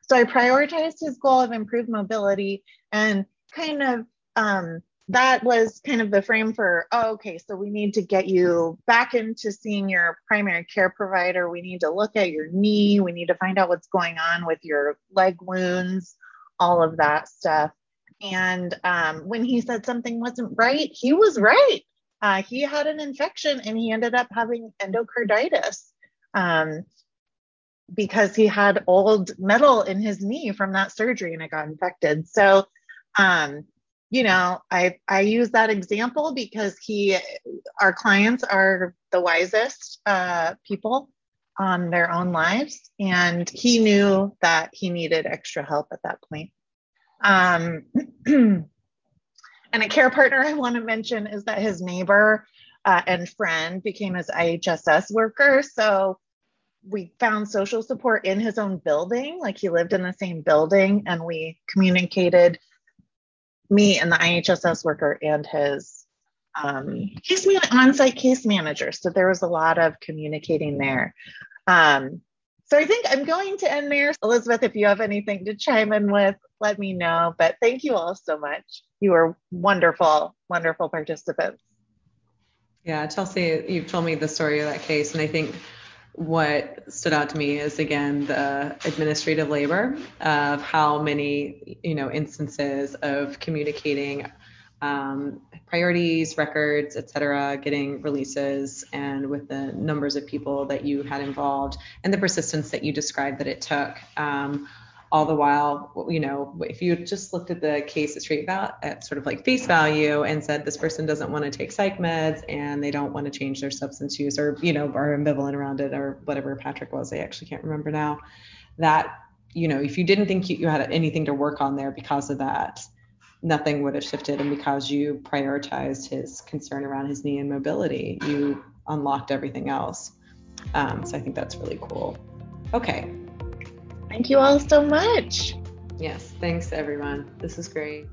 So I prioritized his goal of improved mobility and kind of um, that was kind of the frame for oh, okay so we need to get you back into seeing your primary care provider we need to look at your knee we need to find out what's going on with your leg wounds all of that stuff and um, when he said something wasn't right, he was right. Uh, he had an infection and he ended up having endocarditis um, because he had old metal in his knee from that surgery and it got infected. So, um, you know, I I use that example because he, our clients are the wisest uh, people on their own lives, and he knew that he needed extra help at that point. Um, and a care partner I want to mention is that his neighbor uh, and friend became his IHSS worker. So we found social support in his own building, like he lived in the same building, and we communicated me and the IHSS worker and his um, case man- on-site case manager. So there was a lot of communicating there. Um, so I think I'm going to end there. Elizabeth, if you have anything to chime in with, let me know. But thank you all so much. You are wonderful, wonderful participants. Yeah, Chelsea, you've told me the story of that case, and I think what stood out to me is again the administrative labor of how many you know instances of communicating um, priorities, records, et cetera, getting releases, and with the numbers of people that you had involved and the persistence that you described that it took. Um, all the while, you know, if you just looked at the case at val- at sort of like face value and said this person doesn't want to take psych meds and they don't want to change their substance use or, you know, are ambivalent around it or whatever Patrick was, I actually can't remember now, that, you know, if you didn't think you, you had anything to work on there because of that, nothing would have shifted. And because you prioritized his concern around his knee and mobility, you unlocked everything else. Um, so I think that's really cool. Okay, Thank you all so much. Yes, thanks everyone. This is great.